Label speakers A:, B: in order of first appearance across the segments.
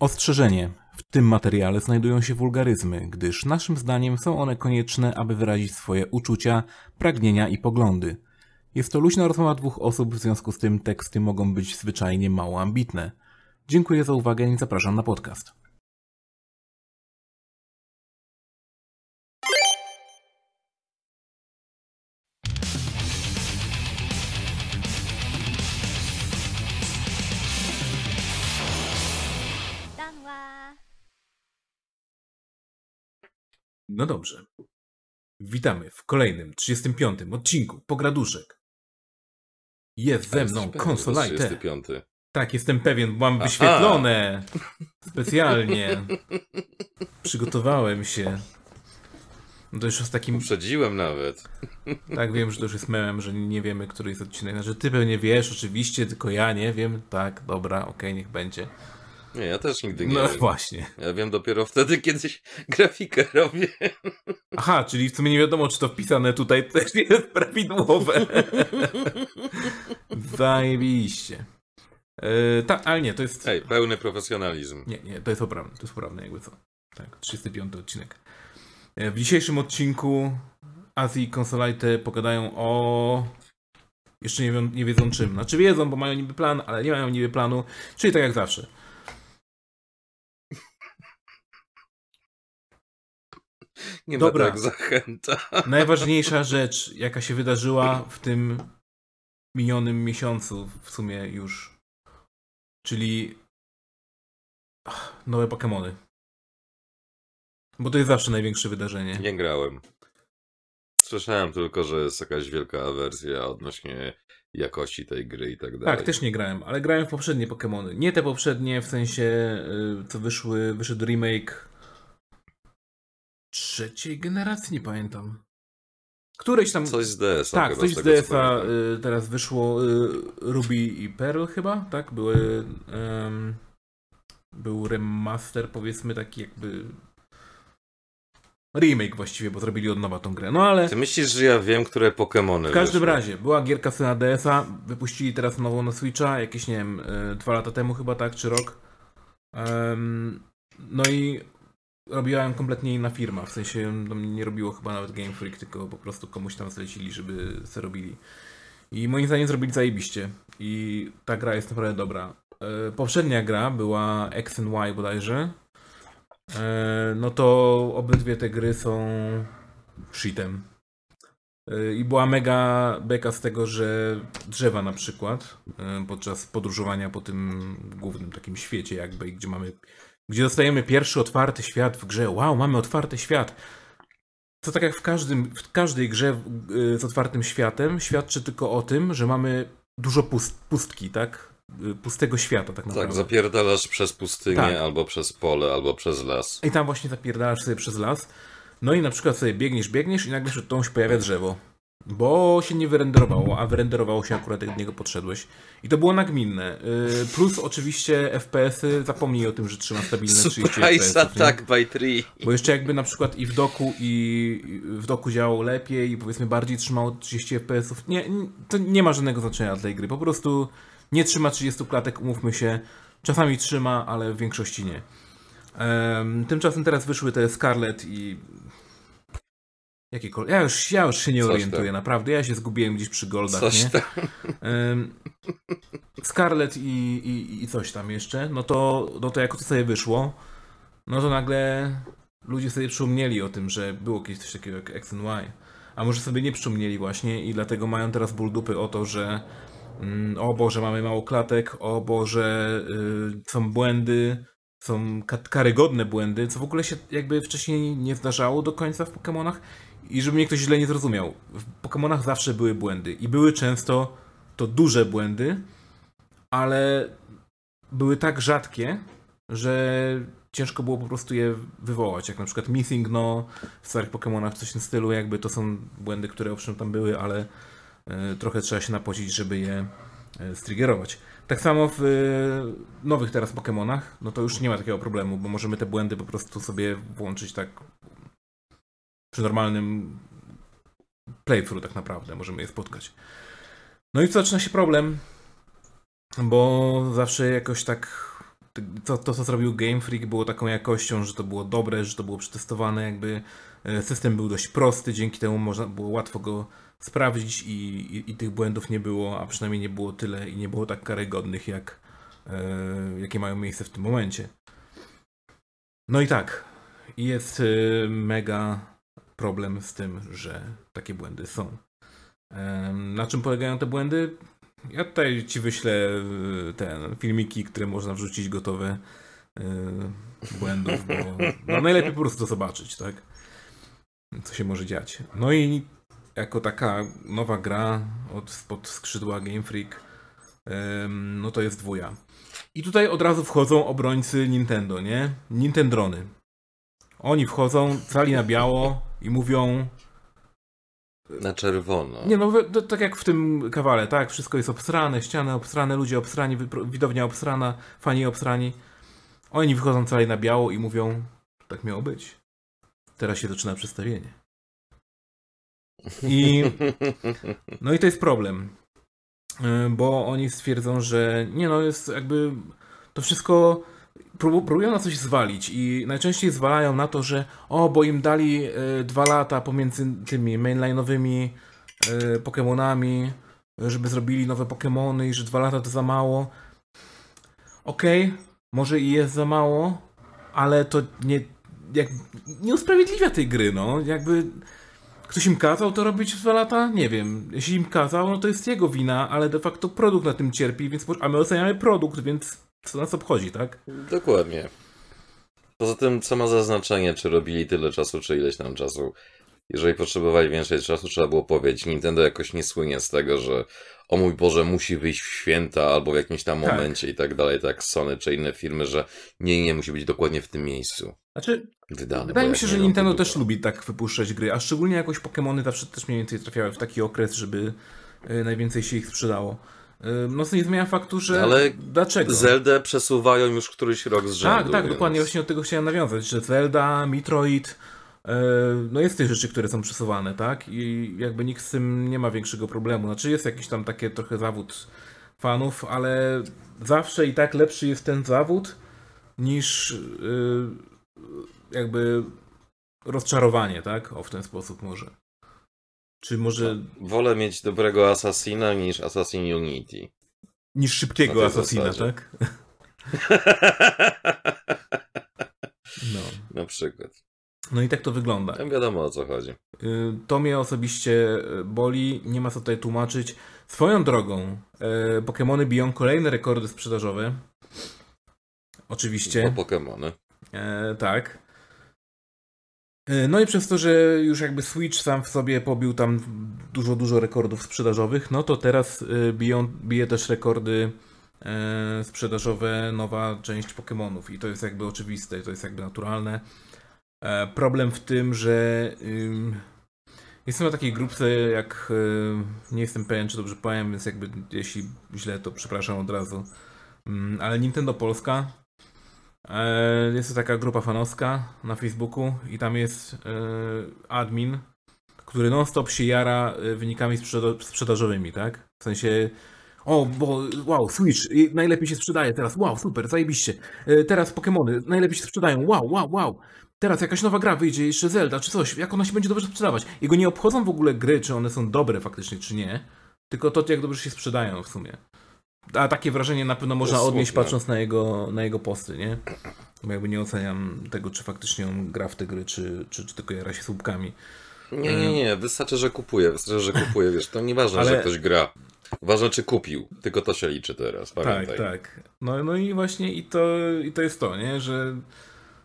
A: Ostrzeżenie. W tym materiale znajdują się wulgaryzmy, gdyż naszym zdaniem są one konieczne, aby wyrazić swoje uczucia, pragnienia i poglądy. Jest to luźna rozmowa dwóch osób, w związku z tym teksty mogą być zwyczajnie mało ambitne. Dziękuję za uwagę i zapraszam na podcast. No dobrze. Witamy w kolejnym, 35. odcinku Pograduszek. Jest ze mną konsolajte.
B: 35.
A: Tak, jestem pewien, mam
B: Aha.
A: wyświetlone. Specjalnie. Przygotowałem się. No to już jest takim.
B: Uprzedziłem nawet.
A: Tak, wiem, że to już jest memem, że nie wiemy, który jest odcinek. Znaczy, ty pewnie wiesz, oczywiście, tylko ja nie wiem. Tak, dobra, okej, niech będzie.
B: Nie, ja też nigdy nie
A: No
B: wiem.
A: właśnie.
B: Ja wiem dopiero wtedy, kiedy grafikę robię.
A: Aha, czyli w sumie nie wiadomo, czy to wpisane tutaj też jest prawidłowe. Zajebiście. Yy, tak, ale nie, to jest.
B: Hej, pełny profesjonalizm.
A: Nie, nie, to jest poprawne, to jest poprawne jakby co. Tak, 35 odcinek. E, W dzisiejszym odcinku Azji i Consolite pogadają o... Jeszcze nie, wią, nie wiedzą czym. Znaczy wiedzą, bo mają niby plan, ale nie mają niby planu. Czyli tak jak zawsze.
B: Nie
A: Dobra.
B: ma tak zachęta.
A: Najważniejsza rzecz, jaka się wydarzyła w tym minionym miesiącu w sumie już. Czyli ach, nowe Pokémony. Bo to jest zawsze największe wydarzenie.
B: Nie grałem. Słyszałem tylko, że jest jakaś wielka awersja odnośnie jakości tej gry i tak dalej.
A: Tak, też nie grałem, ale grałem w poprzednie Pokémony. Nie te poprzednie, w sensie y, co wyszły, wyszedł remake trzeciej generacji, nie pamiętam. Któreś tam...
B: Coś z DS-a
A: tak, coś
B: z
A: z DS-a y, teraz wyszło y, Ruby i Pearl chyba, tak? Były... był remaster, powiedzmy taki jakby... Remake właściwie, bo zrobili od nowa tą grę. No ale...
B: Ty myślisz, że ja wiem, które Pokémony
A: W każdym
B: wyszły?
A: razie, była gierka na DS-a, wypuścili teraz nową na Switcha, jakieś, nie wiem, y, dwa lata temu chyba, tak, czy rok. Em, no i robiła ją kompletnie inna firma, w sensie to nie robiło chyba nawet Game Freak, tylko po prostu komuś tam zlecili, żeby se robili. I moim zdaniem zrobili zajebiście. I ta gra jest naprawdę dobra. E, Poprzednia gra była X and Y bodajże. E, No to obydwie te gry są shitem. Y, I była mega beka z tego, że drzewa na przykład podczas podróżowania po tym głównym takim świecie jakby, gdzie mamy, gdzie dostajemy pierwszy otwarty świat w grze. Wow, mamy otwarty świat. To tak jak w, każdym, w każdej grze y, z otwartym światem świadczy tylko o tym, że mamy dużo pust, pustki, tak? Y, Pustego świata tak naprawdę.
B: Tak, zapierdalasz przez pustynię,
A: Tak.
B: albo przez pole, albo przez las.
A: I tam właśnie zapierdalasz sobie przez las. No i na przykład sobie biegniesz, biegniesz i nagle przed tobą się pojawia drzewo. Bo się nie wyrenderowało, a wyrenderowało się akurat jak do niego podszedłeś. I to było nagminne. Yy, Plus oczywiście FPS-y, zapomnij o tym, że trzyma stabilne 30
B: Surprise
A: FPS-ów. nie?
B: attack by tree.
A: Bo jeszcze jakby na przykład i w doku, i w doku działało lepiej, i powiedzmy bardziej trzymało 30 FPS-ów. Nie, to nie ma żadnego znaczenia dla tej gry. Po prostu nie trzyma 30 klatek, umówmy się. Czasami trzyma, ale w większości nie. Em, tymczasem teraz wyszły te Scarlet i. Jakiekolwiek. Ja już, ja już się nie
B: Coś
A: orientuję,
B: tam.
A: naprawdę. Ja się zgubiłem gdzieś przy Goldach,
B: Coś
A: nie?
B: tam.
A: Scarlet i, i, i coś tam jeszcze, no to, no to jak to sobie wyszło, no to nagle ludzie sobie przypomnieli o tym, że było kiedyś coś takiego jak X and Y. A może sobie nie przypomnieli właśnie i dlatego mają teraz ból dupy o to, że mm, o Boże, mamy mało klatek, o Boże, y, są błędy, są ka- karygodne błędy, co w ogóle się jakby wcześniej nie zdarzało do końca w Pokémonach. I żeby mnie ktoś źle nie zrozumiał, w Pokémonach zawsze były błędy i były często to duże błędy, ale były tak rzadkie, że ciężko było po prostu je wywołać. Jak na przykład Missing No w starych Pokémonach, coś w tym stylu, jakby to są błędy, które owszem tam były, ale e, trochę trzeba się napocić, żeby je e, striggerować. Tak samo w e, nowych teraz Pokémonach, no to już nie ma takiego problemu, bo możemy te błędy po prostu sobie włączyć tak normalnym playthrough tak naprawdę, możemy je spotkać. No i tu zaczyna się problem, bo zawsze jakoś tak to, to, co zrobił Game Freak, było taką jakością, że to było dobre, że to było przetestowane, jakby e, system był dość prosty, dzięki temu można było łatwo go sprawdzić i, i, i tych błędów nie było, a przynajmniej nie było tyle i nie było tak karygodnych, jak e, jakie mają miejsce w tym momencie. No i tak, jest e, mega problem z tym, że takie błędy są. E, na czym polegają te błędy? Ja tutaj ci wyślę y, ten filmiki, które można wrzucić gotowe y, błędów, bo no najlepiej po prostu to zobaczyć, tak? Co się może dziać. No i jako taka nowa gra od spod skrzydła Game Freak, no to jest dwuja. I tutaj od razu wchodzą obrońcy Nintendo, nie? Nintendrony. Oni wchodzą cali na biało i mówią
B: na czerwono.
A: Nie no, to, tak jak w tym kawale, tak? Wszystko jest obsrane, ściany obsrane, ludzie obsrani, widownia obsrana, fani obsrani. Oni wychodzą cali na biało i mówią, tak miało być. Teraz się zaczyna przedstawienie. I no i to jest problem. Y, bo oni stwierdzą, że nie no, jest jakby to wszystko próbują na coś zwalić i najczęściej zwalają na to, że o, bo im dali y, dwa lata pomiędzy tymi mainline'owymi y, Pokémonami, żeby zrobili nowe Pokémony i że dwa lata to za mało. Okej, okay, może i jest za mało, ale to nie, jak, nie usprawiedliwia tej gry, no. Jakby ktoś im kazał to robić w dwa lata? Nie wiem. Jeśli im kazał, no to jest jego wina, ale de facto produkt na tym cierpi, więc a my oceniamy produkt, więc co nas obchodzi, tak?
B: Dokładnie. Poza tym, co ma za znaczenie, czy robili tyle czasu, czy ileś tam czasu. Jeżeli potrzebowali więcej czasu, trzeba było powiedzieć. Nintendo jakoś nie słynie z tego, że o mój Boże, musi wyjść w święta albo w jakimś tam tak. momencie i tak dalej, tak Sony czy inne firmy, że nie, nie, musi być dokładnie w tym miejscu.
A: Znaczy, wydane. Wydaje mi się, że Nintendo też lubi tak wypuszczać gry, a szczególnie jakoś Pokémony zawsze też mniej więcej trafiały w taki okres, żeby y, najwięcej się ich sprzedało. No to nie zmienia faktu, że. Ale dlaczego?
B: Zeldę przesuwają już któryś rok z rzędu.
A: Tak, tak, więc... dokładnie właśnie od tego chciałem nawiązać, że Zelda, Metroid. No jest tych rzeczy, które są przesuwane, tak? I jakby nikt z tym nie ma większego problemu. Znaczy jest jakiś tam takie trochę zawód fanów, ale zawsze i tak lepszy jest ten zawód niż jakby rozczarowanie, tak? O w ten sposób może. Czy może.
B: Wolę mieć dobrego Assassina niż Assassin Unity.
A: Niż szybkiego Assassina, tak?
B: no. Na przykład.
A: No i tak to wygląda.
B: Tam wiadomo o co chodzi.
A: Y, to mnie osobiście y, boli, nie ma co tutaj tłumaczyć. Swoją drogą, y, Pokémony biją kolejne rekordy sprzedażowe. Oczywiście.
B: Po Pokémony.
A: E, tak. E, no i przez to, że już jakby Switch sam w sobie pobił tam dużo, dużo rekordów sprzedażowych, no to teraz e, biją, bije też rekordy e, sprzedażowe nowa część Pokémonów i to jest jakby oczywiste, to jest jakby naturalne. Problem w tym, że jestem na takiej grupce, jak nie jestem pewien, czy dobrze powiem, więc jakby jeśli źle, to przepraszam od razu. Mm, ale Nintendo Polska jest to taka grupa fanowska na Facebooku i tam jest e, admin, który non-stop się jara e, wynikami sprzedażowymi, tak? W sensie, o, bo wow, Switch najlepiej się sprzedaje teraz, wow, super, zajebiście. Teraz Pokémony najlepiej się sprzedają, wow, wow, wow. Teraz jakaś nowa gra wyjdzie, jeszcze Zelda czy coś, jak ona się będzie dobrze sprzedawać. Jego nie obchodzą w ogóle gry, czy one są dobre faktycznie, czy nie, tylko to, jak dobrze się sprzedają w sumie. A takie wrażenie na pewno można odnieść patrząc na jego, na jego posty, nie? Bo jakby nie oceniam tego, czy faktycznie on gra w te gry, czy, czy, czy tylko jara się słupkami.
B: Nie, nie, nie. Wystarczy, że kupuje. Wystarczy, że kupuje. Wiesz, to nieważne, Ale... że ktoś gra. Ważne, czy kupił. Tylko to się liczy teraz. Pamiętaj.
A: Tak, tak. No, no i właśnie i to, i to jest to, nie? Że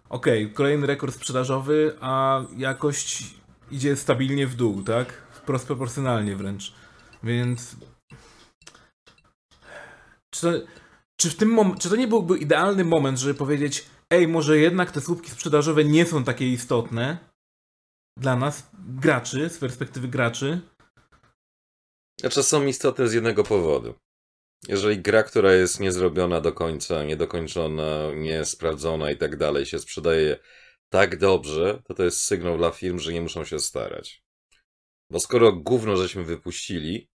A: okej, okay, kolejny rekord sprzedażowy, a jakość idzie stabilnie w dół, tak? Wprost proporcjonalnie wręcz. Więc czy to, czy, w tym mom- czy to nie byłby idealny moment, żeby powiedzieć, ej, może jednak te słupki sprzedażowe nie są takie istotne dla nas, graczy, z perspektywy graczy?
B: Znaczy są istotne z jednego powodu. Jeżeli gra, która jest niezrobiona do końca, niedokończona, niesprawdzona i tak dalej, się sprzedaje tak dobrze, to to jest sygnał dla firm, że nie muszą się starać. Bo skoro gówno żeśmy wypuścili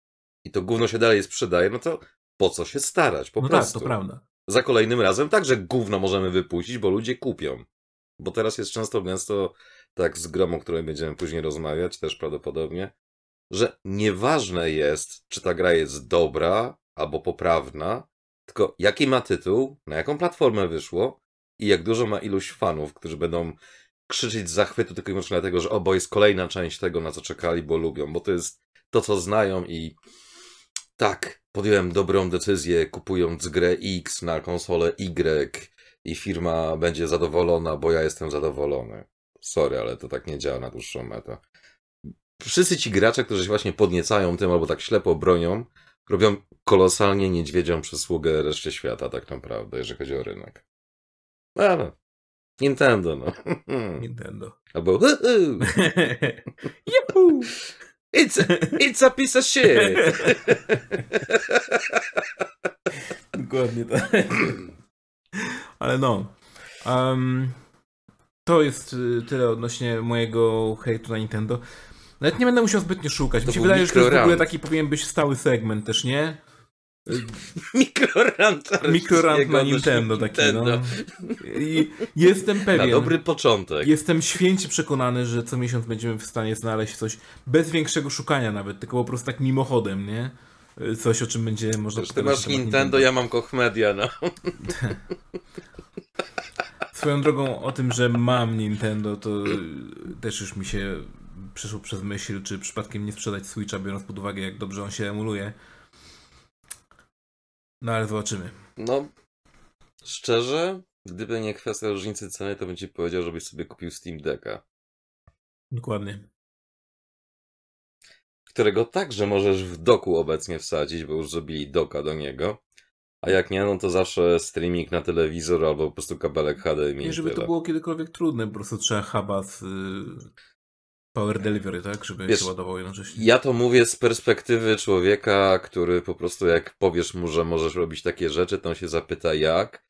B: i to gówno się dalej sprzedaje, no to po co się starać, po
A: no
B: prostu.
A: tak, to prawda.
B: za kolejnym razem także gówno możemy wypuścić, bo ludzie kupią. Bo teraz jest często gęsto, tak z grą, o której będziemy później rozmawiać, też prawdopodobnie, że nieważne jest, czy ta gra jest dobra albo poprawna, tylko jaki ma tytuł, na jaką platformę wyszło i jak dużo ma iluś fanów, którzy będą krzyczeć z zachwytu tylko i wyłącznie dlatego, że o, bo jest kolejna część tego, na co czekali, bo lubią, bo to jest to, co znają i tak, podjąłem dobrą decyzję kupując grę X na konsolę Y i firma będzie zadowolona, bo ja jestem zadowolony. Sorry, ale to tak nie działa na dłuższą metę. Wszyscy ci gracze, którzy się właśnie podniecają tym albo tak ślepo bronią, robią kolosalnie niedźwiedzią przysługę reszcie świata tak naprawdę, jeżeli chodzi o rynek. No, no. Nintendo, no.
A: Nintendo.
B: Albo! It's a, it's a piece of shit.
A: Dokładnie tak. Ale no. Um, to jest y, tyle odnośnie mojego hejtu na Nintendo. Nawet nie będę musiał zbytnio szukać.
B: To
A: Mi się wydaje, że to jest w ogóle taki powinien być stały segment też, nie?
B: Mikrorant.
A: Mikrorant na Nintendo taki, no.
B: Nintendo.
A: I jestem
B: Na
A: pewien.
B: dobry początek.
A: Jestem święcie przekonany, że co miesiąc będziemy w stanie znaleźć coś bez większego szukania nawet, tylko po prostu tak mimochodem, nie? Coś, o czym będzie można
B: Ty masz
A: na temat
B: Nintendo, ja mam Koch Media, no.
A: Swoją drogą o tym, że mam Nintendo, to też już mi się przeszło przez myśl, czy przypadkiem nie sprzedać Switcha, biorąc pod uwagę, jak dobrze on się emuluje. No ale zobaczymy.
B: No, szczerze, gdyby nie kwestia różnicy ceny, to bym ci powiedział, żebyś sobie kupił Steam Decka,
A: Dokładnie.
B: którego także możesz w doku obecnie wsadzić, bo już zrobili doka do niego. A jak nie, no to zawsze streaming na telewizor albo po prostu kabelek HDMI.
A: Nie, żeby to było kiedykolwiek trudne, po prostu trzeba huba z y, Power Delivery, tak? Żeby
B: Wiesz,
A: się ładował jednocześnie.
B: Ja to mówię z perspektywy człowieka, który po prostu jak powiesz mu, że możesz robić takie rzeczy, to on się zapyta jak.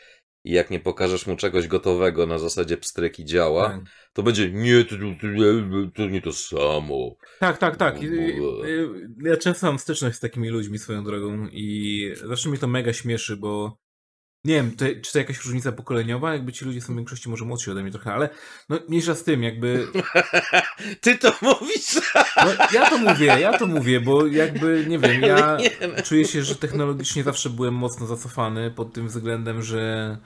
B: I jak nie pokażesz mu czegoś gotowego na zasadzie pstryki działa,
A: Tak.
B: to będzie nie, to, to, to, nie to samo.
A: Tak, tak, tak. Ja często mam styczność z takimi ludźmi swoją drogą i zawsze mnie to mega śmieszy, bo nie wiem, to, czy to jakaś różnica pokoleniowa? Jakby ci ludzie są w większości może młodsi ode mnie trochę, ale no mniejsza z tym, jakby...
B: Ty to mówisz?
A: No, ja to mówię, ja to mówię, bo jakby, nie wiem, ja
B: Nie, no.
A: czuję się, że technologicznie zawsze byłem mocno zacofany pod tym względem, że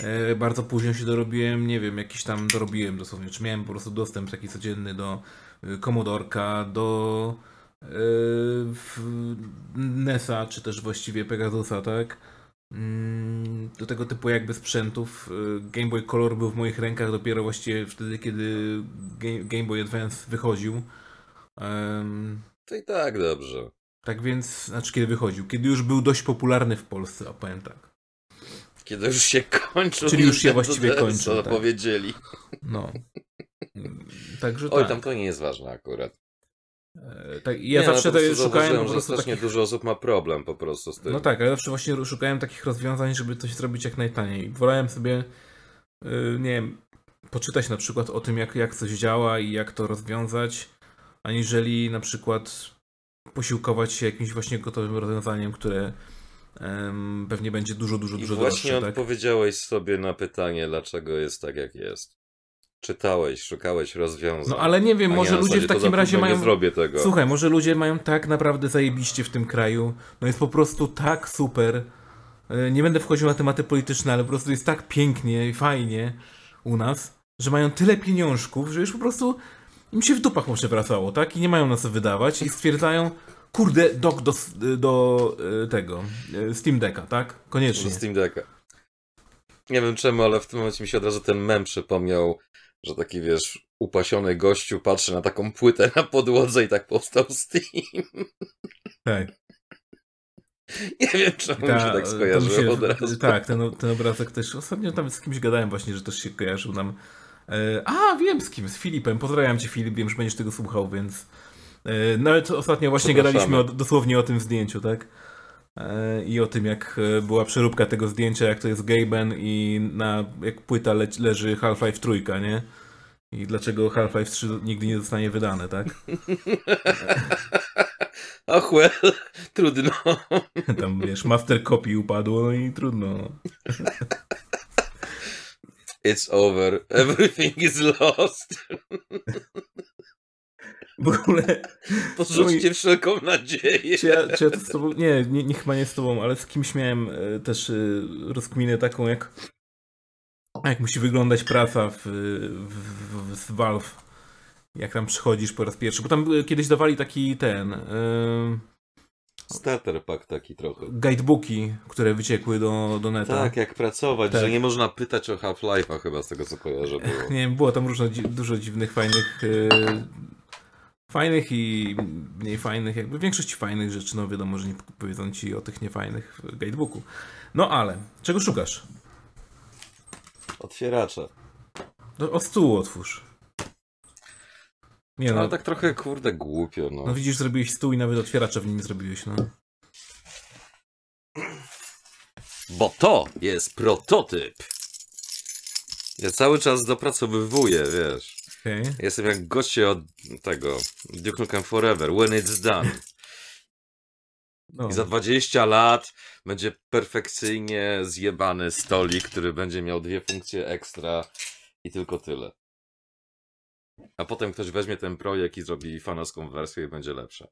A: e, bardzo późno się dorobiłem, nie wiem, jakiś tam dorobiłem dosłownie, czy miałem po prostu dostęp taki codzienny do e, Commodorka, do w- NES-a, czy też właściwie Pegasusa, tak? Mm, Do tego typu jakby sprzętów. E, Game Boy Color był w moich rękach dopiero właściwie wtedy, kiedy Ga- Game Boy Advance wychodził.
B: To i tak dobrze.
A: tak więc, znaczy kiedy wychodził, kiedy już był dość popularny w Polsce, opowiem tak.
B: Kiedy już się kończył.
A: Czyli już się właściwie kończył,
B: Co
A: tak.
B: powiedzieli.
A: No. Także
B: Oj,
A: tak.
B: tam to nie jest ważne akurat.
A: E, tak. Ja
B: nie, no,
A: zawsze
B: prostu
A: to szukałem po prostu
B: strasznie
A: takich...
B: dużo osób ma problem po prostu z tym.
A: No tak, ale zawsze właśnie szukałem takich rozwiązań, żeby coś zrobić jak najtaniej. Wolałem sobie, y, nie wiem, poczytać na przykład o tym, jak, jak coś działa i jak to rozwiązać, aniżeli na przykład posiłkować się jakimś właśnie gotowym rozwiązaniem, które em, pewnie będzie dużo, dużo,
B: I
A: dużo
B: właśnie
A: droższe, tak?
B: odpowiedziałeś sobie na pytanie, dlaczego jest tak, jak jest. Czytałeś, szukałeś rozwiązań.
A: No ale nie wiem, może ludzie w takim razie mają...
B: Nie zrobię tego.
A: Słuchaj, może ludzie mają tak naprawdę zajebiście w tym kraju. No jest po prostu tak super. E, Nie będę wchodził na tematy polityczne, ale po prostu jest tak pięknie i fajnie u nas, że mają tyle pieniążków, że już po prostu im się w dupach poprzewracało, tak? I nie mają na co wydawać i stwierdzają, kurde, dok do, do e, tego, e, Steam Decka, tak? Koniecznie.
B: Do Steam Decka. Nie wiem czemu, ale w tym momencie mi się od razu ten mem przypomniał, że taki wiesz, upasiony gościu patrzy na taką płytę na podłodze i tak powstał Steam.
A: Tak.
B: Nie wiem czemu mi się tak skojarzyło
A: się-
B: od razu.
A: Tak, ten, ten obrazek też. Ostatnio tam z kimś gadałem właśnie, że też się kojarzył nam. E, a, wiem z kim, z Filipem. Pozdrawiam cię Filip, wiem, że będziesz tego słuchał, więc e, nawet ostatnio właśnie gadaliśmy o, dosłownie o tym zdjęciu, tak? E, I o tym, jak e, była przeróbka tego zdjęcia, jak to jest Gaben i na, jak płyta le, leży Half-Life trójka, nie? I dlaczego Half-Life 3 nigdy nie zostanie wydane, tak?
B: Och, well, trudno.
A: Tam wiesz, master copy upadło, no i trudno.
B: It's over. Everything is lost.
A: W ogóle.
B: Porzućcie wszelką nadzieję.
A: Czy ja, czy ja to z tobą. Nie, nie, nie, chyba nie z tobą, ale z kimś miałem e, też e, rozkminę taką, jak. Jak musi wyglądać praca w, w, w, w Valve. Jak tam przychodzisz po raz pierwszy. Bo tam e, kiedyś dawali taki ten. E,
B: Starter pack taki trochę.
A: guidebooki, które wyciekły do, do neta.
B: Tak, jak pracować,
A: Tak.
B: że nie można pytać o Half-Life'a chyba z tego co kojarzę było.
A: Nie wiem, było tam różno, dużo dziwnych, fajnych. e, fajnych i mniej fajnych, jakby w większości fajnych rzeczy, no wiadomo, że nie powiedzą ci o tych niefajnych w guidebooku. No ale, czego szukasz?
B: Otwieracza.
A: No, od stół otwórz. Nie no,
B: Ale tak trochę kurde głupio, no.
A: no widzisz, zrobiłeś stół i nawet otwieracza w nim zrobiłeś, no.
B: Bo to jest prototyp. Ja cały czas dopracowywuję, wiesz.
A: Okej.
B: Jestem jak goście od tego Duke Nukem Forever, when it's done.
A: No.
B: I za 20 lat będzie perfekcyjnie zjebany stolik, który będzie miał dwie funkcje ekstra i tylko tyle. A potem ktoś weźmie ten projekt i zrobi fanowską wersję i będzie lepsza.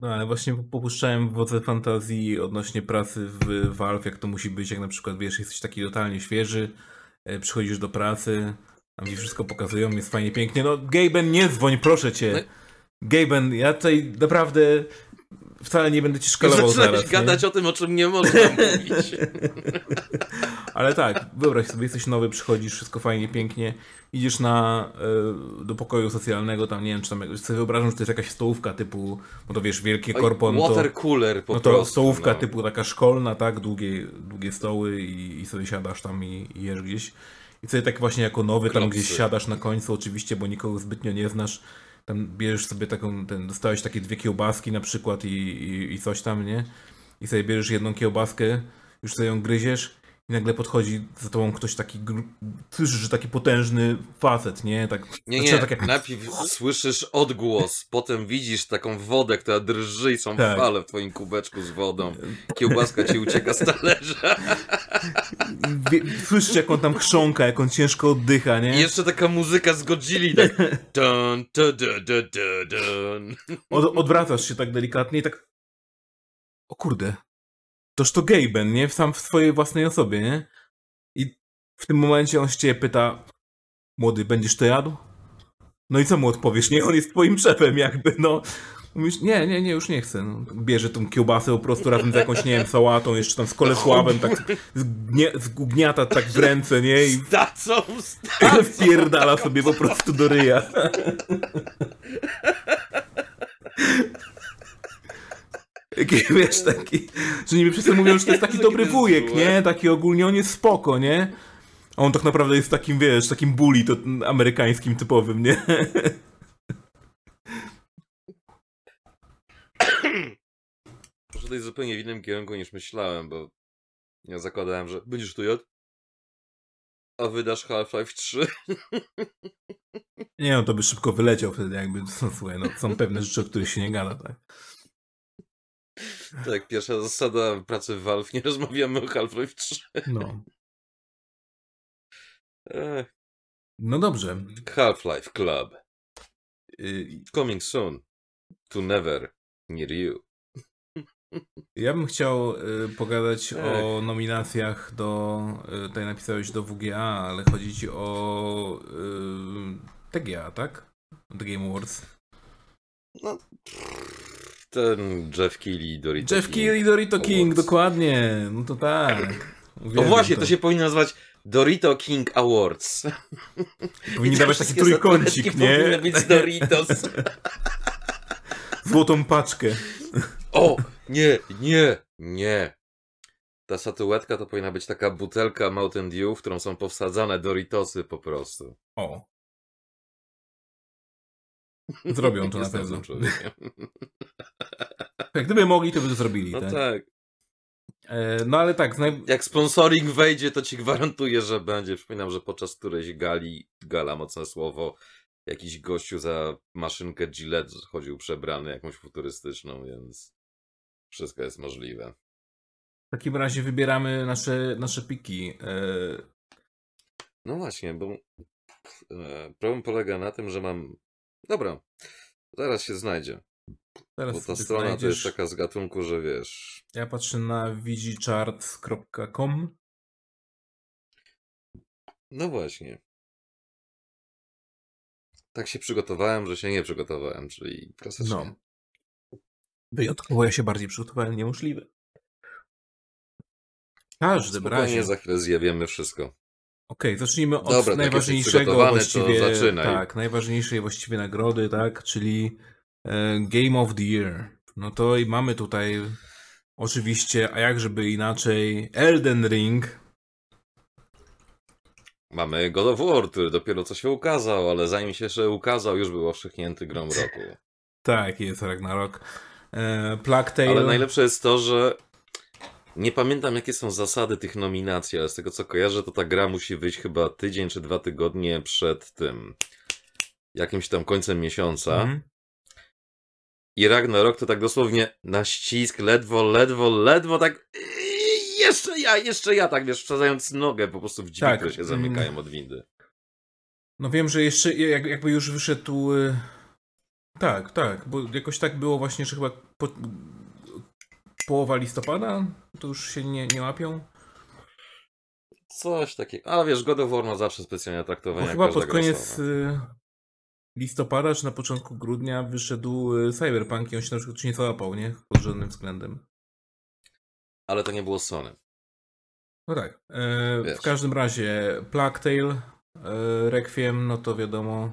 A: No ale właśnie popuszczałem wodze fantazji odnośnie pracy w Valve, jak to musi być, jak na przykład, wiesz, jesteś taki totalnie świeży, e, przychodzisz do pracy, tam ci wszystko pokazują, jest fajnie, pięknie. No, Gaben, nie dzwoń, proszę cię. Gaben, ja tutaj naprawdę wcale nie będę ci szkalował
B: Zaczynać
A: zaraz. nie?
B: gadać o tym, o czym nie można mówić.
A: Ale tak, wyobraź sobie, jesteś nowy, przychodzisz, wszystko fajnie, pięknie, idziesz na, e, do pokoju socjalnego, tam nie wiem, czy tam sobie wyobrażam, że to jest jakaś stołówka typu, bo to wiesz, wielkie korpo, no to,
B: Water cooler po
A: no to
B: prostu.
A: stołówka
B: no.
A: typu taka szkolna, tak, długie, długie stoły i, i sobie siadasz tam i, i jesz gdzieś. I sobie tak właśnie jako nowy tam
B: Klopsy.
A: gdzieś siadasz na końcu, oczywiście, bo nikogo zbytnio nie znasz, tam bierzesz sobie taką, ten, dostałeś takie dwie kiełbaski na przykład i, i, i coś tam, nie? I sobie bierzesz jedną kiełbaskę, już sobie ją gryziesz i nagle podchodzi za tobą ktoś taki, słyszysz, że taki potężny facet, nie? Tak,
B: Nie, nie,
A: tak jak-
B: najpierw słyszysz odgłos, potem widzisz taką wodę, która drży i są
A: Tak.
B: fale w twoim kubeczku z wodą. Kiełbaska ci ucieka z talerza.
A: słyszysz jak on tam chrząka, jak on ciężko oddycha, nie?
B: I jeszcze taka muzyka z Godzilli, tak dun, dun, dun, dun, dun.
A: Od, odwracasz się tak delikatnie i tak. O kurde. Toż to Gaben, nie? Sam w swojej własnej osobie, nie? I w tym momencie on się ciebie pyta: Młody, będziesz to jadł? No i co mu odpowiesz? Nie, on jest twoim szefem, jakby, no. Mówisz, nie, nie, nie, już nie chcę. No, bierze tą kiełbasę po prostu razem z jakąś, nie wiem, sałatą, jeszcze tam z kolesławem, tak zgnie, zgniata tak w ręce, nie? I
B: Stacą, stacą.
A: wpierdala sobie po prostu do ryja. Taki, wiesz, taki, że niby wszyscy mówią, że to jest taki dobry wujek, nie? Taki ogólnie on jest spoko, nie? A on tak naprawdę jest takim, wiesz, takim bully to amerykańskim typowym, nie?
B: Jest zupełnie w innym kierunku niż myślałem, bo ja zakładałem, że będziesz tu jadł, a wydasz Half-Life 3.
A: Nie no, to by szybko wyleciał wtedy, jakby, no, słuchaj, no, są pewne rzeczy, o których się nie gada, tak?
B: Tak, pierwsza zasada pracy w Valve, nie rozmawiamy o Half-Life 3.
A: No.
B: Ech,
A: No dobrze.
B: Half-Life Club.
A: Y,
B: Coming soon. To never. Near you.
A: Ja bym chciał y, pogadać
B: Ech.
A: o nominacjach do. Y, tutaj napisałeś do WGA, ale chodzi ci o y, TGA, tak? The Game Awards.
B: No. Ten Jeff Keighley i Dorito
A: Jeff
B: King.
A: Keighley i Dorito King,
B: Awards.
A: dokładnie. No to tak.
B: O
A: Uwielbiam
B: właśnie, to się powinno nazywać Dorito King Awards.
A: Powinni dawać taki trójkącik, nie?
B: być z Doritos.
A: Złotą paczkę.
B: O, nie, nie, nie. Ta statuetka to powinna być taka butelka Mountain Dew, w którą są powsadzane Doritosy po prostu.
A: O. Zrobią to na pewno. Jak gdyby mogli, to by to zrobili.
B: No
A: tak?
B: tak.
A: E, no ale tak, znaj...
B: Jak sponsoring wejdzie, to ci gwarantuję, że będzie. Przypominam, że podczas którejś gali, gala mocne słowo, jakiś gościu za maszynkę Gillette chodził przebrany jakąś futurystyczną, więc wszystko jest możliwe.
A: W takim razie wybieramy nasze, nasze piki. E,
B: No właśnie, bo e, problem polega na tym, że mam. Dobra, zaraz się znajdzie.
A: Teraz
B: Bo ta strona to jest
A: znajdziesz.
B: taka z gatunku, że wiesz.
A: Ja patrzę na vgcharts.com.
B: No właśnie. Tak się przygotowałem, że się nie przygotowałem, czyli klasycznie.
A: No. Wyjątkowo ja się bardziej przygotowałem, niemożliwe.
B: Spokojnie,
A: razie.
B: za chwilę zjawiemy wszystko.
A: Okej, zacznijmy od
B: Dobra, tak
A: najważniejszego właściwie. Tak, najważniejszej właściwie nagrody, tak, czyli e, Game of the Year. No to i mamy tutaj oczywiście, a jak żeby inaczej, Elden Ring.
B: Mamy God of War, który dopiero co się ukazał, ale zanim się jeszcze ukazał, już był owszechnięty grą roku.
A: Tak, jest Ragnarok. E, Plague Tale.
B: Ale najlepsze jest to, że nie pamiętam jakie są zasady tych nominacji, ale z tego co kojarzę, to ta gra musi wyjść chyba tydzień czy dwa tygodnie przed tym jakimś tam końcem miesiąca.
A: Mhm.
B: I Ragnarok to tak dosłownie na ścisk, ledwo, ledwo, ledwo tak jeszcze ja, jeszcze ja, tak wiesz, wsadzając nogę po prostu w drzwi,
A: Tak,
B: które się
A: mm.
B: zamykają od windy.
A: No wiem, że jeszcze jak, jakby już wyszedł. y, Tak, tak, bo jakoś tak było właśnie, że chyba po, połowa listopada to już się nie, nie łapią.
B: Coś takiego. Ale wiesz, God of War ma zawsze specjalne
A: Bo
B: traktowanie.
A: chyba pod koniec
B: solowa.
A: y, listopada, czy na początku grudnia wyszedł y, Cyberpunk i on się na przykład nie załapał, nie? Pod żadnym względem.
B: Ale to nie było Sony.
A: No tak. E, w każdym razie Plague Tale, e, Requiem, no to wiadomo.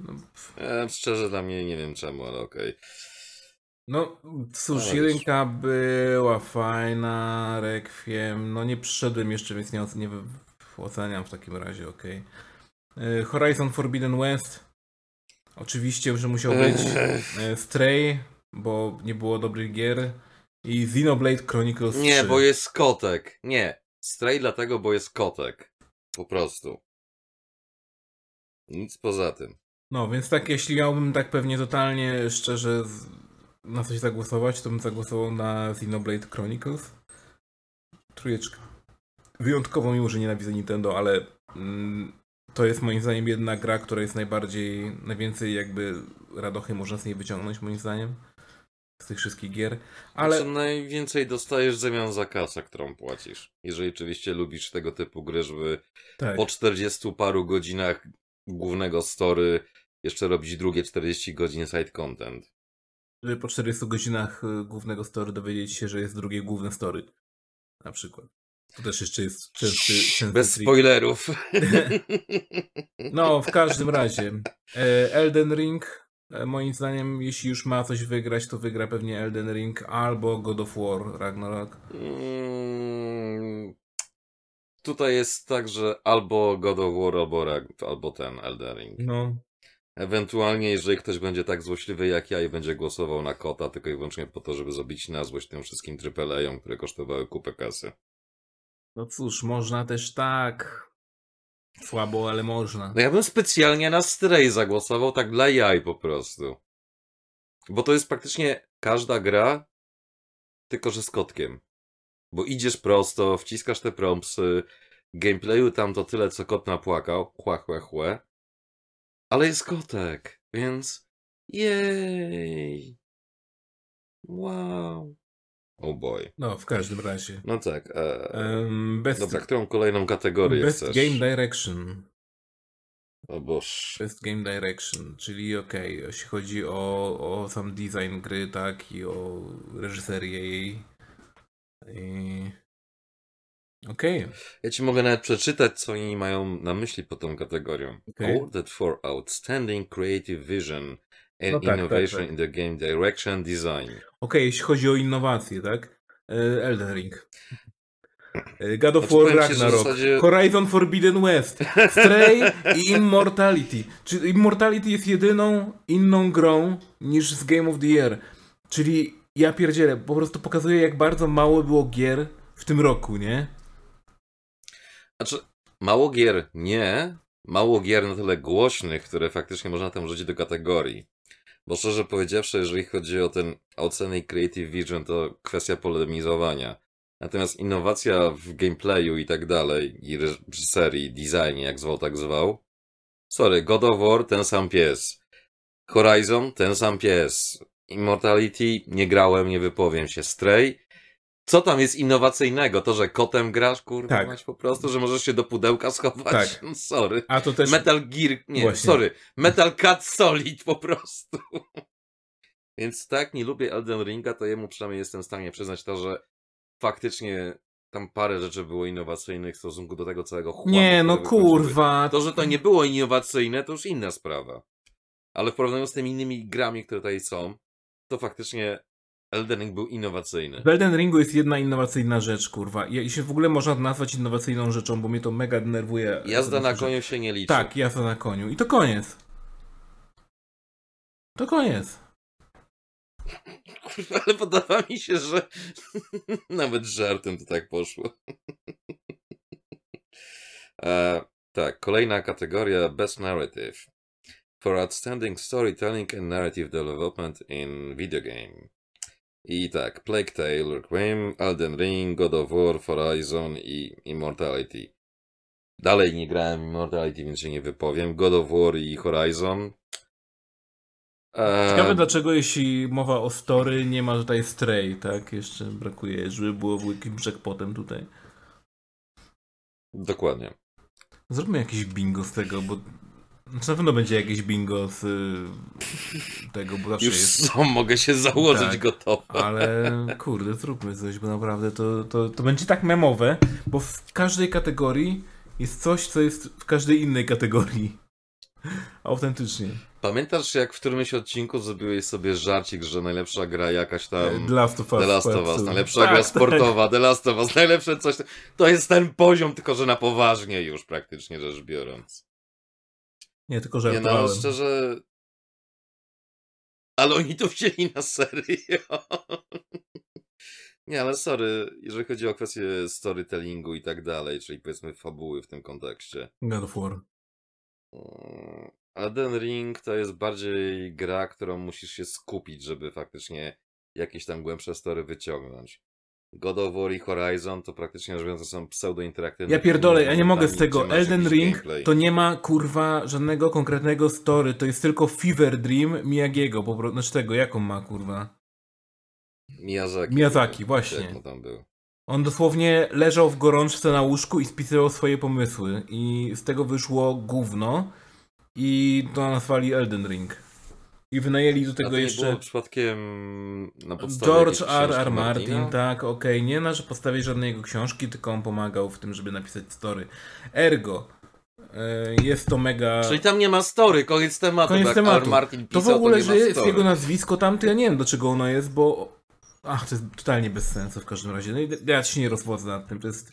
A: No,
B: E, szczerze dla mnie nie wiem czemu, ale okej.
A: No cóż, jedynka była fajna, Requiem, no nie przyszedłem jeszcze, więc nie, nie oceniam w takim razie, okej. E, Horizon Forbidden West, oczywiście, że musiał być. E, Stray, bo nie było dobrych gier. I Xenoblade Chronicles 3.
B: Nie, bo jest kotek. Nie. Stray dlatego, bo jest kotek. Po prostu. Nic poza tym.
A: No, więc tak, jeśli miałbym tak pewnie totalnie szczerze z... na coś zagłosować, to bym zagłosował na Xenoblade Chronicles. Trójeczka. Wyjątkowo mimo, że nienawidzę Nintendo, ale mm, to jest moim zdaniem jedna gra, która jest najbardziej, najwięcej jakby radochy można z niej wyciągnąć moim zdaniem. Z tych wszystkich gier. Ale
B: Ale... najwięcej dostajesz w zamian za kasę, którą płacisz. Jeżeli oczywiście lubisz tego typu gry, żeby
A: tak,
B: po 40 paru godzinach głównego story jeszcze robić drugie 40 godzin side content.
A: Żeby po 40 godzinach y, głównego story dowiedzieć się, że jest drugie główne story. Na przykład. To też jeszcze jest częsty, częsty
B: Bez
A: trik.
B: spoilerów.
A: No, w każdym razie. e, Elden Ring, e, moim zdaniem, jeśli już ma coś wygrać, to wygra pewnie Elden Ring albo God of War Ragnarok.
B: Mm, Tutaj jest tak, że albo God of War, albo, albo ten Elden Ring.
A: No,
B: Ewentualnie, jeżeli ktoś będzie tak złośliwy jak ja i będzie głosował na kota, tylko i wyłącznie po to, żeby zrobić na złość tym wszystkim AAA-om, które kosztowały kupę kasy.
A: no cóż, można też tak. Słabo, ale można.
B: No ja bym specjalnie na Stray zagłosował tak dla jaj po prostu. Bo to jest praktycznie każda gra, tylko że z kotkiem. Bo idziesz prosto, wciskasz te prompsy, gameplayu tam to tyle, co kot napłakał, chła, chłe, chłe. Ale jest kotek, więc jej. Wow. Oh boy.
A: No, w każdym razie.
B: No tak. E...
A: Em, best
B: Dobra, którą kolejną kategorię
A: best
B: chcesz?
A: Game Direction.
B: O boż.
A: Best Game Direction, czyli okej, jeśli chodzi o, o sam design gry, tak, i o reżyserię jej. I... Okej,
B: Ja ci mogę nawet przeczytać, co oni mają na myśli pod tą kategorią.
A: Okej.
B: Awarded for Outstanding Creative Vision and
A: No tak,
B: Innovation
A: tak, tak.
B: in the Game Direction Design.
A: Okej, jeśli chodzi o innowacje, tak? E, Elden Ring. E, God of
B: Znaczy,
A: War Ragnarok.
B: zasadzie-
A: Horizon Forbidden West. Stray i Immortality. Czy Immortality jest jedyną inną grą niż z Game of the Year. Czyli ja pierdzielę, po prostu pokazuje jak bardzo mało było gier w tym roku, nie?
B: Znaczy, mało gier nie, mało gier na tyle głośnych, które faktycznie można tam wrzucić do kategorii. Bo szczerze powiedziawszy, jeżeli chodzi o ten oceny i Creative Vision, to kwestia polemizowania. Natomiast innowacja w gameplayu i tak dalej, i reżyserii, designie, jak zwał, tak zwał. Sorry, God of War, ten sam pies. Horizon, ten sam pies. Immortality, nie grałem, nie wypowiem się. Stray, co tam jest innowacyjnego? To, że kotem grasz, kurwa,
A: Tak.
B: po prostu, że możesz się do pudełka schować?
A: Tak.
B: No, sorry.
A: A to też...
B: Metal Gear, nie,
A: Właśnie.
B: sorry, Metal Cat Solid po prostu. Więc tak, nie lubię Elden Ringa, to jemu przynajmniej jestem w stanie przyznać to, że faktycznie tam parę rzeczy było innowacyjnych w stosunku do tego całego chłamu.
A: Nie, no kurwa.
B: To, że to nie było innowacyjne, to już inna sprawa. Ale w porównaniu z tymi innymi grami, które tutaj są, to faktycznie Elden Ring był innowacyjny.
A: W Elden Ringu jest jedna innowacyjna rzecz, kurwa. I się w ogóle można nazwać innowacyjną rzeczą, bo mnie to mega denerwuje.
B: Jazda na koniu się nie liczy.
A: Tak, jazda na koniu. I to koniec. To koniec.
B: Kurwa, ale podoba mi się, że nawet żartem to tak poszło. e, tak, kolejna kategoria Best Narrative. For Outstanding Storytelling and Narrative Development in Video Game. I tak, Plague Tale, Requiem, Elden Ring, God of War, Horizon i Immortality. Dalej nie grałem w Immortality, więc się nie wypowiem. God of War i Horizon. E,
A: Ciekawe dlaczego jeśli mowa o story nie ma tutaj Stray, tak? Jeszcze brakuje, żeby było jakimś jackpotem tutaj.
B: Dokładnie.
A: Zróbmy jakieś bingo z tego, bo... Znaczy na pewno będzie jakieś bingo z y, tego, bo zawsze
B: Już
A: jest.
B: są, mogę się założyć
A: Tak.
B: gotowe.
A: Ale kurde, zróbmy coś, bo naprawdę to, to, to będzie tak memowe, bo w każdej kategorii jest coś, co jest w każdej innej kategorii. Autentycznie.
B: Pamiętasz, jak w którymś odcinku zrobiłeś sobie żarcik, że najlepsza gra jakaś tam...
A: The Last of Us.
B: The Last of Us, najlepsza
A: tak,
B: gra
A: tak.
B: sportowa, The Last of Us, najlepsze coś. To jest ten poziom, tylko że na poważnie już praktycznie rzecz biorąc.
A: Nie, tylko
B: Nie no, szczerze... Ale oni to wzięli na serio. Nie, ale sorry, jeżeli chodzi o kwestię storytellingu i tak dalej, czyli powiedzmy fabuły w tym kontekście.
A: God of War.
B: Mm, Elden Ring to jest bardziej gra, którą musisz się skupić, żeby faktycznie jakieś tam głębsze story wyciągnąć. God of War i Horizon to praktycznie rzecz biorąc są pseudo-interaktywne.
A: Ja pierdolę, ja nie mogę z tego. Elden Ring
B: gameplay.
A: to nie ma kurwa żadnego konkretnego story, to jest tylko Fever Dream Miyagiego, po prostu, znaczy tego, jaką ma kurwa.
B: Miyazaki.
A: Miyazaki, właśnie.
B: Jak mu tam był.
A: On dosłownie leżał w gorączce na łóżku i spisywał swoje pomysły i z tego wyszło gówno i to nazwali Elden Ring. I wynajęli do tego
B: to
A: jeszcze...
B: było przypadkiem na podstawie
A: George R. R. Martin,
B: Martina?
A: tak, okej, nie na podstawie żadnej jego książki, tylko on pomagał w tym, żeby napisać story. Ergo, e, jest to mega...
B: Czyli tam nie ma story, koniec tematu.
A: Koniec
B: jak
A: tematu.
B: R. Martin
A: To
B: pisał,
A: w ogóle,
B: nie
A: że jest jego nazwisko tam, to ja nie wiem do czego ono jest, bo... Ach, to jest totalnie bez sensu w każdym razie. No i ja się nie rozwodzę nad tym, to jest...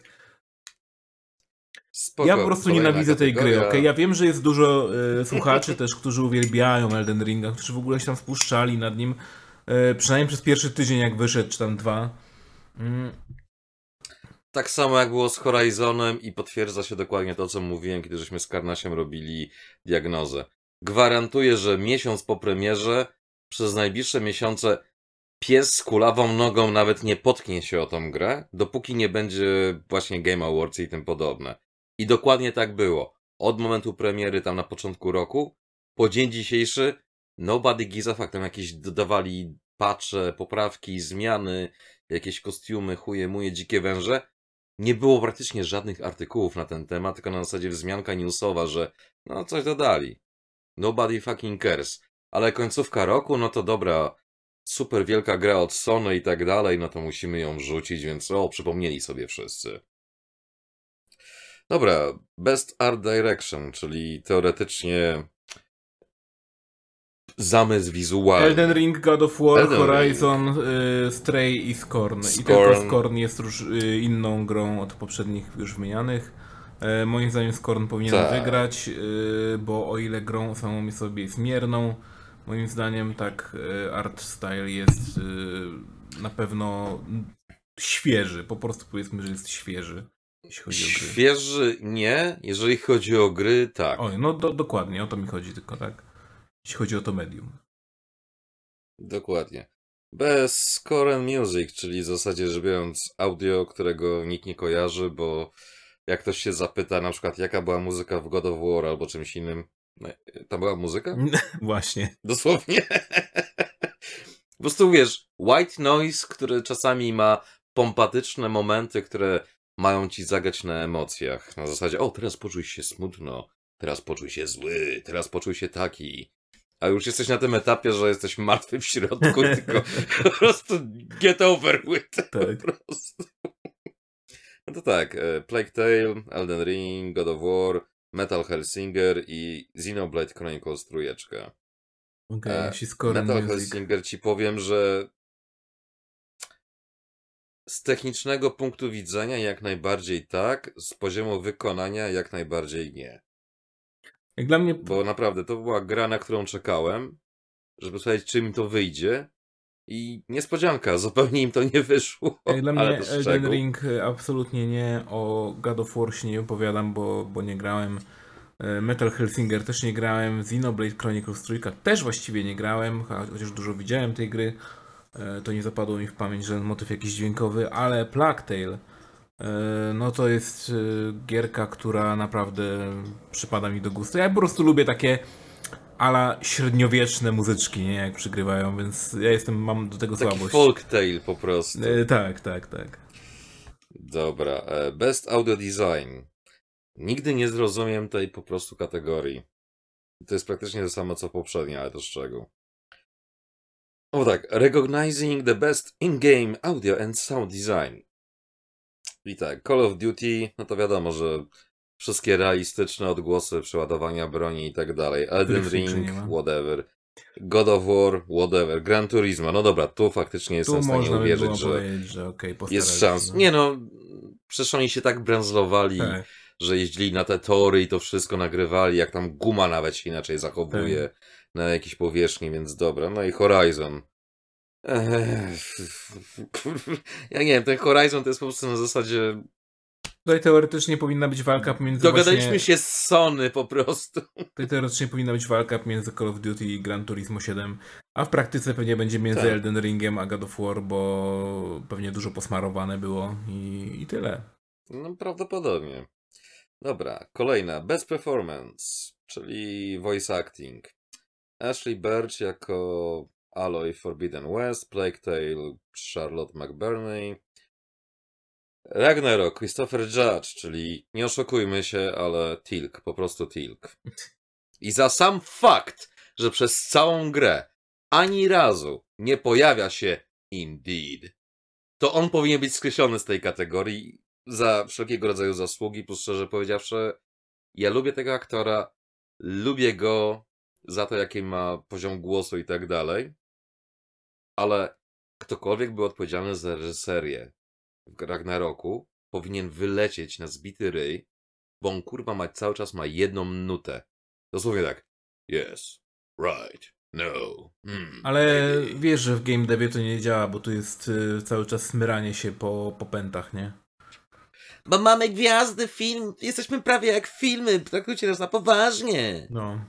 B: Spoko,
A: ja po prostu nienawidzę tej gry, okej? Ja wiem, że jest dużo e, słuchaczy też, którzy uwielbiają Elden Ringa, którzy w ogóle się tam spuszczali nad nim, e, przynajmniej przez pierwszy tydzień jak wyszedł, czy tam dwa. Mm,
B: Tak samo jak było z Horizonem i potwierdza się dokładnie to, co mówiłem, kiedy żeśmy z Karnasiem robili diagnozę. Gwarantuję, że miesiąc po premierze, przez najbliższe miesiące pies z kulawą nogą nawet nie potknie się o tą grę, dopóki nie będzie właśnie Game Awards i tym podobne. I dokładnie tak było. Od momentu premiery tam na początku roku, po dzień dzisiejszy, nobody gives a fuck. Tam jakieś dodawali patche, poprawki, zmiany, jakieś kostiumy, chuje, muje, dzikie węże. Nie było praktycznie żadnych artykułów na ten temat, tylko na zasadzie wzmianka newsowa, że no coś dodali. Nobody fucking cares. Ale końcówka roku, no to dobra, super wielka gra od Sony i tak dalej, no to musimy ją rzucić, więc o, przypomnieli sobie wszyscy. Dobra, Best Art Direction, czyli teoretycznie zamysł wizualny.
A: Elden Ring, God of War,
B: Elden
A: Horizon, y, Stray i Scorn. I
B: Scorn.
A: tylko Scorn jest róż, y, inną grą od poprzednich już wymienianych. E, moim zdaniem Scorn powinien
B: Tak.
A: wygrać, y, bo o ile grą samą sobie jest mierną, moim zdaniem tak y, art style jest y, na pewno świeży. Po prostu powiedzmy, że jest świeży. Jeśli chodzi o gry.
B: Świeży nie, jeżeli chodzi o gry, tak.
A: Oj, no do, dokładnie, o to mi chodzi tylko, tak? Jeśli chodzi o to medium.
B: Dokładnie. Bez score and music, czyli w zasadzie rzecz biorąc audio, którego nikt nie kojarzy, bo jak ktoś się zapyta na przykład jaka była muzyka w God of War albo czymś innym, no, tam była muzyka?
A: Właśnie.
B: Dosłownie. po prostu wiesz, white noise, który czasami ma pompatyczne momenty, które mają ci zagrać na emocjach. Na zasadzie, o, teraz poczuj się smutno, teraz poczuj się zły, teraz poczuj się taki. A już jesteś na tym etapie, że jesteś martwy w środku, tylko po prostu get over with.
A: Tak.
B: Po prostu. No to tak, e, Plague Tale, Elden Ring, God of War, Metal Hellsinger i Xenoblade Chronicles trójeczka.
A: Okej,
B: E,
A: jeśli score
B: Metal
A: music.
B: Hellsinger ci powiem, że z technicznego punktu widzenia jak najbardziej tak, z poziomu wykonania jak najbardziej nie.
A: Jak dla mnie
B: Bo naprawdę to była gra, na którą czekałem, żeby sprawdzić, czy mi to wyjdzie. I niespodzianka, zupełnie im to nie wyszło.
A: Jak dla mnie Elden? Ring e, absolutnie nie. O God of War się nie opowiadam, bo, bo nie grałem. E, Metal Hellsinger też nie grałem. Xenoblade Chronicles Trójka też właściwie nie grałem, cho- chociaż dużo widziałem tej gry. E, To nie zapadło mi w pamięć żaden motyw jakiś dźwiękowy, ale Plague Tale e, no to jest e, gierka, która naprawdę przypada mi do gustu. Ja po prostu lubię takie ala średniowieczne muzyczki, nie? Jak przygrywają, więc ja jestem, mam do tego
B: Taki
A: słabość.
B: folk tale po prostu.
A: Tak, tak, tak.
B: Dobra, Best Audio Design. Nigdy nie zrozumiem tej po prostu kategorii. To jest praktycznie to samo co poprzednia, ale to z czego. O tak, Recognizing the Best In-Game Audio and Sound Design. I tak, Call of Duty, no to wiadomo, że wszystkie realistyczne odgłosy przeładowania broni i tak dalej. Elden Ring, whatever. God of War, whatever. Gran Turismo, no dobra, tu faktycznie jestem
A: Tu
B: w stanie uwierzyć, że
A: że postarali
B: jest szans.
A: no.
B: Nie no, przecież oni się tak brandzlowali,
A: Tak.
B: że jeździli na te tory i to wszystko nagrywali, jak tam guma nawet się inaczej zachowuje
A: Tak.
B: Na jakiejś powierzchni, więc dobra. No i Horizon. Ech, ja nie wiem, ten Horizon to jest po prostu na zasadzie.
A: Tutaj teoretycznie powinna być walka pomiędzy
B: Dogadaliśmy
A: właśnie...
B: się z Sony po prostu.
A: Tutaj teoretycznie powinna być walka pomiędzy Call of Duty i Gran Turismo 7, a w praktyce pewnie będzie między
B: Tak.
A: Elden Ringiem a God of War, bo pewnie dużo posmarowane było i, i tyle.
B: No prawdopodobnie. Dobra, kolejna. Best Performance, czyli voice acting. Ashley Birch jako Aloy Forbidden West, Plague Tale Charlotte McBurney, Ragnarok Christopher Judge, czyli nie oszukujmy się, ale Tilk, po prostu Tilk. I za sam fakt, że przez całą grę ani razu nie pojawia się Indeed, to on powinien być skreślony z tej kategorii za wszelkiego rodzaju zasługi, plus szczerze powiedziawszy, ja lubię tego aktora, lubię go za to, jaki ma poziom głosu i tak dalej, ale ktokolwiek był odpowiedzialny za reżyserię w Ragnaroku, powinien wylecieć na zbity ryj, bo on kurwa ma, cały czas ma jedną nutę. Dosłownie tak. Yes. Right. No. Mm,
A: Ale
B: maybe.
A: wiesz, że w game devie to nie działa, bo tu jest y, cały czas smyranie się po, po pętach, nie?
B: Bo mamy gwiazdy film, jesteśmy prawie jak filmy, traktujcie nas na poważnie.
A: No.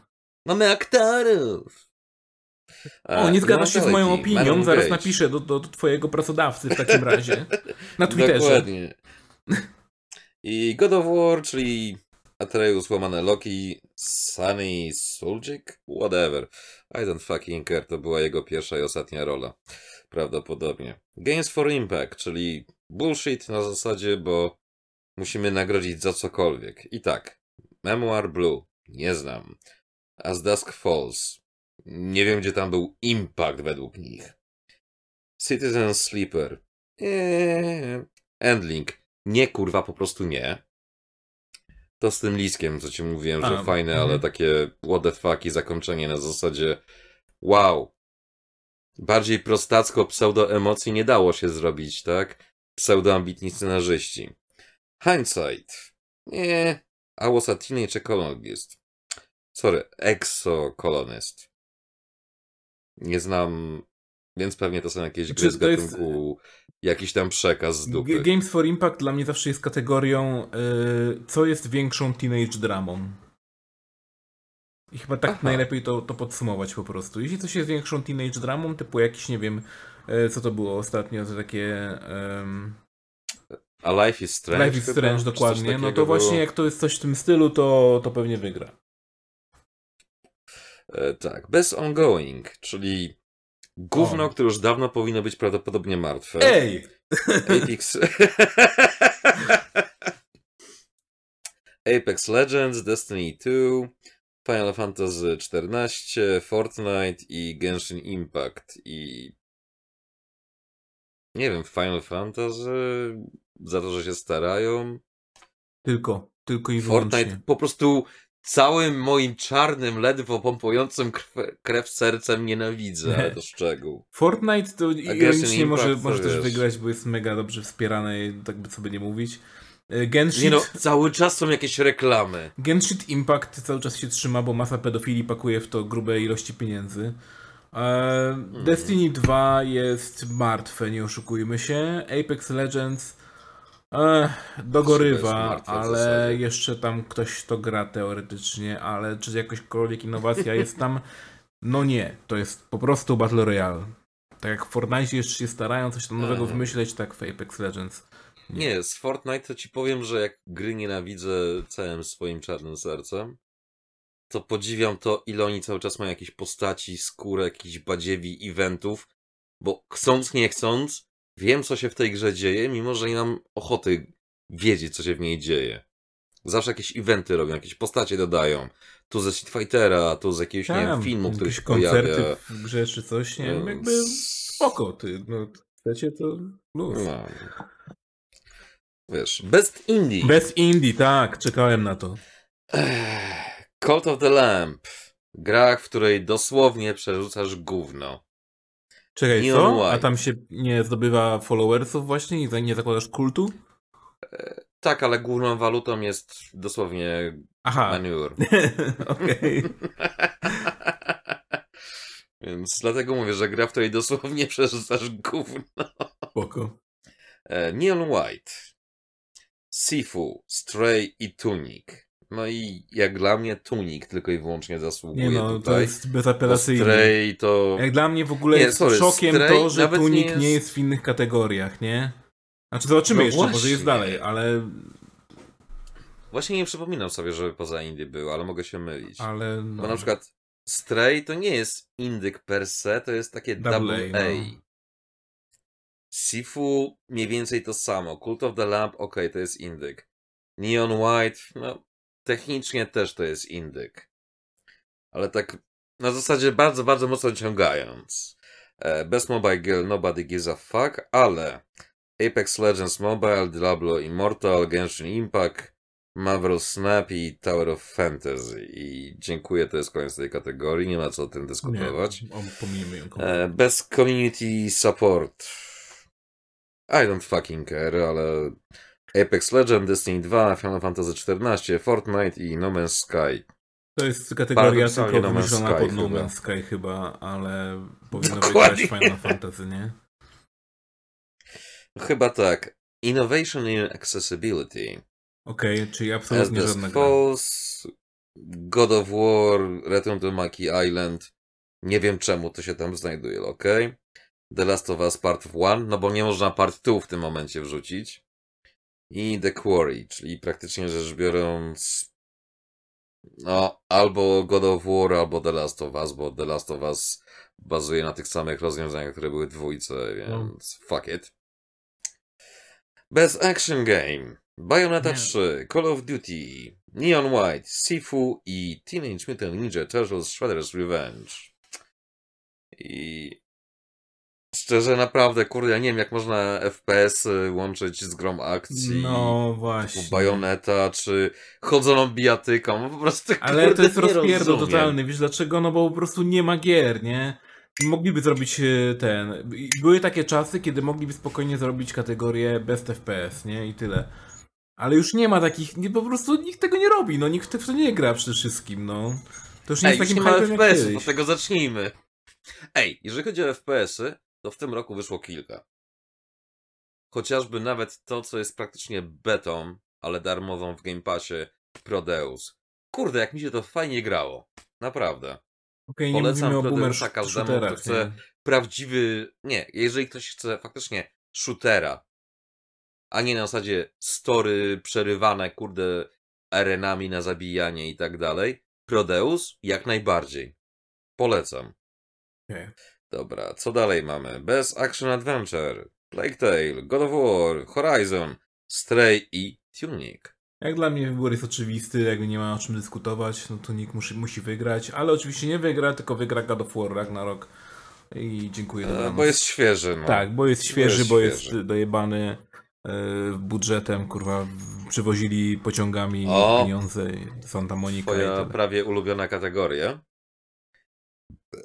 B: Mamy aktorów.
A: O, nie zgadzasz się z moją opinią, zaraz napiszę do, do, do twojego pracodawcy w takim razie. Na Twitterze.
B: Dokładnie. I God of War, czyli Atreus łamane Loki, Sunny Suljic, whatever. I don't fucking care, to była jego pierwsza i ostatnia rola. Prawdopodobnie. Games for Impact, czyli bullshit na zasadzie, bo musimy nagrodzić za cokolwiek. I tak, Memoir Blue, nie znam. As Dusk Falls, nie wiem gdzie tam był impact według nich. Citizen Sleeper, eee. Endling, nie kurwa, po prostu nie. To z tym liskiem, co ci mówiłem, że
A: A,
B: fajne,
A: mhm.
B: ale takie what the fuck i zakończenie na zasadzie wow. Bardziej prostacko pseudo emocji nie dało się zrobić, tak? Pseudo ambitni scenarzyści. Hindsight. Nie. I was a teenage ecologist. Sorry, exocolonist. Nie znam Więc pewnie to są jakieś
A: Czy
B: gry z
A: to jest-
B: gatunku, jakiś tam przekaz z dupy.
A: Games for Impact dla mnie zawsze jest kategorią, y, co jest większą teenage dramą. I chyba tak
B: Aha.
A: najlepiej to, to podsumować po prostu. Jeśli coś jest większą teenage dramą, typu jakiś, nie wiem, y, co to było ostatnio, to takie... Um,
B: A Life is Strange?
A: Life is? Strange, dokładnie. No to właśnie
B: było?
A: jak to jest coś w tym stylu, to, to pewnie wygra.
B: E, tak, bez ongoing, czyli gówno,
A: O.
B: które już dawno powinno być prawdopodobnie martwe.
A: Ej!
B: Apex... Apex Legends, Destiny 2, Final Fantasy XIV, Fortnite i Genshin Impact i... Nie wiem, Final Fantasy za to, że się starają.
A: Tylko, tylko i wyłącznie.
B: Fortnite po prostu całym moim czarnym, ledwo pompującym krew, krew sercem nienawidzę, ale to szczegół.
A: Fortnite to ironicznie może, może też
B: wiesz.
A: wygrać, bo jest mega dobrze wspierany, tak by sobie nie mówić. Y, Genshin,
B: Nie no, cały czas są jakieś reklamy.
A: Genshin Impact cały czas się trzyma, bo masa pedofili pakuje w to grube ilości pieniędzy. E,
B: Mhm.
A: Destiny 2 jest martwe, nie oszukujmy się. Apex Legends e,
B: jest
A: dogorywa, ale jeszcze tam ktoś to gra teoretycznie, ale czy jakakolwiek innowacja jest tam? No nie, to jest po prostu Battle Royale. Tak jak w Fortnite jeszcze się starają coś tam nowego
B: Mhm.
A: wymyśleć, tak w Apex Legends.
B: Nie, z Fortnite to ci powiem, że jak gry nienawidzę całym swoim czarnym sercem, to podziwiam to, ile oni cały czas mają jakieś postaci, skórę, jakichś badziewi, eventów, bo chcąc, nie chcąc, wiem, co się w tej grze dzieje, mimo że nie mam ochoty wiedzieć, co się w niej dzieje. Zawsze jakieś eventy robią, jakieś postacie dodają. Tu ze Street Fightera, tu z jakiegoś, nie wiem,
A: Tam,
B: filmu, który
A: jakieś
B: się
A: koncerty
B: pojawia.
A: w grze czy coś, nie wiem,
B: No,
A: jakby spoko, ty, no chcecie to luz.
B: No. Wiesz, Best Indie.
A: Bez indie, tak, czekałem na to.
B: Ech, Cult of the Lamp. Gra, w której dosłownie przerzucasz gówno.
A: Czekaj,
B: Neon
A: co? A tam się nie zdobywa followersów właśnie i nie zakładasz kultu?
B: Tak, ale główną walutą jest dosłownie
A: Aha,
B: manure.
A: okej.
B: Więc dlatego mówię, że gra, w której dosłownie przerzucasz gówno.
A: Spoko.
B: E, Neon White. Sifu, Stray i Tunic. No i jak dla mnie Tunic tylko i wyłącznie zasługuje
A: Nie no, to
B: tutaj.
A: jest
B: Bo
A: bezapelacyjne.
B: Stray to...
A: Jak dla mnie w ogóle
B: Nie,
A: jest
B: sorry,
A: szokiem
B: Stray
A: to, że Tunik
B: nie
A: nie
B: jest-
A: jest... w innych kategoriach, nie? Znaczy zobaczymy
B: No
A: jeszcze, może jest
B: właśnie.
A: dalej, ale...
B: Właśnie nie przypominam sobie, żeby poza Indie był, ale mogę się mylić.
A: ale no.
B: Bo na przykład Stray to nie jest indyk per se, to jest takie
A: Double
B: double
A: A, no.
B: Sifu mniej więcej to samo. Cult of the Lamp, okej, to jest indyk. Neon White, no technicznie też to jest indyk. Ale tak na zasadzie bardzo, bardzo mocno ciągając. E, Best Mobile Girl, Nobody Gives a Fuck, ale Apex Legends Mobile, Diablo Immortal, Genshin Impact, Marvel Snap i Tower of Fantasy. I dziękuję, to jest koniec tej kategorii, nie ma co o tym dyskutować.
A: Nie.
B: E, bez community support. I don't fucking care, ale Apex Legends, Destiny 2, Final Fantasy XIV, Fortnite i No Man's Sky.
A: To jest kategoria tylko
B: No Sky
A: pod No
B: chyba.
A: Man's Sky chyba, ale powinno
B: Dokładnie.
A: wygrać Final Fantasy, nie?
B: Chyba tak. Innovation in Accessibility.
A: Okej, czyli absolutnie
B: As
A: żadna.
B: Falls, God of War, Return to Maki Island. Nie wiem czemu to się tam znajduje, ok? The Last of Us Part 1, no bo nie można Part 2 w tym momencie wrzucić. I The Quarry, czyli praktycznie rzecz biorąc no, albo God of War, albo The Last of Us, bo The Last of Us bazuje na tych samych rozwiązaniach, które były w dwójce, więc fuck it. Best Action Game. Bayonetta
A: Nie.
B: 3, Call of Duty, Neon White, Sifu i Teenage Mutant Ninja Turtles Shredder's Revenge. I szczerze, naprawdę, kurde, ja nie wiem, jak można FPS -y łączyć z grą akcji.
A: No właśnie.
B: Bajoneta, czy chodzoną bijatyką, po prostu
A: Ale
B: kurde,
A: to jest rozpierdol totalny, wiesz dlaczego? No bo po prostu nie ma gier, nie? Mogliby zrobić e, ten... Były takie czasy, kiedy mogliby spokojnie zrobić kategorię Best FPS, nie? I tyle. Ale już nie ma takich, nie, po prostu nikt tego nie robi, no nikt w to nie gra przede wszystkim, no. To już nie
B: Ej,
A: jest
B: już
A: takim
B: nie ma FPS-ów, od tego zacznijmy. Ej, jeżeli chodzi o FPS-y, to w tym roku wyszło kilka. Chociażby nawet to, co jest praktycznie betą, ale darmową w Game Passie, Prodeus. Kurde, jak mi się to fajnie grało. Naprawdę.
A: Nie
B: Polecam
A: boomer
B: Prodeusa każdemu, kto chce-
A: nie?
B: Prawdziwy. Nie, jeżeli ktoś chce faktycznie shootera, a nie na zasadzie story przerywane, kurde, arenami na zabijanie i tak dalej, Prodeus jak najbardziej. Polecam.
A: Okej.
B: Dobra, co dalej mamy? Best Action Adventure, Plague Tale, God of War, Horizon, Stray i Tunic.
A: Jak dla mnie wybór jest oczywisty, jakby nie ma o czym dyskutować, no to Nick musi, musi wygrać, ale oczywiście nie wygra, tylko wygra God of War Ragnarok i dziękuję.
B: E, bo jest świeży, no.
A: Tak, bo jest świeży,
B: jest
A: bo jest
B: świeży.
A: dojebany e, budżetem, kurwa, przywozili pociągami
B: O!
A: pieniądze Santa Monica
B: Twoja prawie ulubiona kategoria.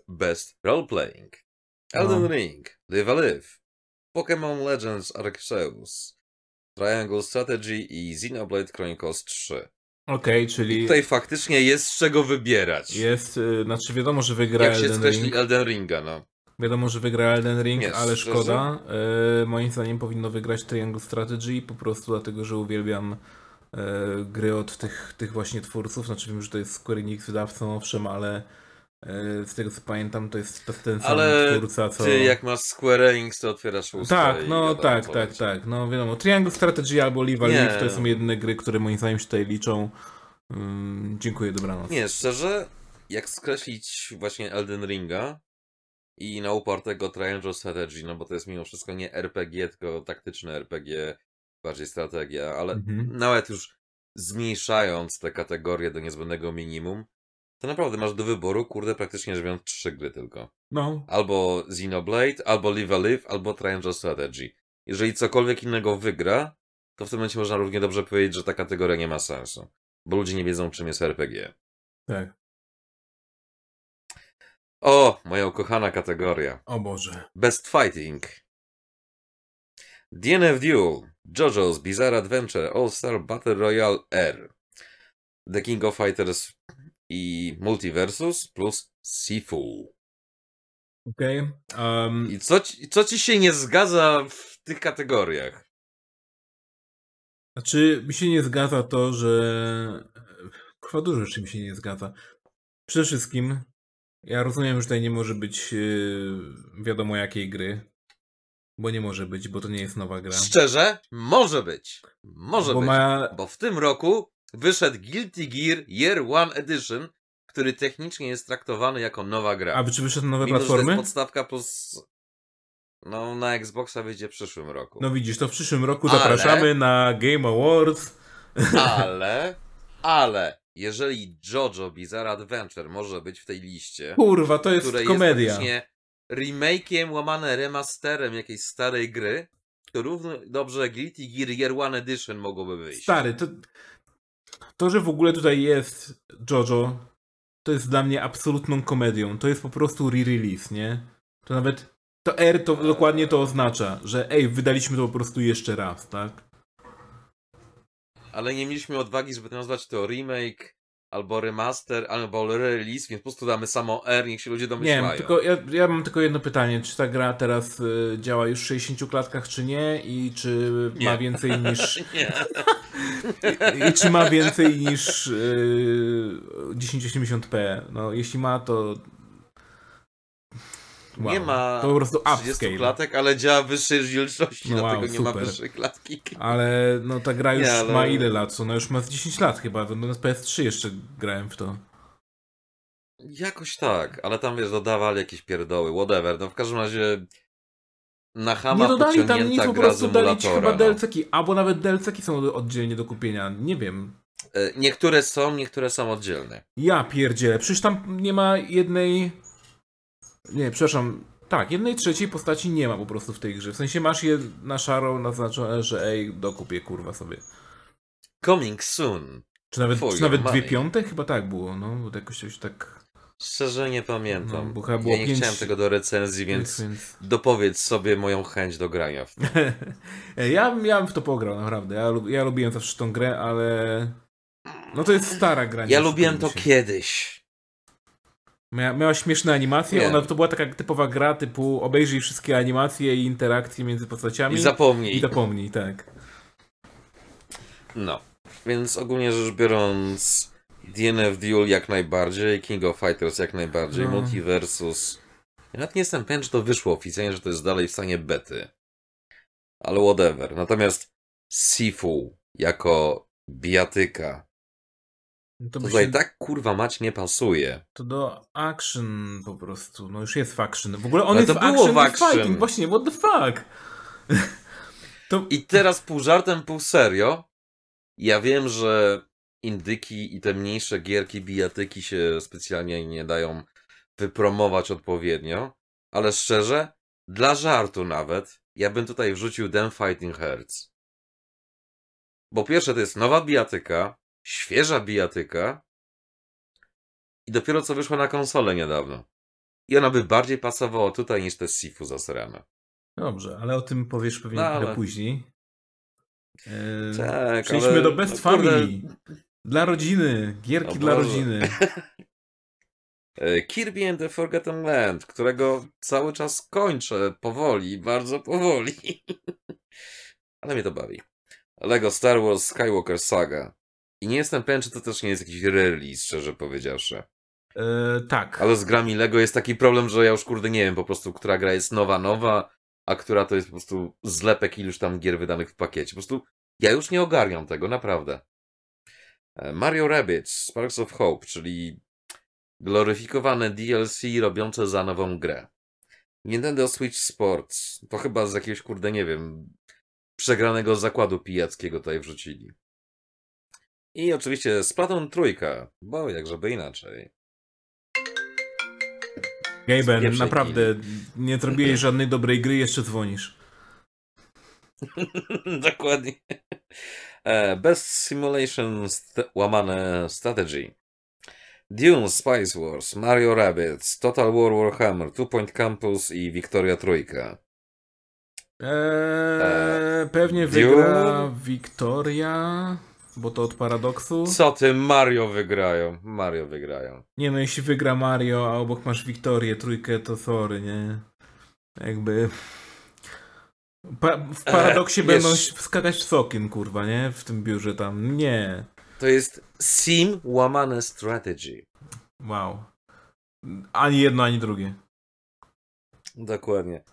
B: Best Role Playing. Elden
A: No.
B: Ring, Live a Live, Pokémon Legends Arceus, Triangle Strategy i Xenoblade Chronicles 3.
A: Okej,
B: I
A: czyli
B: tutaj faktycznie jest z czego wybierać.
A: jest, e, znaczy wiadomo, że wygra
B: Jak się
A: Elden
B: skreśli
A: Ring.
B: Elden Ringa, no.
A: Wiadomo, że wygra Elden Ring,
B: Nie,
A: ale szkoda. E, moim zdaniem powinno wygrać Triangle Strategy po prostu dlatego, że uwielbiam e, gry od tych, tych właśnie twórców. Znaczy wiem, że to jest Square Enix wydawcą, owszem, ale z tego co pamiętam to jest to jest ten sam
B: Ale
A: twórca, co...
B: Ty jak masz Square Enix, to otwierasz usta
A: Tak, no tak, tak,
B: leci.
A: tak. No wiadomo, Triangle Strategy albo Live to są jedyne gry, które moim zdaniem się tutaj liczą. Ym, dziękuję, dobranoc.
B: Nie, szczerze, jak skreślić właśnie Elden Ringa i na upartego Triangle Strategy, no bo to jest mimo wszystko nie RPG, tylko taktyczne RPG, bardziej strategia, ale
A: Mhm.
B: nawet już zmniejszając te kategorie do niezbędnego minimum, to naprawdę masz do wyboru, kurde, praktycznie rzecz trzy gry tylko.
A: No,
B: Albo Xenoblade, albo Live a Live, albo Triangle Strategy. Jeżeli cokolwiek innego wygra, to w tym momencie można równie dobrze powiedzieć, że ta kategoria nie ma sensu. Bo ludzie nie wiedzą, czym jest RPG.
A: tak.
B: O, moja ukochana kategoria.
A: O Boże.
B: Best Fighting. DNF Duel, JoJo's Bizarre Adventure All-Star Battle Royale R. The King of Fighters i Multiversus plus Sifu.
A: Okej. Um,
B: I co ci, co ci się nie zgadza w tych kategoriach?
A: Znaczy, mi się nie zgadza to, że. Kurwa, dużo rzeczy mi się nie zgadza. Przede wszystkim, ja rozumiem, że tutaj nie może być yy, wiadomo jakiej gry. Bo nie może być, bo to nie jest nowa gra.
B: Szczerze, może być. Może
A: bo
B: być.
A: ma.
B: Bo w tym roku wyszedł Guilty Gear Year One Edition, który technicznie jest traktowany jako nowa gra.
A: A czy wyszedł nowe
B: Mimo, że to
A: platformy?
B: jest podstawka plus... No, na Xboxa wyjdzie w przyszłym roku.
A: No widzisz, to w przyszłym roku
B: Ale-
A: zapraszamy na Game Awards.
B: Ale, ale, jeżeli JoJo Bizarre Adventure może być w tej liście,
A: Kurwa, to jest komedia.
B: jest remake'iem, łamane remasterem jakiejś starej gry, to równie dobrze Guilty Gear Year One Edition mogłoby wyjść.
A: Stary, to, to, że w ogóle tutaj jest JoJo, to jest dla mnie absolutną komedią. To jest po prostu re-release, nie? To nawet to R to dokładnie to oznacza, że ej, wydaliśmy to po prostu jeszcze raz, tak?
B: Ale nie mieliśmy odwagi, żeby nazwać to remake, albo remaster, albo release, więc po prostu damy samo R, niech się ludzie
A: Nie
B: domyślają.
A: wiem, tylko ja, ja mam tylko jedno pytanie, czy ta gra teraz y, działa już w 60 klatkach, czy nie? I czy ma
B: Nie.
A: więcej niż...
B: Nie.
A: I, i czy ma więcej niż y, 1080p? No, jeśli ma, to... Wow.
B: Nie ma
A: To po prostu
B: 30
A: upscale.
B: klatek, ale działa w wyższej rozdzielczości,
A: No wow,
B: dlatego nie ma wyższej klatki.
A: Ale no ta gra już
B: Nie, ale-
A: ma ile lat? Ona już ma z 10 lat chyba, to na PS3 jeszcze grałem w to.
B: Jakoś tak, ale tam wiesz, dodawali jakieś pierdoły, whatever. No w każdym razie na Hama
A: nie dodali tam nic, po prostu dali ci chyba
B: no.
A: DLC-ki, albo nawet DLC-ki są oddzielnie do kupienia, nie wiem.
B: E, Niektóre są, niektóre są oddzielne.
A: Ja pierdzielę, przecież tam nie ma jednej... Nie, przepraszam, tak, jednej trzeciej postaci nie ma po prostu w tej grze. W sensie masz je na szaro naznaczone, że ej, dokup je kurwa sobie.
B: Coming soon.
A: Czy nawet,
B: For
A: czy nawet dwie piąte? Chyba tak było, no, bo to jakoś coś tak...
B: Szczerze nie pamiętam.
A: No,
B: ja nie
A: pięć-
B: chciałem tego do recenzji, więc
A: więc...
B: dopowiedz sobie moją chęć do grania w to.
A: ja, ja bym w to pograł, naprawdę. Ja, ja lubiłem zawsze tą grę, ale. No to jest stara gra.
B: Ja lubiłem to kiedyś.
A: Miała, miała śmieszne animacje,
B: Nie.
A: ona to była taka typowa gra typu obejrzyj wszystkie animacje i interakcje między postaciami
B: I zapomnij.
A: i zapomnij, tak.
B: No. Więc ogólnie rzecz biorąc, DNF Duel jak najbardziej, King of Fighters jak najbardziej,
A: No.
B: Multiversus. Ja nawet nie jestem pewien, czy to wyszło oficjalnie, że to jest dalej w stanie bety. Ale whatever. Natomiast Sifu jako bijatyka.
A: To,
B: tutaj
A: się,
B: tak kurwa mać nie pasuje.
A: to do action po prostu, no już jest w action. W ogóle on
B: Ale
A: jest
B: to
A: w
B: było
A: action,
B: w action.
A: fighting, właśnie, what the fuck? to,
B: I teraz pół żartem, pół serio. Ja wiem, że indyki i te mniejsze gierki bijatyki się specjalnie nie dają wypromować odpowiednio, ale szczerze, dla żartu nawet, ja bym tutaj wrzucił Them Fighting Hearts. Bo pierwsze to jest nowa bijatyka, świeża bijatyka i dopiero co wyszła na konsolę niedawno. I ona by bardziej pasowała tutaj niż te Sifu zasrane.
A: Dobrze, ale o tym powiesz pewnie
B: No, ale-
A: później. Eee,
B: Tak,
A: Przejdźmy
B: ale-
A: do Best
B: no kurde-
A: Family. Dla rodziny, gierki
B: O
A: dla
B: Boże.
A: rodziny.
B: E, Kirby and the Forgotten Land, którego cały czas kończę powoli, bardzo powoli. Ale mnie to bawi. Lego Star Wars Skywalker Saga. I nie jestem pewien, czy to też nie jest jakiś release, szczerze powiedziawszy.
A: Eee, tak.
B: Ale z grami Lego jest taki problem, że ja już kurde nie wiem po prostu, która gra jest nowa, nowa, a która to jest po prostu zlepek iluś tam gier wydanych w pakiecie. Po prostu ja już nie ogarniam tego, naprawdę. E, Mario Rabbids Sparks of Hope, czyli gloryfikowane DLC robiące za nową grę. Nintendo Switch Sports, to chyba z jakiegoś kurde, nie wiem, przegranego zakładu pijackiego tutaj wrzucili. I oczywiście Splatoon trójka, bo jakżeby inaczej.
A: Gaben, naprawdę, nie zrobiłeś żadnej dobrej gry, jeszcze dzwonisz.
B: Dokładnie. E, Best Simulation st- łamane Strategy. Dune, Spice Wars, Mario Rabbids, Total War Warhammer, Two Point Campus i Victoria Trójka.
A: Eee, pewnie
B: Dune?
A: wygra Wiktoria, bo to od paradoksu.
B: Co ty, Mario wygrają? Mario wygrają.
A: Nie no, jeśli wygra Mario, a obok masz Wiktorię, trójkę, to sorry, nie? Jakby... Pa w paradoksie będą
B: wiesz-
A: wskakać w sokin, kurwa, nie? W tym biurze tam. Nie.
B: To jest Sim łamane Strategy.
A: Wow. Ani jedno, ani drugie.
B: Dokładnie.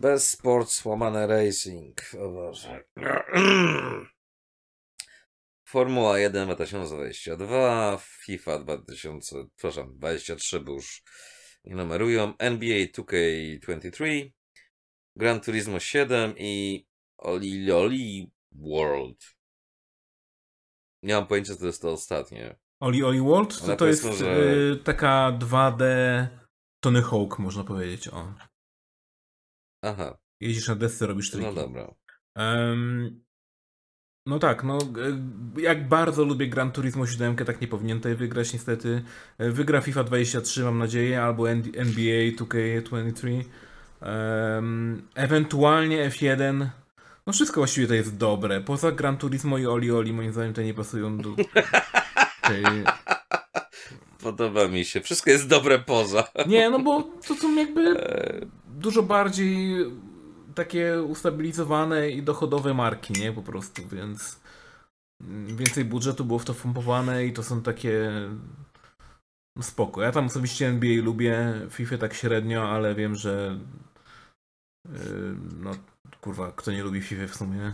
B: Best Sports łamane Racing. O Boże. Formuła 1 2022, FIFA 2000, przepraszam, 23, bo już nie numerują, NBA 2K23, Gran Turismo 7 i Oli Oli World. Nie mam pojęcia, co to jest to ostatnie.
A: Oli Oli World to, to jest
B: że-
A: y, taka 2D Tony Hawk, można powiedzieć. O.
B: Aha,
A: Jeździsz na desce, robisz triki.
B: no dobra.
A: Em, no tak, no jak bardzo lubię Gran Turismo 7, tak nie powinien tutaj wygrać niestety. E, Wygra FIFA 23 mam nadzieję, albo NBA 2K23. Em, ewentualnie F1. No wszystko właściwie to jest dobre. Poza Gran Turismo i Oli Oli moim zdaniem te nie pasują do tej...
B: Podoba mi się. Wszystko jest dobre poza.
A: Nie, no bo to są jakby
B: E,
A: dużo bardziej takie ustabilizowane i dochodowe marki, nie? Po prostu, więc więcej budżetu było w to wpompowane i to są takie no spoko. Ja tam osobiście NBA lubię, FIFA tak średnio, ale wiem, że yy, no kurwa, kto nie lubi FIFA w sumie?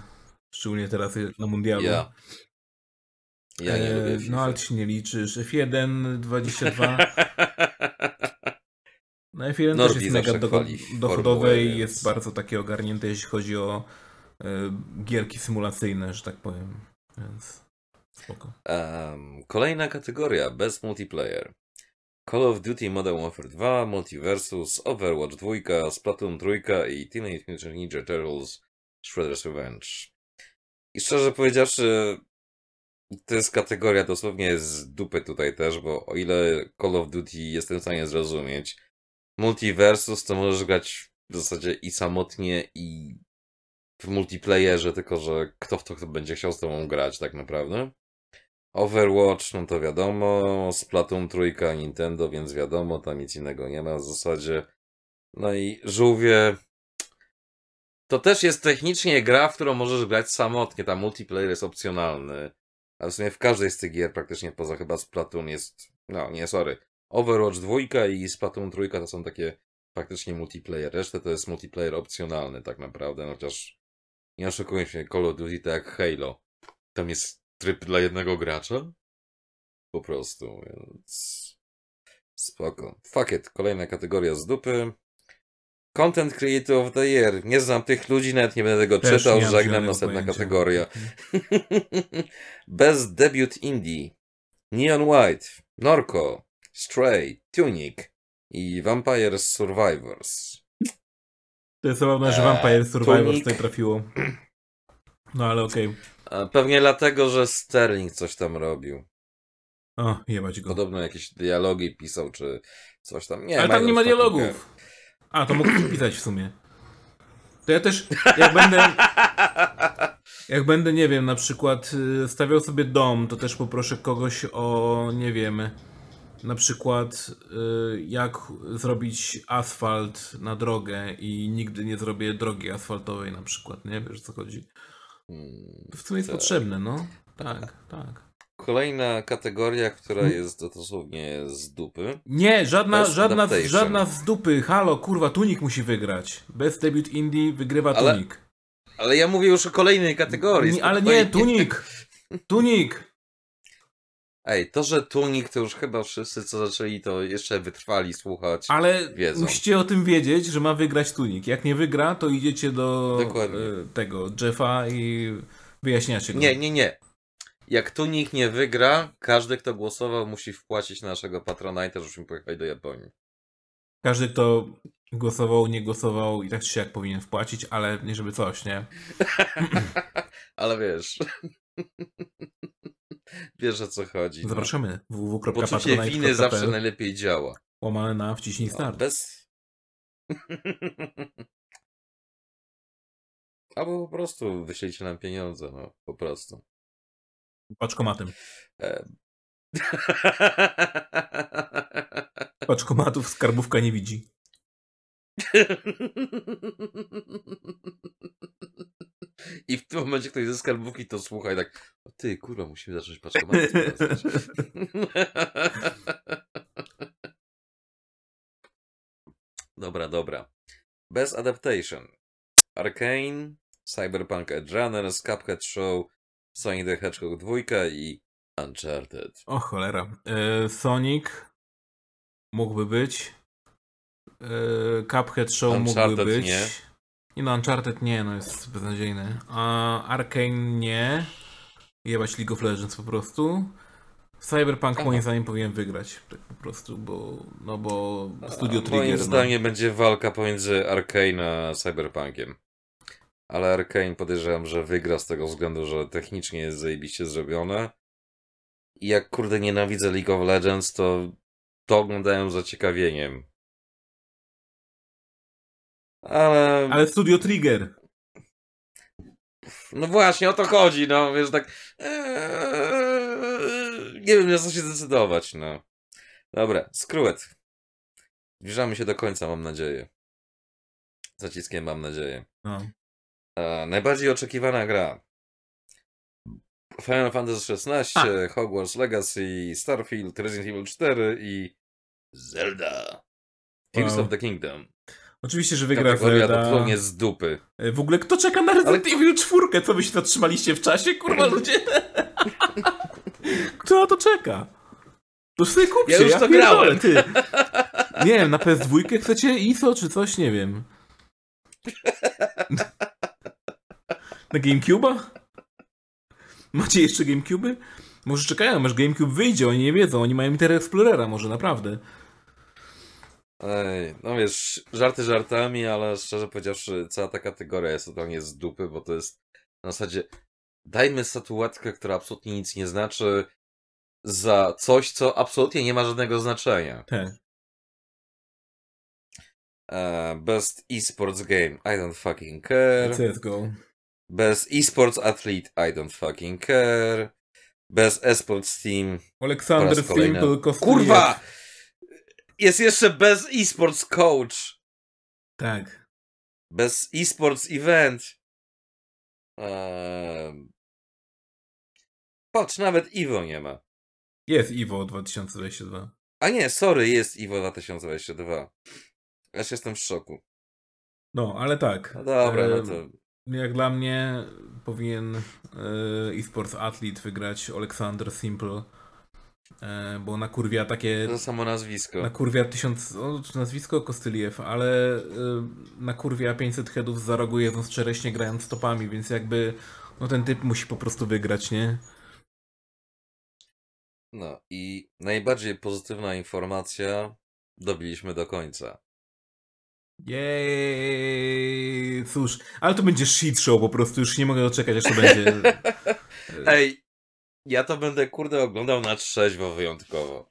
A: Szczególnie teraz na mundialu.
B: Ja. Ja nie
A: E,
B: lubię
A: No
B: FIFA.
A: ale ty się nie liczysz. F1 22 No F1
B: Norbi
A: też jest mega dochodowe i
B: więc-
A: jest bardzo takie ogarnięte, jeśli chodzi o e, gierki symulacyjne, że tak powiem. Więc spoko.
B: Em, kolejna kategoria, Best Multiplayer. Call of Duty Modern Warfare 2, Multiversus, Overwatch 2, Splatoon 3 i Teenage Mutant Ninja Turtles Shredder's Revenge. I szczerze powiedziawszy, to jest kategoria dosłownie z dupy tutaj też, bo o ile Call of Duty jestem w stanie zrozumieć, Multiversus to możesz grać w zasadzie i samotnie, i w multiplayerze, tylko że kto w to kto będzie chciał z tobą grać tak naprawdę. Overwatch, no to wiadomo, Splatoon trójka Nintendo, więc wiadomo, tam nic innego nie ma w zasadzie. No i żółwie. To też jest technicznie gra, w którą możesz grać samotnie. Tam multiplayer jest opcjonalny. Ale w sumie w każdej z tych gier, praktycznie poza chyba Splatoon jest. No, nie, sorry. Overwatch 2 i Splatoon 3 to są takie faktycznie multiplayer. Resztę to jest multiplayer opcjonalny tak naprawdę, no chociaż nie oszukujmy się, Call of Duty tak jak Halo. Tam jest tryb dla jednego gracza? Po prostu, więc... Spoko. Fuck it. Kolejna kategoria z dupy. Content Creator of the Year. Nie znam tych ludzi, nawet nie będę tego
A: Też
B: czytał. Żegnam, następna
A: pojęcia.
B: kategoria. Best Debut Indie. Neon White, Norco, Stray, Tunic i Vampire Survivors.
A: To jest zabawne, że
B: Eee,
A: Vampire Survivors
B: Tunic.
A: tutaj trafiło. No ale okej.
B: A Pewnie dlatego, że Sterling coś tam robił.
A: O, jebać go.
B: Podobno jakieś dialogi pisał, czy coś tam. Nie,
A: ale tam nie ma dialogów. A, to mógł pisać w sumie. To ja też, jak będę, jak będę, nie wiem, na przykład y, stawiał sobie dom, to też poproszę kogoś o, nie wiem, na przykład y, jak zrobić asfalt na drogę i nigdy nie zrobię drogi asfaltowej na przykład, nie? Wiesz o co chodzi? To w sumie jest
B: Tak.
A: potrzebne, no. Tak, tak.
B: Kolejna kategoria, która jest dosłownie z dupy.
A: Nie, żadna,
B: Best
A: żadna,
B: Adaptation.
A: żadna z dupy. Halo, kurwa, Tunik musi wygrać. Best debut indie wygrywa
B: Ale-
A: Tunik.
B: Ale ja mówię już o kolejnej kategorii.
A: Nie, ale nie, Tunik! Tunik!
B: Ej, to, że Tunik, to już chyba wszyscy, co zaczęli, to jeszcze wytrwali słuchać.
A: Ale
B: Wiedzą.
A: musicie o tym wiedzieć, że ma wygrać Tunik. Jak nie wygra, to idziecie do
B: Dokładnie.
A: e, tego Jeffa i wyjaśniacie go.
B: Nie, nie, nie. Jak Tunik nie wygra, każdy, kto głosował, musi wpłacić na naszego Patronite'a, żebyśmy pojechali do Japonii.
A: Każdy, kto głosował, nie głosował i tak czy siak powinien wpłacić, ale nie żeby coś, nie?
B: Ale wiesz. wiesz o co chodzi. no.
A: Zapraszamy
B: Poczucie
A: www.patronite.pl
B: winy zawsze najlepiej działa.
A: łamane na wciśnij
B: No,
A: start.
B: bez. Albo po prostu wyślijcie nam pieniądze, no po prostu.
A: Paczkomatem.
B: E.
A: Paczkomatów skarbówka nie widzi.
B: I w tym momencie ktoś ze skarbówki to słucha i tak, o ty kurwa, musimy zacząć paczkomaty dobra, dobra. Bez adaptation. Arcane, Cyberpunk Edge Runners, Cuphead Show, Sonic the Hedgehog 2 i Uncharted.
A: O cholera. E, Sonic mógłby być. E, Cuphead Show mógłby
B: Uncharted
A: być.
B: nie.
A: Nie no, Uncharted nie, no jest beznadziejny. A Arkane nie. Jebać League of Legends po prostu. Cyberpunk
B: Aha.
A: moim zdaniem powinien wygrać. Tak po prostu, bo no bo Studio Trigger.
B: Moim
A: no.
B: zdaniem będzie walka pomiędzy Arkane a Cyberpunkiem. Ale Arkane podejrzewam, że wygra z tego względu, że technicznie jest zajebiście zrobione. I jak kurde nienawidzę League of Legends, to to oglądałem z zaciekawieniem. Ale...
A: Ale Studio Trigger.
B: No właśnie, o to chodzi, no, wiesz, tak... Eee, nie wiem, na co się zdecydować, no. Dobra, Screwet. Zbliżamy się do końca, mam nadzieję. Zaciskiem mam nadzieję.
A: No.
B: E, najbardziej oczekiwana gra. Final Fantasy XVI, Hogwarts Legacy, Starfield, Resident Evil 4 i Zelda. Tears
A: Wow.
B: of the Kingdom.
A: Oczywiście, że wygra
B: Kategoria
A: Zelda.
B: dosłownie z dupy.
A: E, W ogóle kto czeka na Resident Evil 4? Co wy się zatrzymaliście w czasie? Kurwa ludzie. kto na to czeka? To sobie kupcie,
B: Ja już to grałem.
A: Ty. Nie wiem, na PS2 chcecie ISO czy coś? Nie wiem. Na Gamecube'a? Macie jeszcze Gamecube'y? Może czekają, aż Gamecube wyjdzie, oni nie wiedzą, oni mają Inter Explorera, może naprawdę.
B: Ej, no wiesz, żarty żartami, ale szczerze powiedziawszy, cała ta kategoria jest totalnie z dupy, bo to jest na zasadzie dajmy statuetkę, która absolutnie nic nie znaczy za coś, co absolutnie nie ma żadnego znaczenia.
A: Tak.
B: E, best esports game, I don't fucking care.
A: CSGO.
B: Best esports athlete, I don't fucking care. Bez eSports Team.
A: Aleksander. Simple.
B: Kurwa! Jest jeszcze bez eSports Coach.
A: Tak.
B: Bez eSports Event. Eee... Patrz, nawet Iwo nie ma.
A: Jest Iwo 2022.
B: A nie, sorry, jest Iwo 2022. Aż jestem w szoku.
A: No, ale tak.
B: No dobra, no to...
A: Jak dla mnie powinien e, eSports Athlete wygrać Aleksander Simple, bo na kurwia takie...
B: To samo nazwisko.
A: Na kurwia 1000, o, nazwisko Kostyliew, ale y, na kurwia 500 headów za rogu jedząc czereśnie grając stopami, więc jakby no ten typ musi po prostu wygrać, nie?
B: No i najbardziej pozytywna informacja dobiliśmy do końca.
A: Jej, cóż, ale to będzie shit show po prostu, już nie mogę doczekać, aż to będzie.
B: Ej, ja to będę kurde oglądał na trzeźwo wyjątkowo.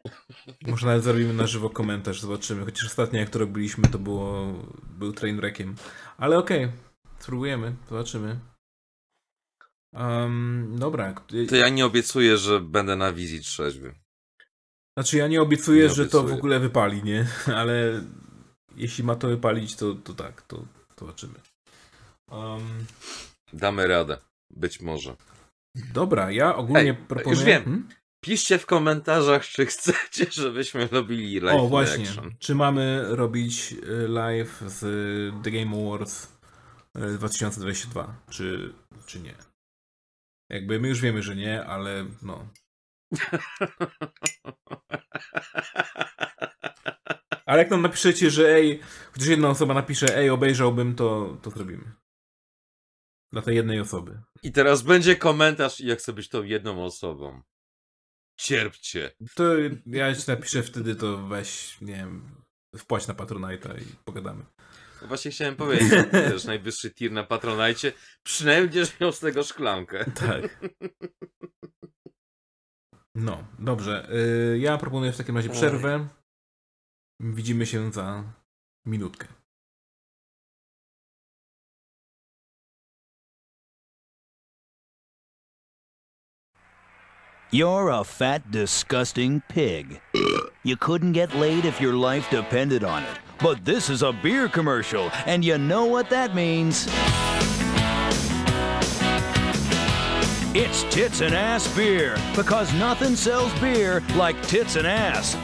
A: Może nawet zrobimy na żywo komentarz, zobaczymy. Chociaż ostatnio jak to robiliśmy, to było, był trainwreckiem. Ale okej, spróbujemy, zobaczymy. Um, dobra.
B: To ja nie obiecuję, że będę na wizji trzeźwy.
A: Znaczy ja nie obiecuję,
B: Nie
A: że to w
B: obiecuję.
A: ogóle wypali, nie? Ale jeśli ma to wypalić, to, to tak, to, to zobaczymy. Um,
B: Damy radę. Być może.
A: Dobra, ja ogólnie
B: Ej,
A: proponuję...
B: już wiem.
A: Hmm?
B: Piszcie w komentarzach, czy chcecie, żebyśmy robili live
A: O, właśnie. Czy mamy robić y, live z The Game Awards y, 2022, czy, czy nie? Jakby my już wiemy, że nie, ale no. Ale jak nam napiszecie, że ej, chociaż jedna osoba napisze, ej, obejrzałbym, to, to zrobimy. Dla tej jednej osoby.
B: I teraz będzie komentarz i ja chcę być tą jedną osobą. Cierpcie.
A: To ja ci napiszę wtedy, to weź, nie wiem, wpłać na Patronite'a i pogadamy.
B: No Właśnie chciałem powiedzieć, że też najwyższy tier na Patronajcie, przynajmniej będziesz miał z tego szklankę.
A: Tak. No, dobrze. Y, Ja proponuję w takim razie przerwę. Widzimy się za minutkę.
C: You're a fat, disgusting pig. You couldn't get laid if your life depended on it. But this is a beer commercial, and you know what that means. It's tits and ass beer, because nothing sells beer like tits and ass.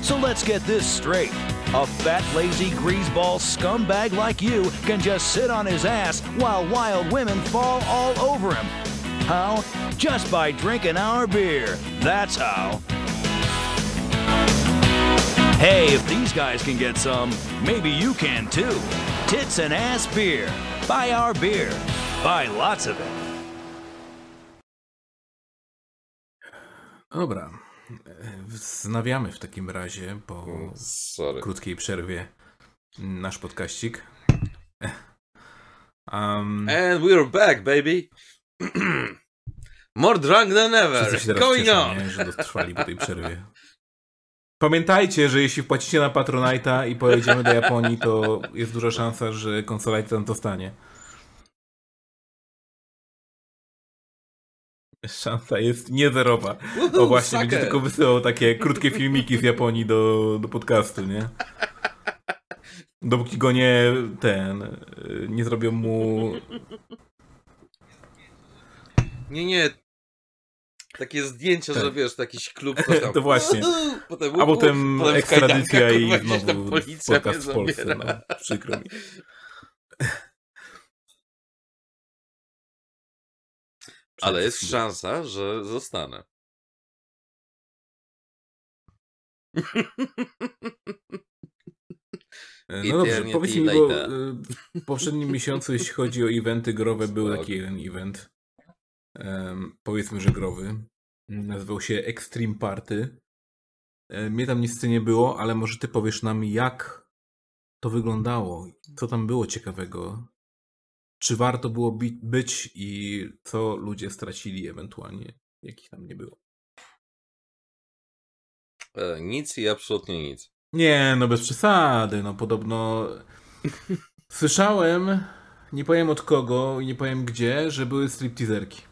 C: So let's get this straight. A fat, lazy, greaseball scumbag like you can just sit on his ass while wild women fall all over him. How? Just by drinking our beer. That's how. Hey, if these guys can get some, maybe you can too. Tits and ass beer. Buy our beer. Buy lots of it.
A: Dobra. Wznawiamy w takim razie po
B: Sorry.
A: krótkiej przerwie nasz podkaścik. Um,
B: And we're back, baby. More drunk than ever. Going
A: cieszą,
B: on.
A: nie? że dotrwali po tej przerwie. Pamiętajcie, że jeśli wpłacicie na Patronite'a i pojedziemy do Japonii, to jest duża szansa, że konsola tam dostanie. Szansa jest niezerowa. O właśnie, będzie tylko wysyłał takie krótkie filmiki z Japonii do, do podcastu, nie? Dopóki go nie ten, y, nie zrobią mu...
B: Nie, nie. Takie zdjęcia,
A: Tak.
B: że wiesz, jakiś klub to tam.
A: To właśnie.
B: Potem,
A: A potem ekstradycja i znowu
B: policja
A: podcast w Polsce.
B: zabiera.
A: No, przykro mi.
B: Ale jest szansa, że zostanę.
A: No
B: I
A: dobrze, powiedz mi, bo y, w poprzednim miesiącu, jeśli chodzi o eventy growe, był taki jeden event. Powiedzmy, że growy. Nazywał się Extreme Party. E, Mnie tam nic nie było, ale może ty powiesz nam, jak to wyglądało, co tam było ciekawego, czy warto było być i co ludzie stracili ewentualnie, jakich tam nie było.
B: E, nic i absolutnie nic.
A: Nie, no bez przesady, no podobno słyszałem, nie powiem od kogo i nie powiem gdzie, że były stripteaserki.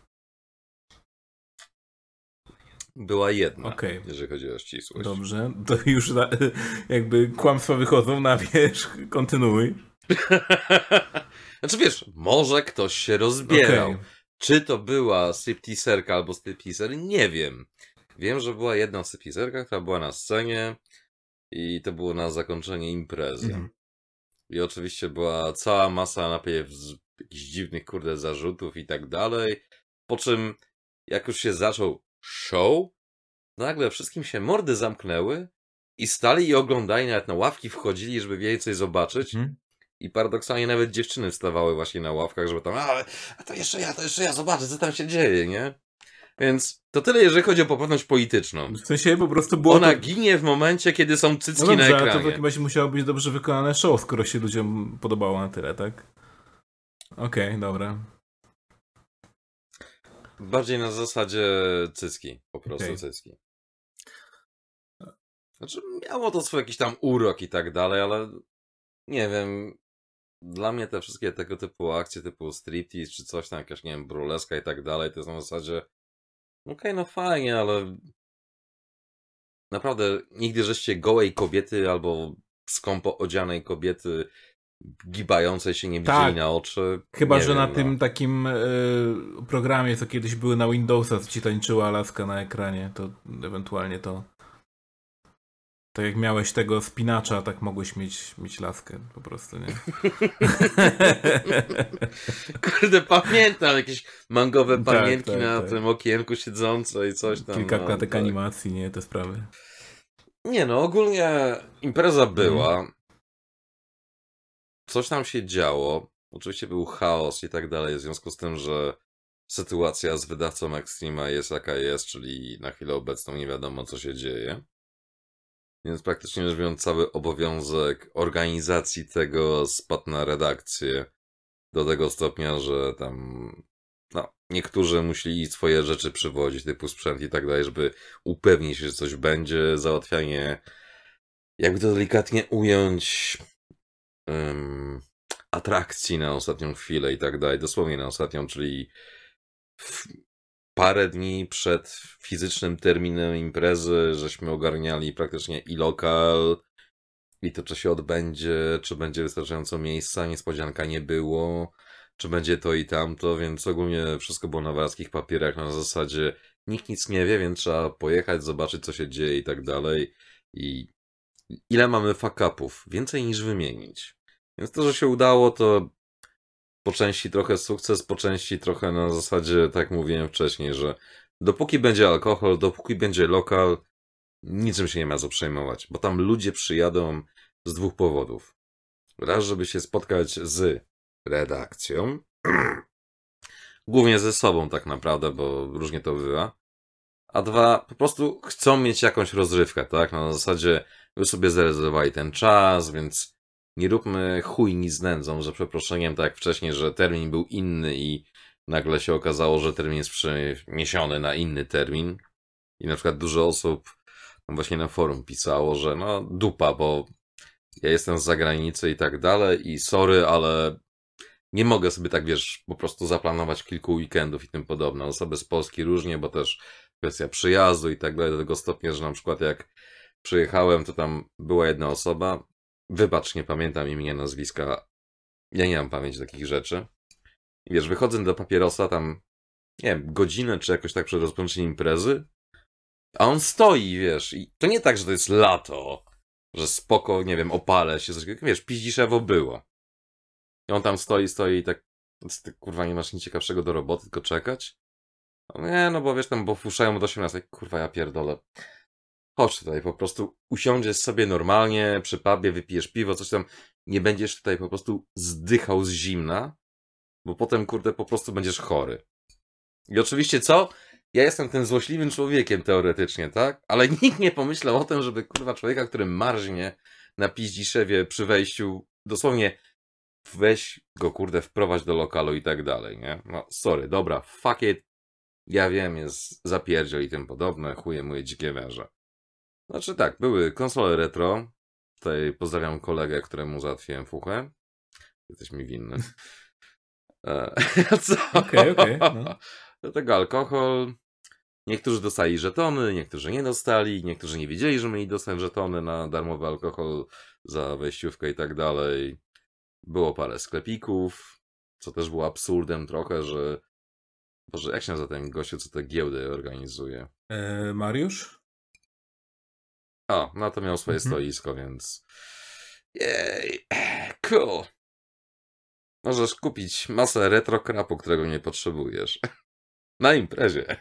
B: Była jedna,
A: Okej.
B: jeżeli chodzi o ścisłość.
A: Dobrze, to już na, jakby kłamstwa wychodzą na wierzch. Kontynuuj.
B: znaczy wiesz, może ktoś się rozbierał.
A: Okej.
B: Czy to była stripteaserka albo stripteaser, nie wiem. Wiem, że była jedna stripteaserka, która była na scenie i to było na zakończenie imprezy.
A: Mhm.
B: I oczywiście była cała masa najpierw z jakichś dziwnych, kurde, zarzutów i tak dalej. Po czym, jak już się zaczął show, nagle wszystkim się mordy zamknęły i stali i oglądali, nawet na ławki wchodzili, żeby wiedzieć coś zobaczyć.
A: Mhm.
B: I paradoksalnie nawet dziewczyny wstawały właśnie na ławkach, żeby tam, a, a to jeszcze ja, to jeszcze ja, zobaczę, co tam się dzieje, nie? Więc to tyle, jeżeli chodzi o poprawność polityczną.
A: W sensie po prostu było
B: Ona
A: to...
B: ginie w momencie, kiedy są cycki
A: No
B: na
A: dobrze, ale to w
B: ekranie.
A: takim razie musiało być dobrze wykonane show, skoro się ludziom podobało na tyle, tak? Okej, dobra.
B: Bardziej na zasadzie cycki, po prostu
A: Okej.
B: cycki. Znaczy, miało to swój jakiś tam urok i tak dalej, ale nie wiem. Dla mnie te wszystkie tego typu akcje, typu striptease czy coś tam, jakaś, nie wiem, burleska i tak dalej, to jest na zasadzie okej, no fajnie, ale naprawdę nigdy żeście gołej kobiety albo skąpo odzianej kobiety gibającej się nie widzieli
A: Tak.
B: na oczy.
A: Chyba,
B: Nie
A: że
B: wiem,
A: na
B: no.
A: tym takim y, programie, co kiedyś były na Windowsa, co ci tańczyła laska na ekranie, to ewentualnie to... Tak jak miałeś tego spinacza, tak mogłeś mieć, mieć laskę po prostu, nie?
B: Kurde, pamiętam jakieś mangowe
A: Tak,
B: pamiętki
A: tak,
B: na
A: tak.
B: tym okienku siedzące i coś tam.
A: Kilka
B: no,
A: klatek
B: tak.
A: animacji, nie? Te sprawy.
B: Nie no, ogólnie impreza była. Coś tam się działo. Oczywiście był chaos i tak dalej, w związku z tym, że sytuacja z wydawcą Extrema jest jaka jest, czyli na chwilę obecną nie wiadomo co się dzieje. Więc praktycznie rzecz biorąc, cały obowiązek organizacji tego spadł na redakcję. Do tego stopnia, że tam no, niektórzy musieli swoje rzeczy przywozić, typu sprzęt i tak dalej, żeby upewnić się, że coś będzie. Załatwianie, jakby to delikatnie ująć, em, atrakcji na ostatnią chwilę i tak dalej. Dosłownie na ostatnią, czyli parę dni przed fizycznym terminem imprezy, żeśmy ogarniali praktycznie i lokal, i to, czy się odbędzie, czy będzie wystarczająco miejsca, niespodzianka nie było, czy będzie to i tamto, więc ogólnie wszystko było na warskich papierach na zasadzie nikt nic nie wie, więc trzeba pojechać, zobaczyć, co się dzieje i tak dalej. I ile mamy fuck-upów? Więcej niż wymienić. Więc to, że się udało, to po części trochę sukces, po części trochę na zasadzie, tak mówiłem wcześniej, że dopóki będzie alkohol, dopóki będzie lokal, niczym się nie ma co przejmować, bo tam ludzie przyjadą z dwóch powodów. Raz, żeby się spotkać z redakcją, głównie ze sobą tak naprawdę, bo różnie to bywa. A dwa, po prostu chcą mieć jakąś rozrywkę, tak? Na zasadzie wy sobie zarezerwowali ten czas, więc nie róbmy chujni z nędzą, że przeproszeniem, tak jak wcześniej, że termin był inny i nagle się okazało, że termin jest przeniesiony na inny termin. I na przykład dużo osób właśnie na forum pisało, że no dupa, bo ja jestem z zagranicy i tak dalej i sorry, ale nie mogę sobie tak, wiesz, po prostu zaplanować kilku weekendów i tym podobne. Osoby z Polski różnie, bo też kwestia przyjazdu i tak dalej, do tego stopnia, że na przykład jak przyjechałem, to tam była jedna osoba, wybacz, nie pamiętam imienia, nazwiska, ja nie mam pamięci takich rzeczy. I wiesz, wychodzę do papierosa tam, nie wiem, godzinę czy jakoś tak przed rozpoczęciem imprezy, a on stoi, wiesz, i to nie tak, że to jest lato, że spoko, nie wiem, opalę się, coś takiego, wiesz, piździszewo było. I on tam stoi, stoi i tak, ty kurwa nie masz nic ciekawszego do roboty, tylko czekać? Nie, no bo wiesz, tam, bo wpuszczają do 18, kurwa ja pierdolę. Chodź tutaj, po prostu usiądziesz sobie normalnie, przy pubie, wypijesz piwo, coś tam, nie będziesz tutaj po prostu zdychał z zimna, bo potem, kurde, po prostu będziesz chory. I oczywiście co? Ja jestem tym złośliwym człowiekiem teoretycznie, tak? Ale nikt nie pomyślał o tym, żeby kurwa człowieka, który marznie na piździszewie przy wejściu, dosłownie weź go kurde wprowadź do lokalu i tak dalej, nie? No sorry, dobra, fuck it. Ja wiem, jest zapierdziel i tym podobne, chuje moje dzikie węże. Znaczy tak, były konsole retro. Tutaj pozdrawiam kolegę, któremu załatwiłem fuchę. Jesteś mi winny. E, Co?
A: Okej, okej, no.
B: Do tego alkohol. Niektórzy dostali żetony, niektórzy nie dostali, niektórzy nie wiedzieli, że mieli dostać żetony na darmowy alkohol za wejściówkę i tak dalej. Było parę sklepików, co też było absurdem trochę, że Boże, jak się nazywa ten gościu, co te giełdy organizuje?
A: E, Mariusz?
B: A, no to miał swoje
A: Mhm.
B: stoisko, więc... Jej, cool. Możesz kupić masę retro krapu, którego nie potrzebujesz. Na imprezie.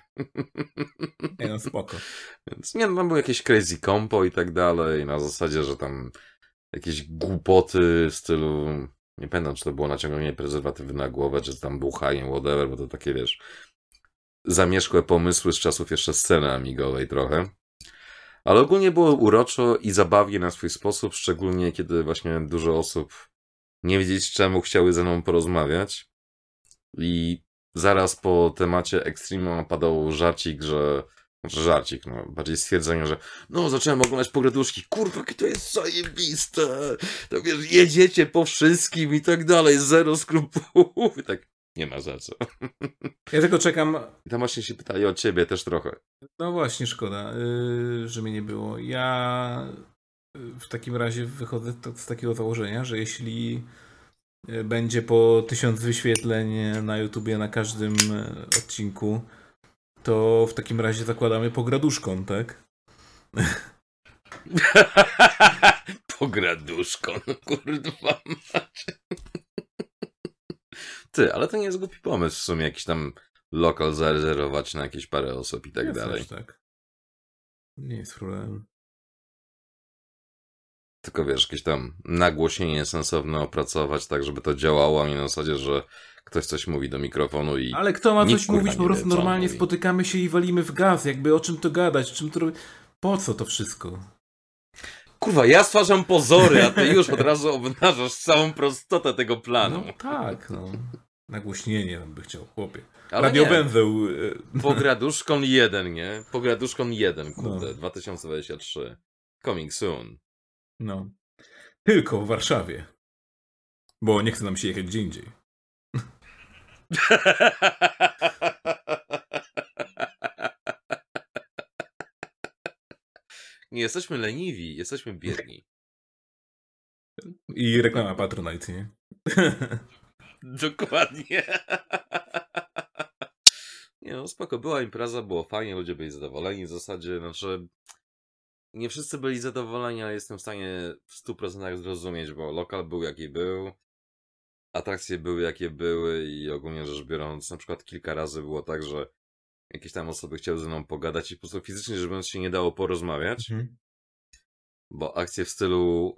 A: Nie no, spoko.
B: Więc nie, no, tam były jakieś crazy compo i tak dalej, na zasadzie, że tam jakieś głupoty w stylu, nie pamiętam, czy to było naciąganie prezerwatywy na głowę, czy tam buchanie, whatever, bo to takie, wiesz, zamierzchłe pomysły z czasów jeszcze sceny amigowej trochę. Ale ogólnie było uroczo i zabawnie na swój sposób, szczególnie kiedy właśnie dużo osób nie wiedzieć czemu chciały ze mną porozmawiać. I zaraz po temacie Extreme padał żarcik, że żarcik, no, bardziej stwierdzenie, że no, zacząłem oglądać pograduszki, kurwa, jakie to jest zajebiste, to wiesz, jedziecie po wszystkim i tak dalej, zero skrupułów. I tak, nie ma za co.
A: Ja tylko czekam.
B: I tam właśnie się pytali o ciebie też trochę.
A: No właśnie, szkoda, y, że mnie nie było. Ja y, w takim razie wychodzę z takiego założenia, że jeśli y, będzie po tysiąc wyświetleń na YouTubie na każdym odcinku, to w takim razie zakładamy pograduszką, tak?
B: Pograduszko, no kurwa macie. Ty, ale to nie jest głupi pomysł w sumie, jakiś tam lokal zarezerwować na jakieś parę osób i tak
A: Jest
B: dalej.
A: tak. Nie jest problem.
B: Tylko wiesz, jakieś tam nagłośnienie sensowne opracować, tak żeby to działało, a nie na zasadzie, że ktoś coś mówi do mikrofonu i...
A: Ale kto ma coś mówić? Po prostu normalnie
B: mówi.
A: spotykamy się i walimy w gaz. Jakby o czym to gadać? Czym to robi? Po co to wszystko?
B: Kurwa, ja stwarzam pozory, a ty już od razu obnażasz całą prostotę tego planu.
A: No tak, no. Nagłośnienie bym chciał, chłopie.
B: Ale nie,
A: Radiowęzeł. y,
B: Pograduszkon 1, nie? Pograduszkon 1, kurde,
A: No.
B: 2023. Coming soon.
A: No. Tylko w Warszawie. Bo nie chce nam się jechać gdzie indziej.
B: Nie jesteśmy leniwi, jesteśmy biedni.
A: I reklama Patronite, nie?
B: Dokładnie. Nie no, spoko, była impreza, było fajnie, ludzie byli zadowoleni w zasadzie, znaczy nie wszyscy byli zadowoleni, ale jestem w stanie w 100% zrozumieć, bo lokal był jaki był, atrakcje były jakie były i ogólnie rzecz biorąc, na przykład kilka razy było tak, że jakieś tam osoby chciały ze mną pogadać i po prostu fizycznie biorąc się nie dało porozmawiać,
A: Mhm.
B: bo akcje w stylu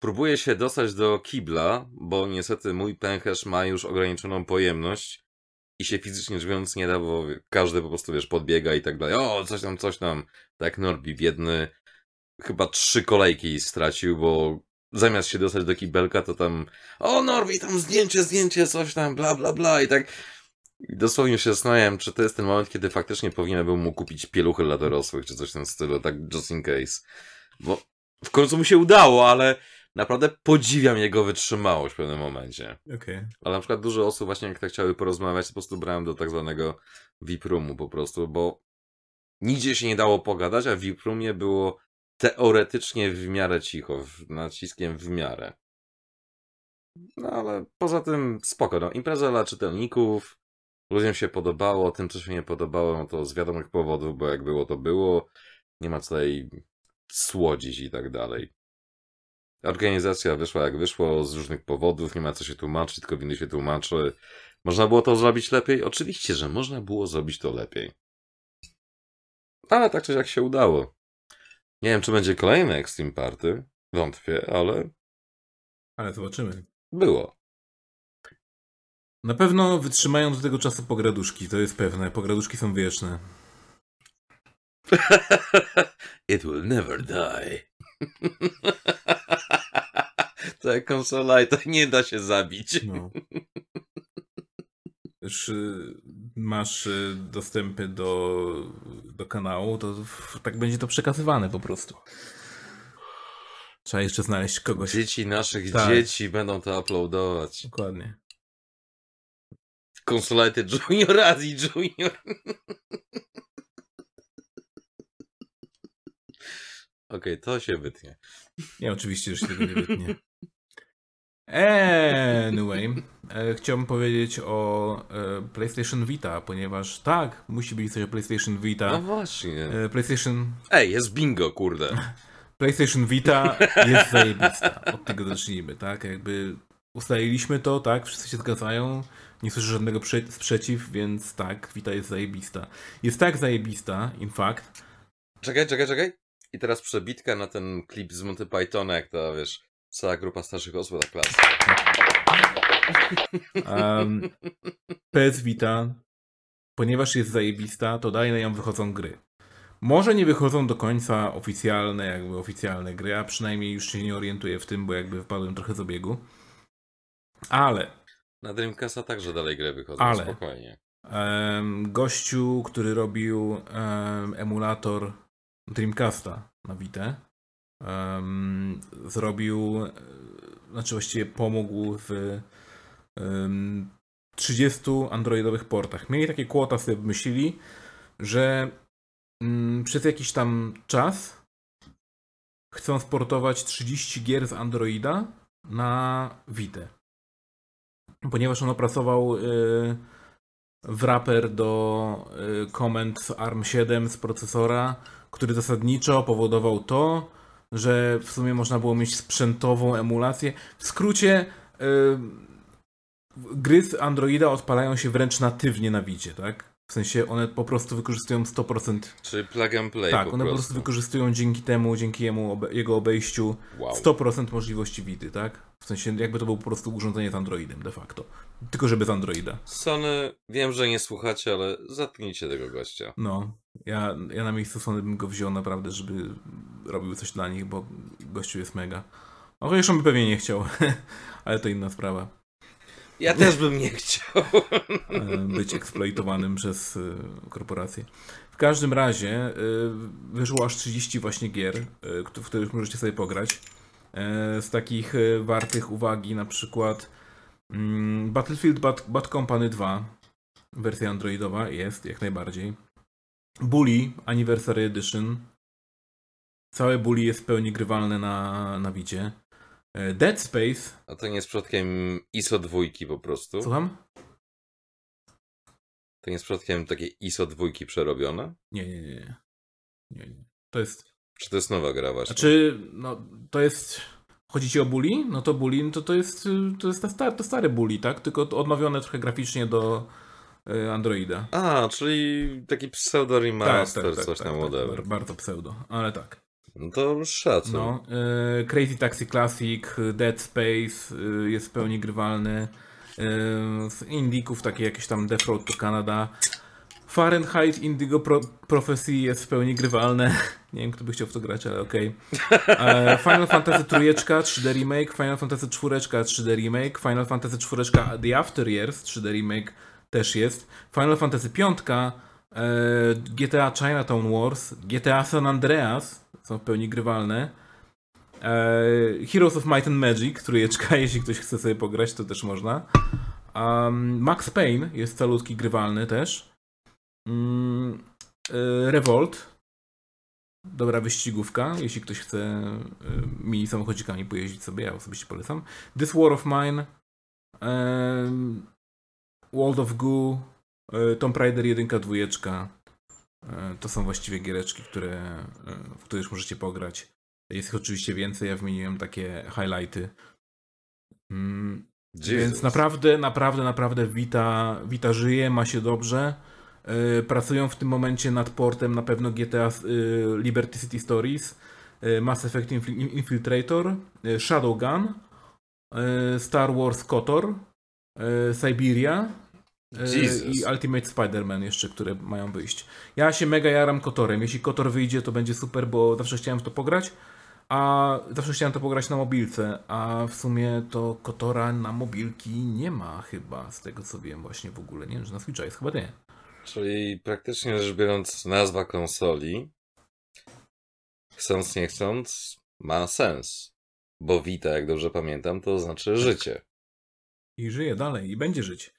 B: próbuję się dostać do kibla, bo niestety mój pęcherz ma już ograniczoną pojemność i się fizycznie rzecz nie da, bo każdy po prostu, wiesz, podbiega i tak dalej. O, coś tam, coś tam. Tak, Norbi biedny chyba trzy kolejki stracił, bo zamiast się dostać do kibelka, to tam o, Norbi, tam zdjęcie, zdjęcie, coś tam, bla, bla, bla i tak dosłownie się zastanawiałem, czy to jest ten moment, kiedy faktycznie powinienem był mu kupić pieluchy dla dorosłych, czy coś w tym stylu, tak just in case. Bo w końcu mu się udało, ale naprawdę podziwiam jego wytrzymałość w pewnym momencie.
A: Okej.
B: Ale na przykład dużo osób właśnie jak tak chciały porozmawiać, po prostu brałem do tak zwanego VIP roomu po prostu, bo nigdzie się nie dało pogadać, a w VIP roomie było teoretycznie w miarę cicho, naciskiem w miarę. No ale poza tym spoko, no impreza dla czytelników, ludziom się podobało, tym co się nie podobało, no to z wiadomych powodów, bo jak było to było, nie ma co tutaj słodzić i tak dalej. Organizacja wyszła jak wyszło, z różnych powodów, nie ma co się tłumaczyć, tylko winny się tłumaczy. Można było to zrobić lepiej? Oczywiście, że można było zrobić to lepiej. Ale tak czy jak się udało. Nie wiem, czy będzie kolejny Extreme Party. Wątpię, ale
A: Ale zobaczymy.
B: było.
A: Na pewno wytrzymają do tego czasu pograduszki, to jest pewne. Pograduszki są wieczne.
B: It will never die. Jak konsola i to nie da się zabić.
A: No. Już y, masz y, dostępy do, do kanału, to tak będzie to przekazywane po prostu. Trzeba jeszcze znaleźć kogoś.
B: Dzieci naszych
A: Tak.
B: dzieci będą to uploadować.
A: Dokładnie.
B: Konsolety Junior, Azji Junior. Okej, to się wytnie.
A: Nie, oczywiście, że się tego nie wytnie. Anyway, e, chciałbym powiedzieć o e, PlayStation Vita, ponieważ tak, musi być coś o PlayStation
B: No
A: Vita.
B: właśnie.
A: E, PlayStation,
B: Ej, jest bingo, kurde.
A: PlayStation Vita jest zajebista. Od tego zacznijmy, tak? Jakby ustaliliśmy to, tak? Wszyscy się zgadzają. Nie słyszę żadnego prze- sprzeciw, więc tak, Vita jest zajebista. Jest tak zajebista, in fact,
B: Czekaj, czekaj, czekaj. I teraz przebitka na ten klip z Monty Pythona, jak ta, wiesz, cała grupa starszych osób na klasy.
A: Um, PS Vita, ponieważ jest zajebista, to dalej na nią wychodzą gry. Może nie wychodzą do końca oficjalne, jakby oficjalne gry, a przynajmniej już się nie orientuję w tym, bo jakby wpadłem trochę z obiegu. Ale
B: Na Dreamcasta także dalej gry wychodzą,
A: Ale-
B: spokojnie.
A: em, gościu, który robił em, emulator Dreamcasta na Vita, em, zrobił, e, znaczy właściwie pomógł w em, 30 androidowych portach. Mieli takie kłota sobie wymyślili, że mm, przez jakiś tam czas chcą sportować 30 gier z Androida na Vita. Ponieważ on opracował y, wrapper do y, komend z ARM7 z procesora, który zasadniczo powodował to, że w sumie można było mieć sprzętową emulację. W skrócie, y, gry z Androida odpalają się wręcz natywnie na Vicie, tak? W sensie one po prostu wykorzystują 100%.
B: Czyli plug and play
A: tak,
B: po
A: one po
B: prostu.
A: wykorzystują dzięki temu, dzięki jemu, obe, jego obejściu
B: Wow.
A: 100% możliwości Vity, tak? W sensie jakby to było po prostu urządzenie z Androidem de facto. Tylko, że bez Androida.
B: Sony, wiem, że nie słuchacie, ale zatknijcie tego gościa.
A: No, ja, ja na miejscu Sony bym go wziął naprawdę, żeby robił coś dla nich, bo gościu jest mega. No chociaż on by pewnie nie chciał, ale to inna sprawa.
B: Ja też bym nie chciał.
A: e, być eksploitowanym przez e, korporacje. W każdym razie e, wyszło aż 30 właśnie gier, w których możecie sobie pograć. Z takich wartych uwagi na przykład mm, Battlefield Bad, Bad Company 2, wersja androidowa jest jak najbardziej. Bully Anniversary Edition. Całe Bully jest w pełni grywalne na, na Wicie. E, Dead Space,
B: A to nie jest przypadkiem ISO dwójki po prostu?
A: słucham?
B: To nie jest przypadkiem takie ISO dwójki przerobione?
A: Nie, nie, nie. nie. nie. To jest
B: Czy to jest nowa gra właśnie?
A: Znaczy, no, to jest. Chodzi ci o Bully? No to Bully no to, to jest, to jest ta to stare Bully, tak? Tylko odnowione trochę graficznie do Androida.
B: A, czyli taki pseudo remaster, coś tam whatever.
A: bar- bardzo pseudo, ale tak.
B: No to szacun.
A: No, y, Crazy Taxi Classic, Dead Space y, jest w pełni grywalny. Y, z indików takie jakieś tam Death Road to Canada. Fahrenheit Indigo Pro Prophecy jest w pełni grywalne. Nie wiem, kto by chciał w to grać, ale okej. E, Final Fantasy trójeczka 3D Remake, Final Fantasy czwóreczka 3D Remake, Final Fantasy czwóreczka The After Years 3D Remake też jest, Final Fantasy piątka, e, GTA Chinatown Wars, GTA San Andreas są w pełni grywalne, e, Heroes of Might and Magic trójeczka, jeśli ktoś chce sobie pograć, to też można. Max Payne jest calutki grywalny też. Mm, e, Revolt. Dobra wyścigówka, jeśli ktoś chce mini samochodzikami pojeździć sobie, ja osobiście polecam. This War of Mine, World of Goo, e, Tomb Raider 1, 2. E, To są właściwie giereczki, które, e, w które już możecie pograć. Jest ich oczywiście więcej, ja wymieniłem takie highlighty. Mm, więc naprawdę, naprawdę, naprawdę Vita, Vita żyje, ma się dobrze. Pracują w tym momencie nad portem na pewno GTA Liberty City Stories, Mass Effect Infil- Infiltrator, Shadowgun, Star Wars KOTOR, Siberia yy,
B: Jesus.
A: i Ultimate Spider-Man jeszcze, które mają wyjść. Ja się mega jaram KOTORem. Jeśli KOTOR wyjdzie, to będzie super, bo zawsze chciałem w to pograć. A zawsze chciałem to pograć na mobilce, a w sumie to Kotora na mobilki nie ma chyba, z tego co wiem właśnie w ogóle. Nie wiem, że na Switcha jest, chyba nie.
B: Czyli praktycznie rzecz biorąc, nazwa konsoli, chcąc nie chcąc, ma sens. Bo Vita, jak dobrze pamiętam, to znaczy życie.
A: I żyje dalej i będzie żyć.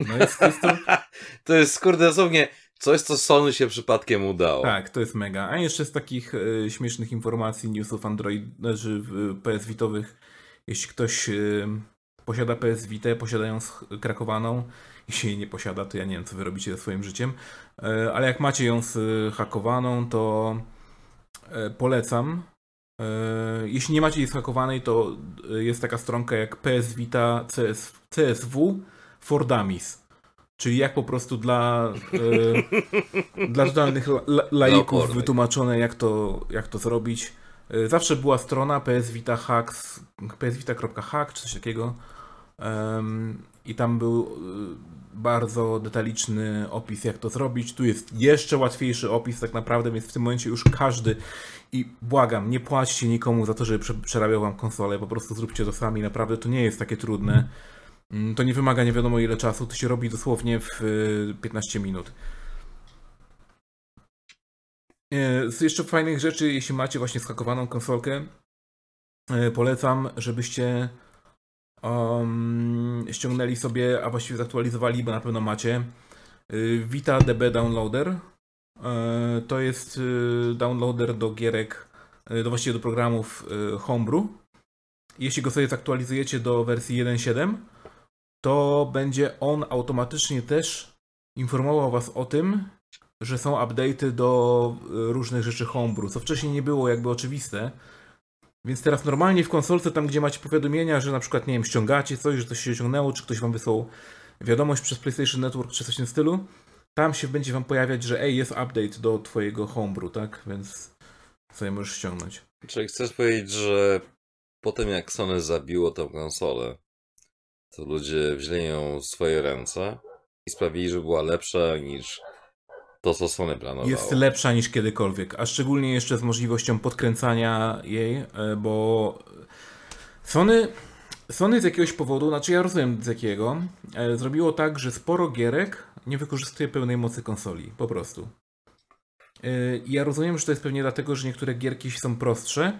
A: No jest, jest to...
B: To jest kurde dosłownie Coś, co Sony się przypadkiem udało.
A: Tak, to jest mega. A jeszcze z takich e, śmiesznych informacji, newsów Android, znaczy e, PS Vitowych, jeśli ktoś e, posiada PS Vita, posiadając krakowaną, jeśli jej nie posiada, to ja nie wiem, co wy robicie ze swoim życiem, e, ale jak macie ją zhakowaną, to polecam. E, jeśli nie macie jej zhakowanej, to e, jest taka stronka jak PS Vita CS, CSW for Dummies. Czyli jak po prostu dla, e, dla totalnych la, la, laików
B: opornych.
A: wytłumaczone, jak to, jak to zrobić. Zawsze była strona PS Vita Hacks, psvita.hack czy coś takiego. I tam był bardzo detaliczny opis, jak to zrobić. Tu jest jeszcze łatwiejszy opis, tak naprawdę, więc w tym momencie już każdy. I błagam, nie płaćcie nikomu za to, żeby prze- przerabiał wam konsolę, po prostu zróbcie to sami. Naprawdę to nie jest takie trudne. Mm, To nie wymaga nie wiadomo ile czasu, to się robi dosłownie w y, 15 minut. E, Z jeszcze fajnych rzeczy, jeśli macie właśnie skakowaną konsolkę, e, polecam, żebyście um, ściągnęli sobie, a właściwie zaktualizowali, bo na pewno macie, y, Vita DB Downloader. E, To jest y, downloader do gierek, y, do właściwie do programów Homebrew. Jeśli go sobie zaktualizujecie do wersji 1.7, to będzie on automatycznie też informował Was o tym, że są update'y do różnych rzeczy Homebrew, co wcześniej nie było jakby oczywiste. Więc teraz normalnie w konsolce, tam gdzie macie powiadomienia, że na przykład, nie wiem, ściągacie coś, że coś się ściągnęło, czy ktoś wam wysłał wiadomość przez PlayStation Network, czy coś w tym stylu, tam się będzie wam pojawiać, że ej, jest update do twojego homebrew, tak? Więc sobie możesz ściągnąć.
B: Czyli chcesz powiedzieć, że po tym jak Sony zabiło tą konsolę, to ludzie wzięli ją w swoje ręce i sprawili, że była lepsza niż to, co Sony planowało.
A: Jest lepsza niż kiedykolwiek, a szczególnie jeszcze z możliwością podkręcania jej, e, bo Sony, Sony z jakiegoś powodu, znaczy ja rozumiem z jakiego, e, zrobiło tak, że sporo gierek nie wykorzystuje pełnej mocy konsoli, po prostu. E, ja rozumiem, że to jest pewnie dlatego, że niektóre gierki są prostsze,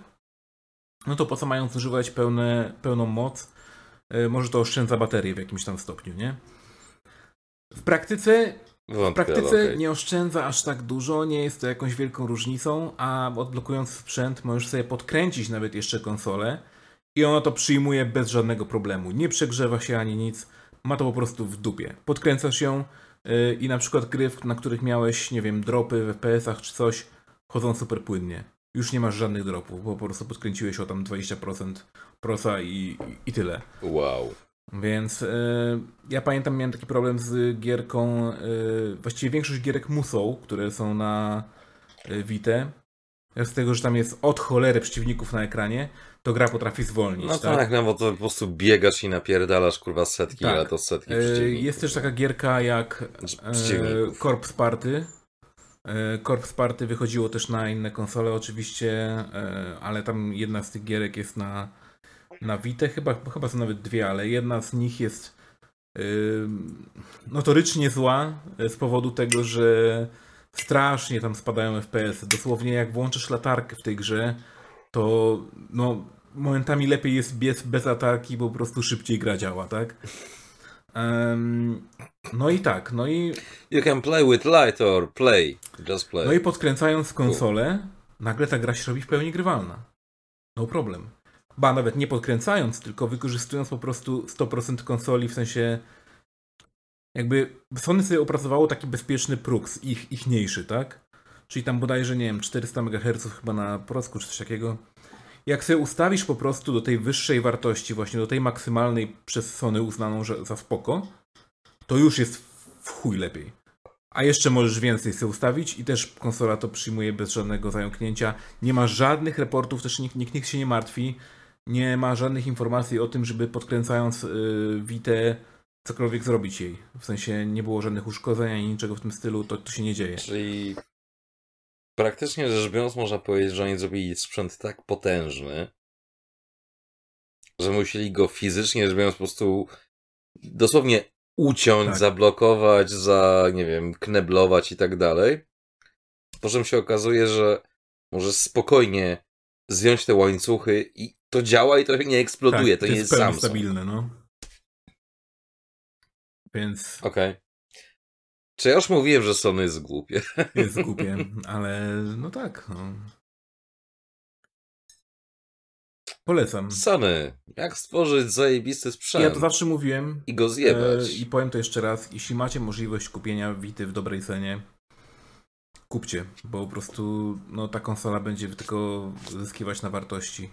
A: no to po co mają zużywać pełne, pełną moc? Może to oszczędza baterię w jakimś tam stopniu, nie? W praktyce
B: Wątpię, ale
A: praktyce
B: okej.
A: nie oszczędza aż tak dużo, nie jest to jakąś wielką różnicą, a odblokując sprzęt możesz sobie podkręcić nawet jeszcze konsolę i ono to przyjmuje bez żadnego problemu. Nie przegrzewa się ani nic, ma to po prostu w dupie. Podkręcasz ją yy, i na przykład gry, w- na których miałeś, nie wiem, dropy w FPS-ach czy coś, chodzą super płynnie. Już nie masz żadnych dropów, bo po prostu podkręciłeś o tam 20% prosa i, i, i tyle.
B: Wow.
A: Więc e, ja pamiętam, miałem taki problem z gierką, e, właściwie większość gierek Musou, które są na y, z tego, że tam jest od cholery przeciwników na ekranie, to gra potrafi zwolnić.
B: No tak, no bo to po prostu biegasz i napierdalasz kurwa setki,
A: Tak.
B: ale to setki
A: E,
B: przeciwników.
A: Jest też taka gierka jak
B: Znaczy, przeciwników.
A: Corpse Party. E, Corpse Party wychodziło też na inne konsole oczywiście, ale tam jedna z tych gierek jest na, na Vita, chyba, chyba są nawet dwie, ale jedna z nich jest e, notorycznie zła e, z powodu tego, że strasznie tam spadają FPS. Dosłownie jak włączysz latarkę w tej grze, to no, momentami lepiej jest biec bez latarki, bo po prostu szybciej gra działa, tak? Em, no i tak, no i,
B: You can play with light or play. Just play.
A: no i podkręcając konsolę, nagle ta gra się robi w pełni grywalna. No problem. Ba, nawet nie podkręcając, tylko wykorzystując po prostu 100% konsoli, w sensie jakby Sony sobie opracowało taki bezpieczny próg, ich, ichniejszy, tak? Czyli tam bodajże, nie wiem, 400 MHz chyba na procku czy coś takiego. Jak sobie ustawisz po prostu do tej wyższej wartości, właśnie do tej maksymalnej przez Sony uznaną że za spoko, to już jest w chuj lepiej. A jeszcze możesz więcej sobie ustawić i też konsola to przyjmuje bez żadnego zająknięcia. Nie ma żadnych reportów, też nikt, nikt, nikt się nie martwi. Nie ma żadnych informacji o tym, żeby podkręcając yy, Vite cokolwiek zrobić jej. W sensie nie było żadnych uszkodzeń ani niczego w tym stylu, to, to się nie dzieje.
B: Czyli praktycznie rzecz biorąc można powiedzieć, że oni zrobili sprzęt tak potężny, że musieli go fizycznie rzecz biorąc po prostu dosłownie uciąć,
A: Tak.
B: zablokować, za, nie wiem, kneblować i tak dalej. Po czym się okazuje, że możesz spokojnie zdjąć te łańcuchy i to działa i to nie eksploduje, to nie jest
A: Tak, pełni
B: Samsung.
A: stabilne, no. Więc
B: Okej. Czy ja już mówiłem, że Sony jest głupie?
A: Jest głupie, ale no tak. No. Polecam.
B: Sony, jak stworzyć zajebisty sprzęt
A: Ja to zawsze mówiłem
B: i go
A: e,
B: zjebać?
A: i powiem to jeszcze raz. Jeśli macie możliwość kupienia Wity w dobrej cenie, kupcie, bo po prostu no, ta konsola będzie tylko zyskiwać na wartości.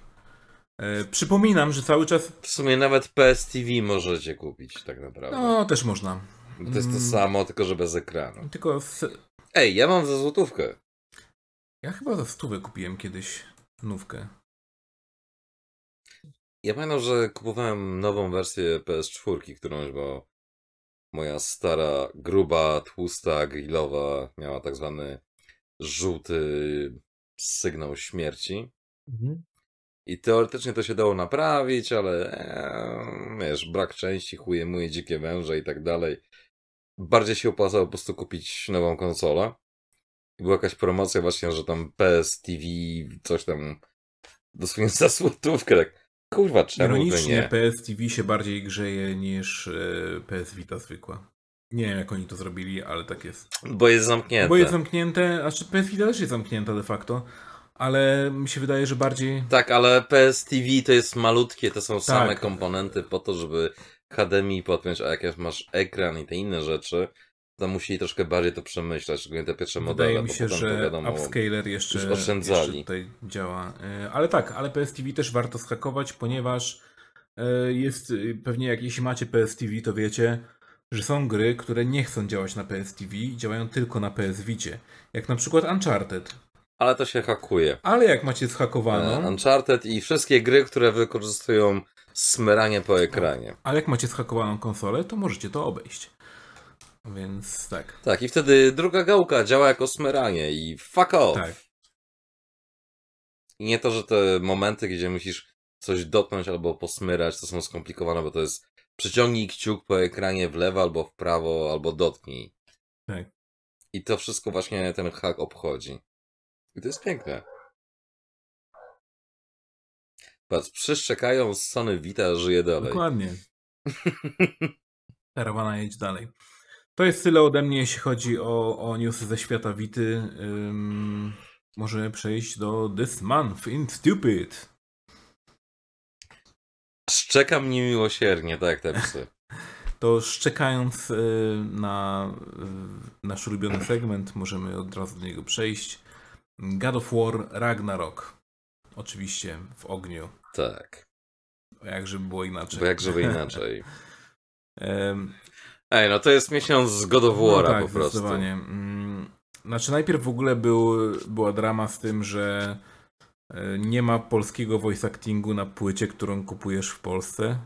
A: E, przypominam, że cały czas.
B: W sumie nawet PS TV możecie kupić tak naprawdę.
A: No, też można.
B: Bo to jest to
A: mm.
B: samo, tylko że bez ekranu.
A: Tylko z...
B: Ej, ja mam za złotówkę.
A: ja chyba za stówę kupiłem kiedyś nówkę.
B: Ja pamiętam, że kupowałem nową wersję PS4 którąś, bo moja stara, gruba, tłusta, grillowa miała tak zwany żółty sygnał śmierci. I teoretycznie to się dało naprawić, ale ee, wiesz, brak części, chuje moje dzikie węże i tak dalej. Bardziej się opłacało po prostu kupić nową konsolę. I była jakaś promocja właśnie, że tam PS TV, coś tam dosłownie za złotówkę. Tak, kurwa, czemu
A: Ironicznie
B: nie?
A: PS TV się bardziej grzeje niż e, PS Vita zwykła. Nie wiem jak oni to zrobili, ale tak jest.
B: Bo jest zamknięte.
A: Bo jest zamknięte, a czy PS Vita też jest zamknięta de facto, ale mi się wydaje, że bardziej...
B: Tak, ale PS TV to jest malutkie, to są same
A: Tak.
B: komponenty po to, żeby HDMI podpiąć, a jak już masz ekran i te inne rzeczy, to musieli troszkę bardziej to przemyśleć, szczególnie te pierwsze modele,
A: Wydaje mi się, że
B: wiadomo...
A: upscaler jeszcze,
B: już oszczędzali.
A: jeszcze tutaj działa. E, Ale tak, ale PS TV też warto skakować, ponieważ e, jest e, pewnie jak jeśli macie PS TV, to wiecie, że są gry, które nie chcą działać na PS TV i działają tylko na PS Vicie. Jak na przykład Uncharted.
B: Ale to się hakuje.
A: Ale jak macie zhakowaną,
B: E, Uncharted i wszystkie gry, które wykorzystują smyranie po ekranie.
A: ale jak macie zhakowaną konsolę, to możecie to obejść. Więc tak.
B: Tak, i wtedy druga gałka działa jako smyranie i fuck off.
A: Tak.
B: I nie to, że te momenty, gdzie musisz coś dotknąć albo posmyrać, to są skomplikowane, bo to jest przyciągnij kciuk po ekranie w lewo albo w prawo, albo dotknij.
A: Tak.
B: I to wszystko właśnie ten hak obchodzi. I to jest piękne. Patrz, przyszczekają z Sony Vita, żyje dalej.
A: Dokładnie. Karawana jedź dalej. To jest tyle ode mnie, jeśli chodzi o, o newsy ze świata Wity. Ym, możemy przejść do This Month in Stupid.
B: Szczekam niemiłosiernie, tak te psy.
A: To szczekając y, na y, nasz ulubiony segment, możemy od razu do niego przejść. God of War Ragnarok. Oczywiście w ogniu.
B: Tak.
A: Jakże było inaczej.
B: Bo jak żeby inaczej. Ej, no to jest miesiąc z God of War'a
A: no tak,
B: po prostu.
A: Zdecydowanie. Mm, Znaczy najpierw w ogóle był, była drama z tym, że e, nie ma polskiego voice actingu na płycie, którą kupujesz w Polsce.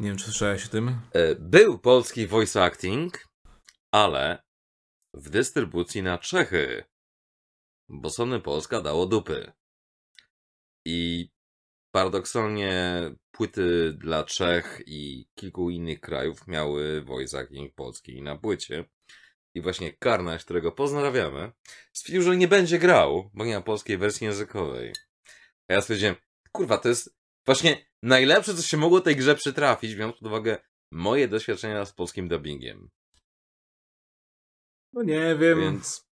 A: Nie wiem, czy słyszałeś o tym?
B: E, Był polski voice acting, ale w dystrybucji na Czechy. Bo Sony Polska dało dupy. I paradoksalnie płyty dla Czech i kilku innych krajów miały voice acting polski na płycie. I właśnie Karnaś, którego pozdrawiamy, stwierdził, że nie będzie grał, bo nie ma polskiej wersji językowej. A ja stwierdziłem, kurwa, to jest właśnie najlepsze, co się mogło tej grze przytrafić, biorąc pod uwagę moje doświadczenia z polskim dubbingiem.
A: No nie wiem.
B: Więc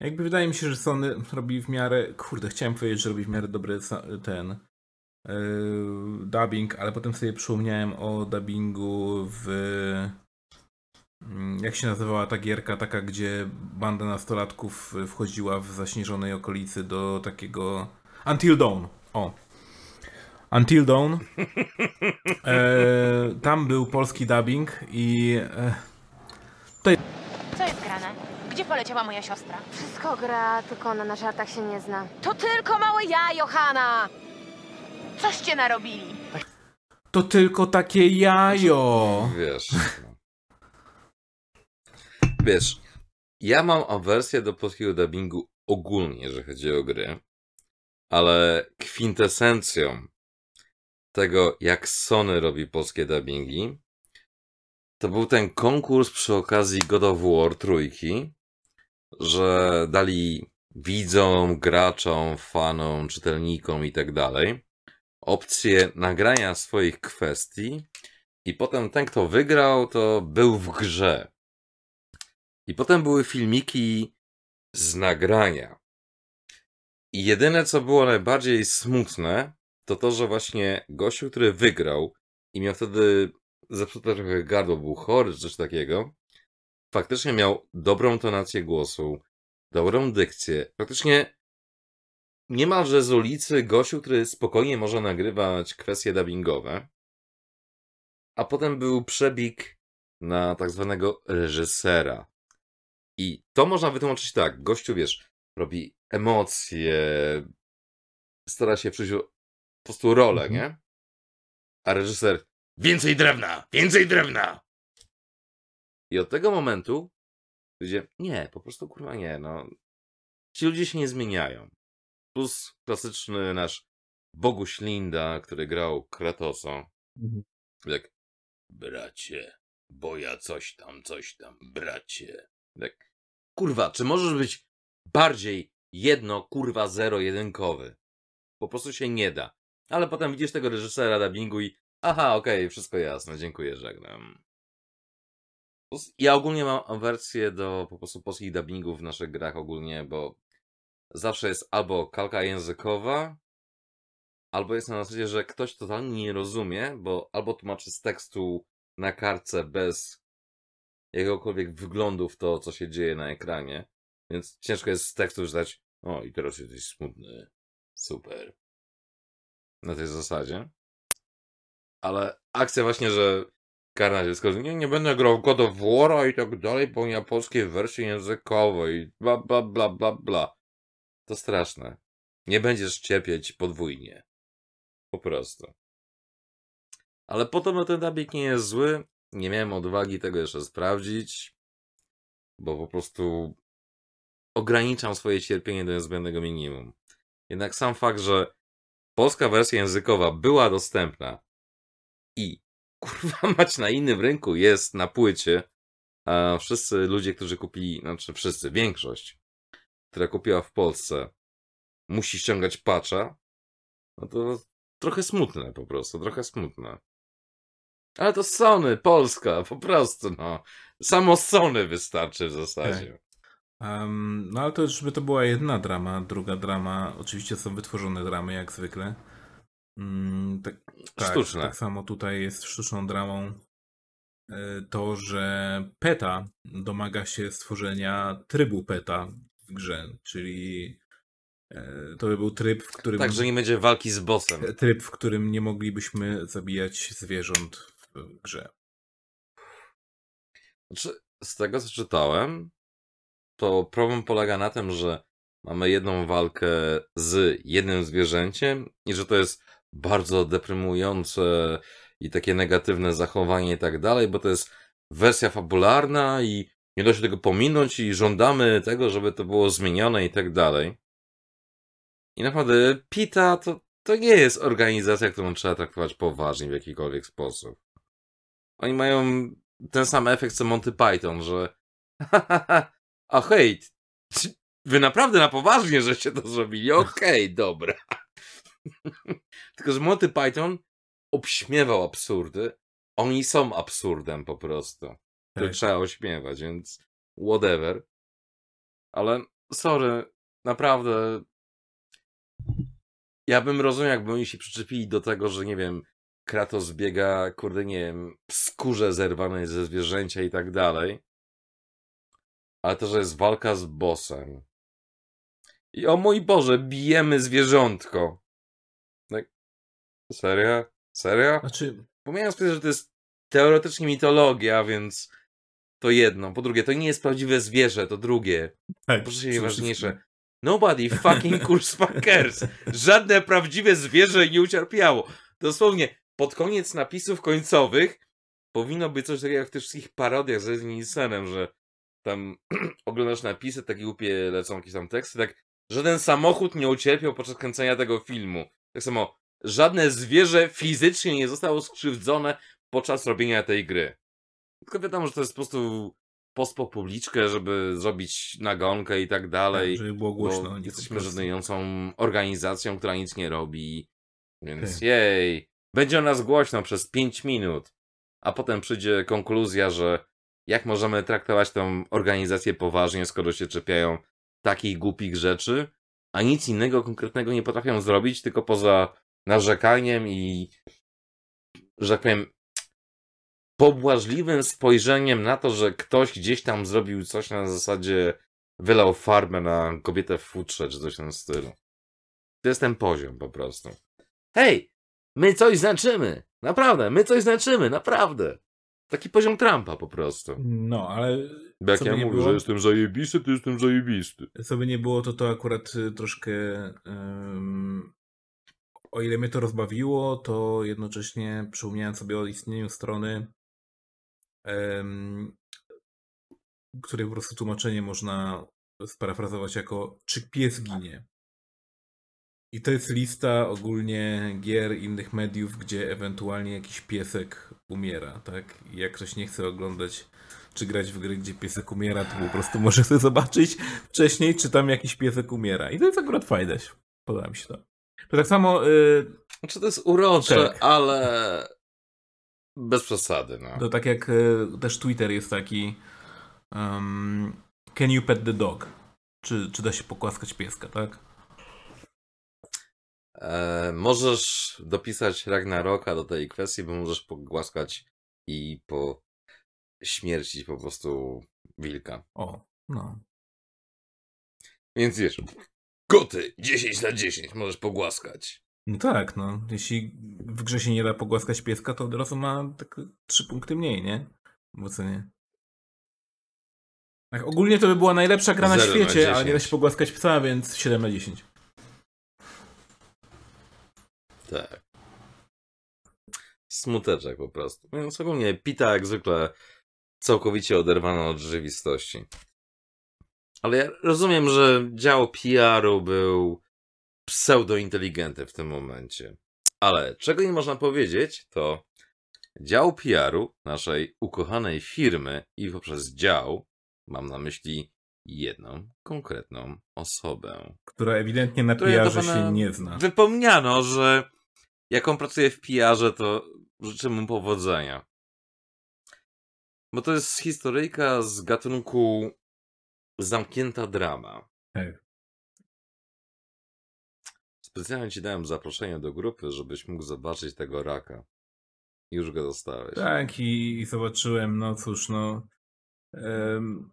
A: Jakby wydaje mi się, że Sony robi w miarę. Kurde, chciałem powiedzieć, że robi w miarę dobry ten yy, dubbing, ale potem sobie przypomniałem o dubbingu w. mm, Jak się nazywała ta gierka, taka, gdzie banda nastolatków wchodziła w zaśnieżonej okolicy do takiego. Until Dawn. O. Until Dawn. E, tam był polski dubbing i. E,
D: Co jest grane? Gdzie poleciała moja siostra?
E: Wszystko gra, tylko ona na żartach się nie zna.
D: To tylko małe ja, Johana! Coście narobili?
A: to tylko takie jajo.
B: wiesz. no. Wiesz, ja mam awersję do polskiego dubbingu ogólnie, jeżeli chodzi o gry, ale kwintesencją tego, jak Sony robi polskie dubbingi, to był ten konkurs przy okazji God of War trójki, że dali widzom, graczom, fanom, czytelnikom i tak dalej opcję nagrania swoich kwestii i potem ten, kto wygrał, to był w grze. I potem były filmiki z nagrania. I jedyne, co było najbardziej smutne, to to, że właśnie gościu, który wygrał i miał wtedy zepsute trochę gardło, był chory czy coś takiego, faktycznie miał dobrą tonację głosu, dobrą dykcję. Faktycznie niemalże z ulicy gościu, który spokojnie może nagrywać kwestie dubbingowe. A potem był przebik na tak zwanego reżysera. I to można wytłumaczyć tak. Gościu, wiesz, robi emocje, stara się przyjść po prostu rolę,
A: Mhm.
B: nie? A reżyser więcej drewna, więcej drewna! I od tego momentu ludzie, nie, po prostu kurwa nie, no. Ci ludzie się nie zmieniają. Plus klasyczny nasz Boguś Linda, który grał Kratosa.
A: Mhm.
B: Jak, bracie, bo ja coś tam, coś tam, bracie. Tak, kurwa, czy możesz być bardziej jedno, kurwa, zero, jedynkowy? Po prostu się nie da. Ale potem widzisz tego reżysera dubbingu i aha, okej, wszystko jasne, dziękuję, żegnam. Ja ogólnie mam wersję do po prostu polskich dubbingów w naszych grach ogólnie, bo zawsze jest albo kalka językowa, albo jest na zasadzie, że ktoś totalnie nie rozumie, bo albo tłumaczy z tekstu na kartce bez jakiegokolwiek wglądu w to, co się dzieje na ekranie. Więc ciężko jest z tekstu zdać, o i teraz jesteś smutny. Super. Na tej zasadzie. Ale akcja właśnie, że karna dziecko, że nie, nie będę grał God of i tak dalej, bo ma polskiej wersji językowej, bla, bla, bla, bla, bla. To straszne. Nie będziesz cierpieć podwójnie. Po prostu. Ale potem ten dubbing nie jest zły. Nie miałem odwagi tego jeszcze sprawdzić, bo po prostu ograniczam swoje cierpienie do niezbędnego minimum. Jednak sam fakt, że polska wersja językowa była dostępna i kurwa mać na innym rynku jest na płycie, a wszyscy ludzie, którzy kupili, znaczy wszyscy, większość, która kupiła w Polsce, musi ściągać patcha, no to trochę smutne po prostu, trochę smutne. Ale to Sony, Polska, po prostu, no. Samo Sony wystarczy w zasadzie.
A: Um, no ale to już by to była jedna drama, druga drama. Oczywiście są wytworzone dramy, jak zwykle. Mm, tak, tak,
B: Sztuczne.
A: Tak samo tutaj jest sztuczną dramą y, to, że PETA domaga się stworzenia trybu PETA w grze, czyli y, to by był tryb, w którym
B: Tak, że nie będzie walki z bossem.
A: tryb, w którym nie moglibyśmy zabijać zwierząt w grze.
B: Znaczy, z tego co czytałem, to problem polega na tym, że mamy jedną walkę z jednym zwierzęciem i że to jest bardzo deprymujące i takie negatywne zachowanie i tak dalej, bo to jest wersja fabularna i nie da się tego pominąć i żądamy tego, żeby to było zmienione i tak dalej. I naprawdę PITA to, to nie jest organizacja, którą trzeba traktować poważnie w jakikolwiek sposób. Oni mają ten sam efekt co Monty Python, że a hej, wy naprawdę na poważnie żeście to zrobili? Okej, dobra. Tylko, że Monty Python obśmiewał absurdy. Oni są absurdem po prostu. Które
A: Tak.
B: trzeba ośmiewać, więc whatever. Ale sorry, naprawdę. Ja bym rozumiał, jakby oni się przyczepili do tego, że nie wiem, Kratos biega, kurde, nie wiem, w skórze zerwanej ze zwierzęcia i tak dalej. Ale to, że jest walka z bossem. I o mój Boże, bijemy zwierzątko. Serio? Serio?
A: Znaczy,
B: Pomijając że to jest teoretycznie mitologia, więc to jedno. Po drugie, to nie jest prawdziwe zwierzę, to drugie.
A: tak,
B: Proszę się
A: przede
B: ważniejsze.
A: wszystkim.
B: Nobody fucking curse fuckers. Żadne prawdziwe zwierzę nie ucierpiało. Dosłownie, pod koniec napisów końcowych powinno być coś takiego jak w tych wszystkich parodiach z Leslie Nielsenem, że tam oglądasz napisy, takie głupie lecą jakieś tam teksty, tak żaden samochód nie ucierpiał podczas kręcenia tego filmu. Tak samo, żadne zwierzę fizycznie nie zostało skrzywdzone podczas robienia tej gry. Tylko wiadomo, że to jest po prostu post po publiczkę, żeby zrobić nagonkę i tak dalej.
A: Tak, żeby było głośno.
B: Bo jesteśmy żenującą organizacją, która nic nie robi. Więc
A: Tak.
B: jej. Będzie o nas głośno przez 5 minut. A potem przyjdzie konkluzja, że jak możemy traktować tą organizację poważnie, skoro się czepiają takich głupich rzeczy, a nic innego konkretnego nie potrafią zrobić, tylko poza narzekaniem i, że tak powiem, pobłażliwym spojrzeniem na to, że ktoś gdzieś tam zrobił coś na zasadzie wylał farbę na kobietę w futrze, czy coś w tym stylu. To jest ten poziom po prostu. Hej, my coś znaczymy! Naprawdę, my coś znaczymy, naprawdę! Taki poziom Trumpa po prostu.
A: No, ale
B: jak ja mówię,
A: było?
B: że jestem zajebisty, to jestem zajebisty.
A: co by nie było, to to akurat y, troszkę. em, o ile mnie to rozbawiło, to jednocześnie przypomniałem sobie o istnieniu strony, em, której po prostu tłumaczenie można sparafrazować jako czy pies ginie. I to jest lista ogólnie gier innych mediów, gdzie ewentualnie jakiś piesek umiera, tak? I jak ktoś nie chce oglądać czy grać w gry, gdzie piesek umiera, to po prostu może sobie zobaczyć wcześniej, czy tam jakiś piesek umiera. I to jest akurat fajne. Podoba mi się to. To tak samo, y,
B: Znaczy to jest urocze,
A: Tak.
B: ale bez przesady, no.
A: to tak jak y, też Twitter jest taki um, can you pet the dog? Czy, czy da się pokłaskać pieska, tak?
B: E, możesz dopisać Ragnaroka do tej kwestii, bo możesz pogłaskać i po śmierci po prostu wilka.
A: O, no.
B: Więc wiesz, koty 10 na 10 możesz pogłaskać.
A: No tak, no. Jeśli w grze się nie da pogłaskać pieska, to od razu ma tak trzy punkty mniej, nie? W ocenie. Tak, ogólnie to by była najlepsza gra na
B: Zero na
A: świecie, ale nie da
B: 10.
A: się pogłaskać psa, więc 7 na 10.
B: Tak. Smuteczek po prostu. Więc ogólnie Pita jak zwykle całkowicie oderwana od rzeczywistości. Ale ja rozumiem, że dział PR-u był pseudointeligentny w tym momencie. Ale czego nie można powiedzieć, to dział PR-u naszej ukochanej firmy i poprzez dział mam na myśli jedną konkretną osobę.
A: Która ewidentnie na PR-ze się nie zna.
B: Wypomniano, że jak on pracuje w PR-ze, to życzę mu powodzenia. Bo to jest historyjka z gatunku zamknięta drama.
A: Tak.
B: Specjalnie ci dałem zaproszenie do grupy, żebyś mógł zobaczyć tego raka. Już go dostałeś.
A: Tak, i, i zobaczyłem, no cóż, no. em,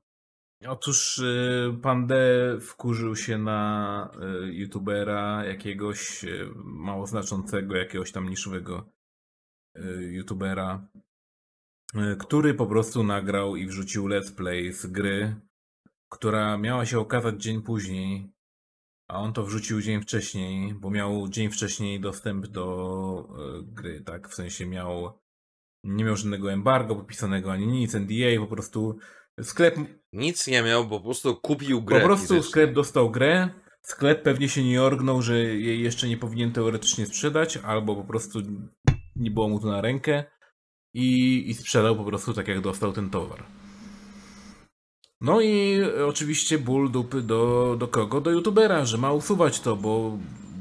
A: otóż y, pan D wkurzył się na y, youtubera jakiegoś y, mało znaczącego, jakiegoś tam niszowego y, youtubera, y, który po prostu nagrał i wrzucił let's play z gry, która miała się okazać dzień później, a on to wrzucił dzień wcześniej, bo miał dzień wcześniej dostęp do y, gry, tak? W sensie miał nie miał żadnego embargo podpisanego ani nic, NDA, po prostu sklep,
B: Nic nie miał, bo po prostu kupił grę.
A: po prostu
B: fizycznie.
A: sklep dostał grę, sklep pewnie się nie orgnął, że jej jeszcze nie powinien teoretycznie sprzedać, albo po prostu nie było mu to na rękę i, i sprzedał po prostu tak jak dostał ten towar. No i oczywiście ból dupy do, do kogo? Do youtubera, że ma usuwać to, bo,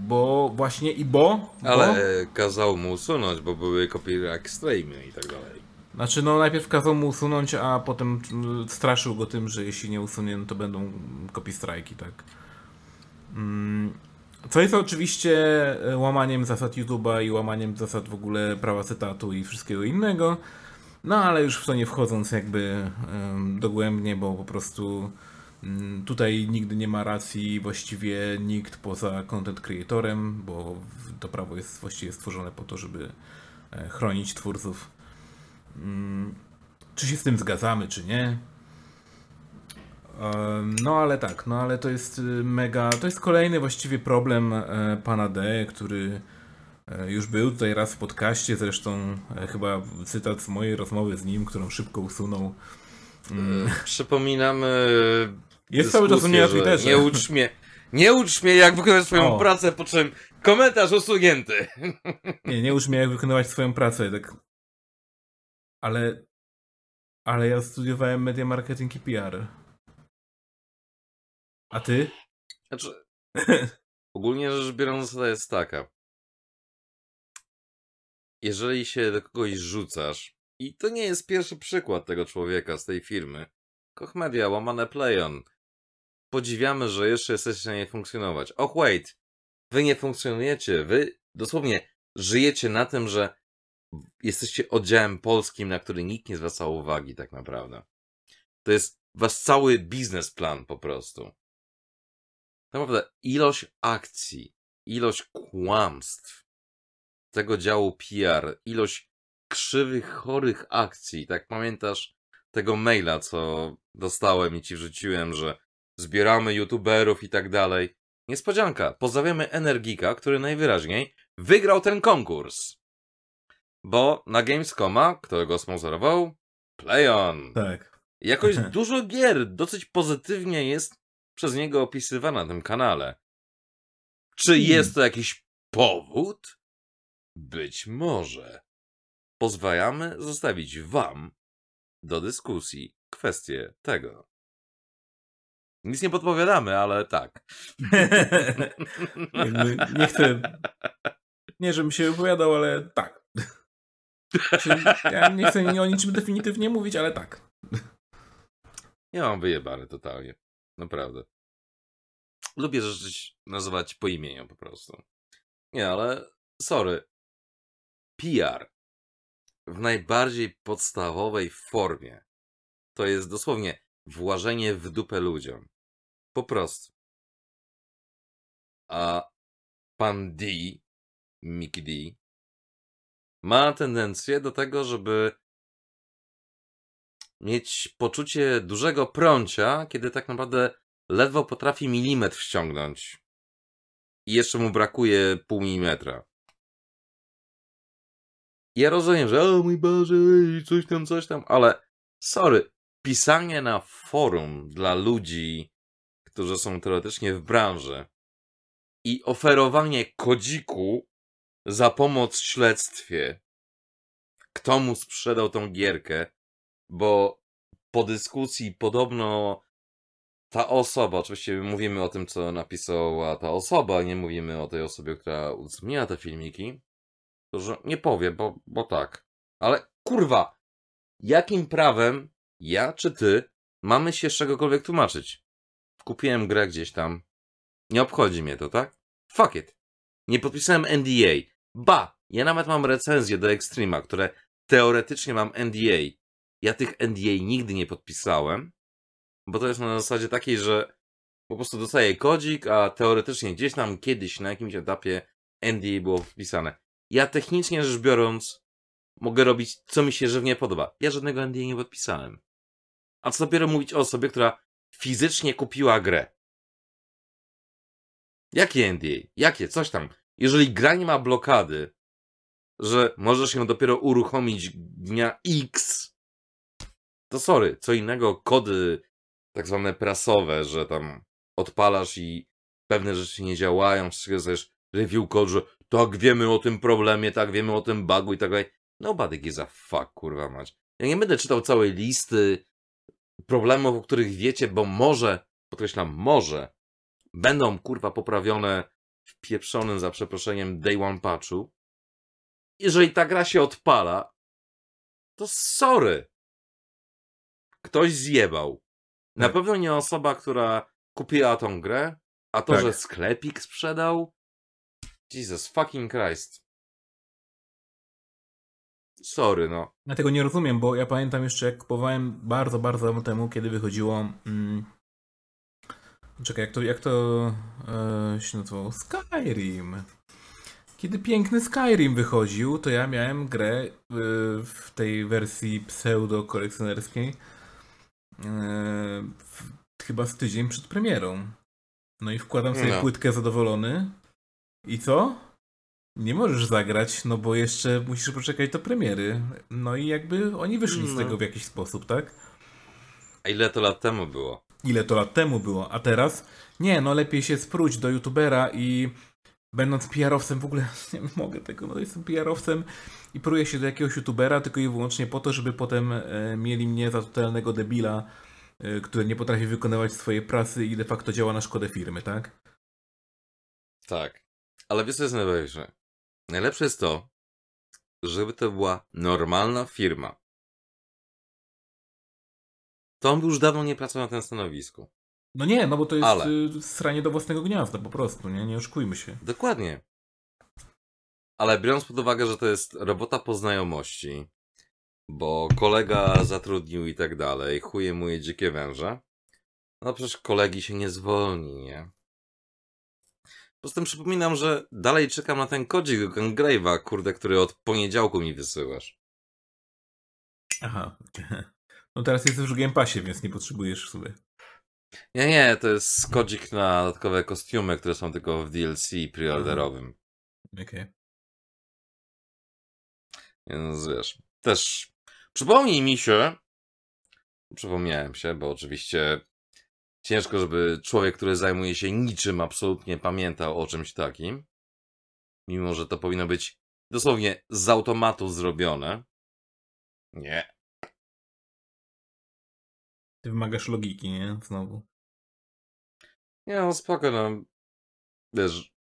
A: bo właśnie i bo,
B: Ale e, kazał mu usunąć, bo były copyright streamy i tak dalej.
A: Znaczy, no najpierw kazał mu usunąć, a potem mm, straszył go tym, że jeśli nie usunie, no to będą copy strajki, tak. Mm, Co jest oczywiście e, łamaniem zasad YouTube'a i łamaniem zasad w ogóle prawa cytatu i wszystkiego innego. No ale już w to nie wchodząc jakby dogłębnie, bo po prostu mm, tutaj nigdy nie ma racji właściwie nikt poza content creatorem, bo to prawo jest właściwie stworzone po to, żeby e, chronić twórców. Mm, Czy się z tym zgadzamy, czy nie? No ale tak, no ale to jest y, mega, to jest kolejny właściwie problem e, pana D, który już był tutaj raz w podcaście, zresztą e, chyba cytat z mojej rozmowy z nim, którą szybko usunął. Mm,
B: Przypominamy.
A: Jest cały czas u mnie na Twitterze.
B: Nie ucz mnie. Nie ucz mnie, jak wykonać swoją
A: O.
B: pracę, po czym komentarz usunięty.
A: Nie, nie ucz mnie jak wykonywać swoją pracę, tak. Ale, ale ja studiowałem media marketing i PR. A ty?
B: Znaczy, ogólnie rzecz biorąc, zasada jest taka. Jeżeli się do kogoś rzucasz I to nie jest pierwszy przykład tego człowieka z tej firmy. Koch Media, łamane Playon. Podziwiamy, że jeszcze jesteście w stanie funkcjonować. Och, wait. Wy nie funkcjonujecie. Wy dosłownie żyjecie na tym, że jesteście oddziałem polskim, na który nikt nie zwraca uwagi tak naprawdę. To jest wasz cały biznesplan po prostu. Tak naprawdę ilość akcji, ilość kłamstw tego działu PR, ilość krzywych, chorych akcji. Tak pamiętasz tego maila, co dostałem i ci wrzuciłem, że zbieramy youtuberów i tak dalej. Niespodzianka. Pozdrawiamy Energika, który najwyraźniej wygrał ten konkurs. Bo na Gamescoma, kto go sponsorował? PlayOn.
A: Tak.
B: Jakoś dużo gier dosyć pozytywnie jest przez niego opisywana na tym kanale. Czy
A: Hmm.
B: jest to jakiś powód? Być może. Pozwalamy zostawić Wam do dyskusji kwestię tego. Nic nie podpowiadamy, ale tak.
A: Nie chcę. Nie, żebym się wypowiadał, ale tak. Znaczy, Ja nie chcę o niczym definitywnie mówić, ale tak.
B: Ja mam wyjebane totalnie. Naprawdę. Lubię rzeczy nazywać po imieniu po prostu. Nie, ale sorry. PR w najbardziej podstawowej formie to jest dosłownie włażenie w dupę ludziom. Po prostu. A pan D, Mickey D, ma tendencję do tego, żeby mieć poczucie dużego prącia, kiedy tak naprawdę ledwo potrafi milimetr ściągnąć. I jeszcze mu brakuje pół milimetra. Ja rozumiem, że o mój Boże, coś tam, coś tam, ale sorry, pisanie na forum dla ludzi, którzy są teoretycznie w branży i oferowanie kodziku za pomoc w śledztwie, kto mu sprzedał tą gierkę, bo po dyskusji podobno ta osoba, oczywiście mówimy o tym, co napisała ta osoba, nie mówimy o tej osobie, która udostępniła te filmiki, to że nie powiem, bo, bo tak. Ale kurwa, jakim prawem ja czy ty mamy się z czegokolwiek tłumaczyć? Kupiłem grę gdzieś tam. Nie obchodzi mnie to, tak? Fuck it. Nie podpisałem NDA. Ba, ja nawet mam recenzję do Extrema, które teoretycznie mam NDA. Ja tych NDA nigdy nie podpisałem, bo to jest na zasadzie takiej, że po prostu dostaję kodzik, a teoretycznie gdzieś tam kiedyś na jakimś etapie NDA było wpisane. Ja technicznie rzecz biorąc mogę robić co mi się żywnie podoba. Ja żadnego NDA nie podpisałem. A co dopiero mówić o osobie, która fizycznie kupiła grę. Jakie NDA? Jakie? Coś tam. Jeżeli gra nie ma blokady, że możesz ją dopiero uruchomić dnia X, to sorry, co innego kody tak zwane prasowe, że tam odpalasz i pewne rzeczy nie działają, wskazujesz review code, że tak wiemy o tym problemie, tak wiemy o tym bugu i tak dalej. Nobody gives a fuck, kurwa mać. Ja nie będę czytał całej listy problemów, o których wiecie, bo może, podkreślam, może, będą kurwa poprawione w pieprzonym, za przeproszeniem, day one patchu. Jeżeli ta gra się odpala, to sorry. Ktoś zjebał. Na
A: Tak.
B: pewno nie osoba, która kupiła tą grę, a to,
A: Tak.
B: że sklepik sprzedał. Jesus fucking Christ. Sorry, no.
A: Ja tego nie rozumiem, bo ja pamiętam jeszcze, jak kupowałem bardzo, bardzo dawno temu, kiedy wychodziło. Mm, czekaj, jak to, jak to e, się nazywało? Skyrim. Kiedy piękny Skyrim wychodził, to ja miałem grę e, w tej wersji pseudo-kolekcjonerskiej. E, w, chyba z tydzień przed premierą. No i wkładam sobie
B: No.
A: płytkę zadowolony. I co? Nie możesz zagrać, no bo jeszcze musisz poczekać do premiery. No i jakby oni wyszli z
B: No.
A: tego w jakiś sposób, tak?
B: A ile to lat temu było?
A: Ile to lat temu było, a teraz? Nie, no lepiej się spróć do youtubera i będąc PR-owcem w ogóle nie mogę tego, no jestem PR-owcem i pruję się do jakiegoś youtubera tylko i wyłącznie po to, żeby potem e, mieli mnie za totalnego debila, e, który nie potrafi wykonywać swojej pracy i de facto działa na szkodę firmy, tak?
B: Tak. Ale wiesz co jest najważniejsze? Najlepsze jest to, żeby to była normalna firma. to on by już dawno nie pracował na tym stanowisku.
A: No nie, no bo to jest
B: Ale.
A: y, sranie do własnego gniazda po prostu, nie? Nie oszukujmy się.
B: Dokładnie. Ale biorąc pod uwagę, że to jest robota po znajomości, bo kolega zatrudnił i tak dalej, chuje mu je dzikie węże, no przecież kolegi się nie zwolni, nie? Poza tym przypominam, że dalej czekam na ten kodzik Gangrave'a, kurde, który od poniedziałku mi wysyłasz.
A: Aha. No teraz jesteś w Game Passie, więc nie potrzebujesz sobie.
B: Nie, nie, to jest kodzik na dodatkowe kostiumy, które są tylko w DLC preorderowym.
A: Okej.
B: Więc wiesz, też przypomnij mi się, przypomniałem się, bo oczywiście ciężko, żeby człowiek, który zajmuje się niczym, absolutnie pamiętał o czymś takim. Mimo, że to powinno być dosłownie z automatu zrobione. Nie.
A: Ty wymagasz logiki, nie? Znowu.
B: Nie, no spoko, no. Wiesz,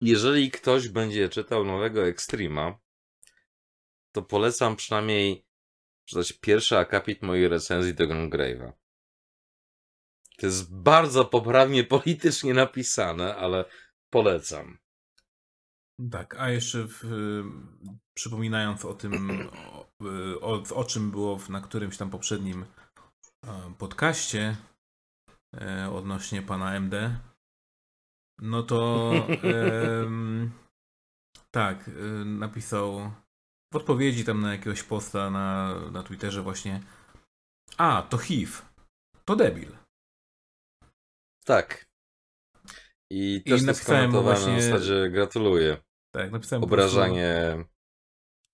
B: jeżeli ktoś będzie czytał nowego Extrema, to polecam przynajmniej przeczytać pierwszy akapit mojej recenzji do Gungrave'a. To jest bardzo poprawnie politycznie napisane, ale polecam.
A: Tak, a jeszcze w, przypominając o tym, o, o, o czym było w, na którymś tam poprzednim e, podcaście e, odnośnie pana MD, no to tak, e, napisał w odpowiedzi tam na jakiegoś posta na, na Twitterze właśnie a, to HIV, to debil.
B: Tak. I
A: I
B: też to
A: napisałem mu
B: skomentowałem na
A: właśnie-
B: zasadzie gratuluję.
A: Tak, napisałem po prostu-
B: Obrażanie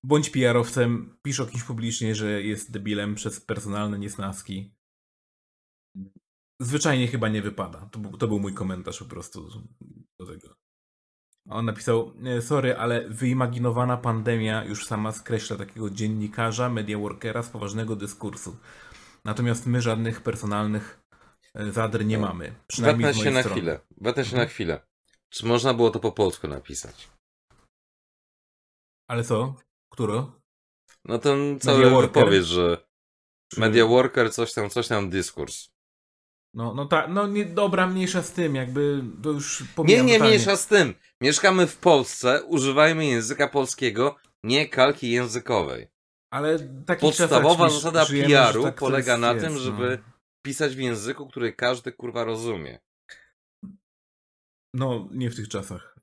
A: Bądź PR-owcem, pisz o kimś publicznie, że jest debilem przez personalne niesnaski. Zwyczajnie chyba nie wypada. To, był- to był mój komentarz po prostu do tego. A On napisał, "E, sorry, ale wyimaginowana pandemia już sama skreśla takiego dziennikarza, media workera z poważnego dyskursu. Natomiast my żadnych personalnych zadr nie
B: No.
A: mamy. Przynajmniej
B: Wetnę się na
A: strony.
B: chwilę. Wetnę się
A: Mhm.
B: na chwilę. Czy można było to po polsku napisać?
A: Ale co? Któro?
B: No ten
A: Media
B: cały
A: worker?
B: wypowiedź, że
A: Czy-
B: media worker, coś tam, coś tam, dyskurs.
A: No, no tak, no nie, dobra, mniejsza z tym, jakby to już
B: Nie, nie
A: totalnie.
B: mniejsza z tym. Mieszkamy w Polsce, używajmy języka polskiego, nie kalki językowej.
A: Ale w takich
B: Podstawowa zasada PR-u
A: tak
B: polega na
A: jest,
B: tym,
A: no.
B: Pisać w języku, który każdy kurwa rozumie.
A: No, nie w tych czasach,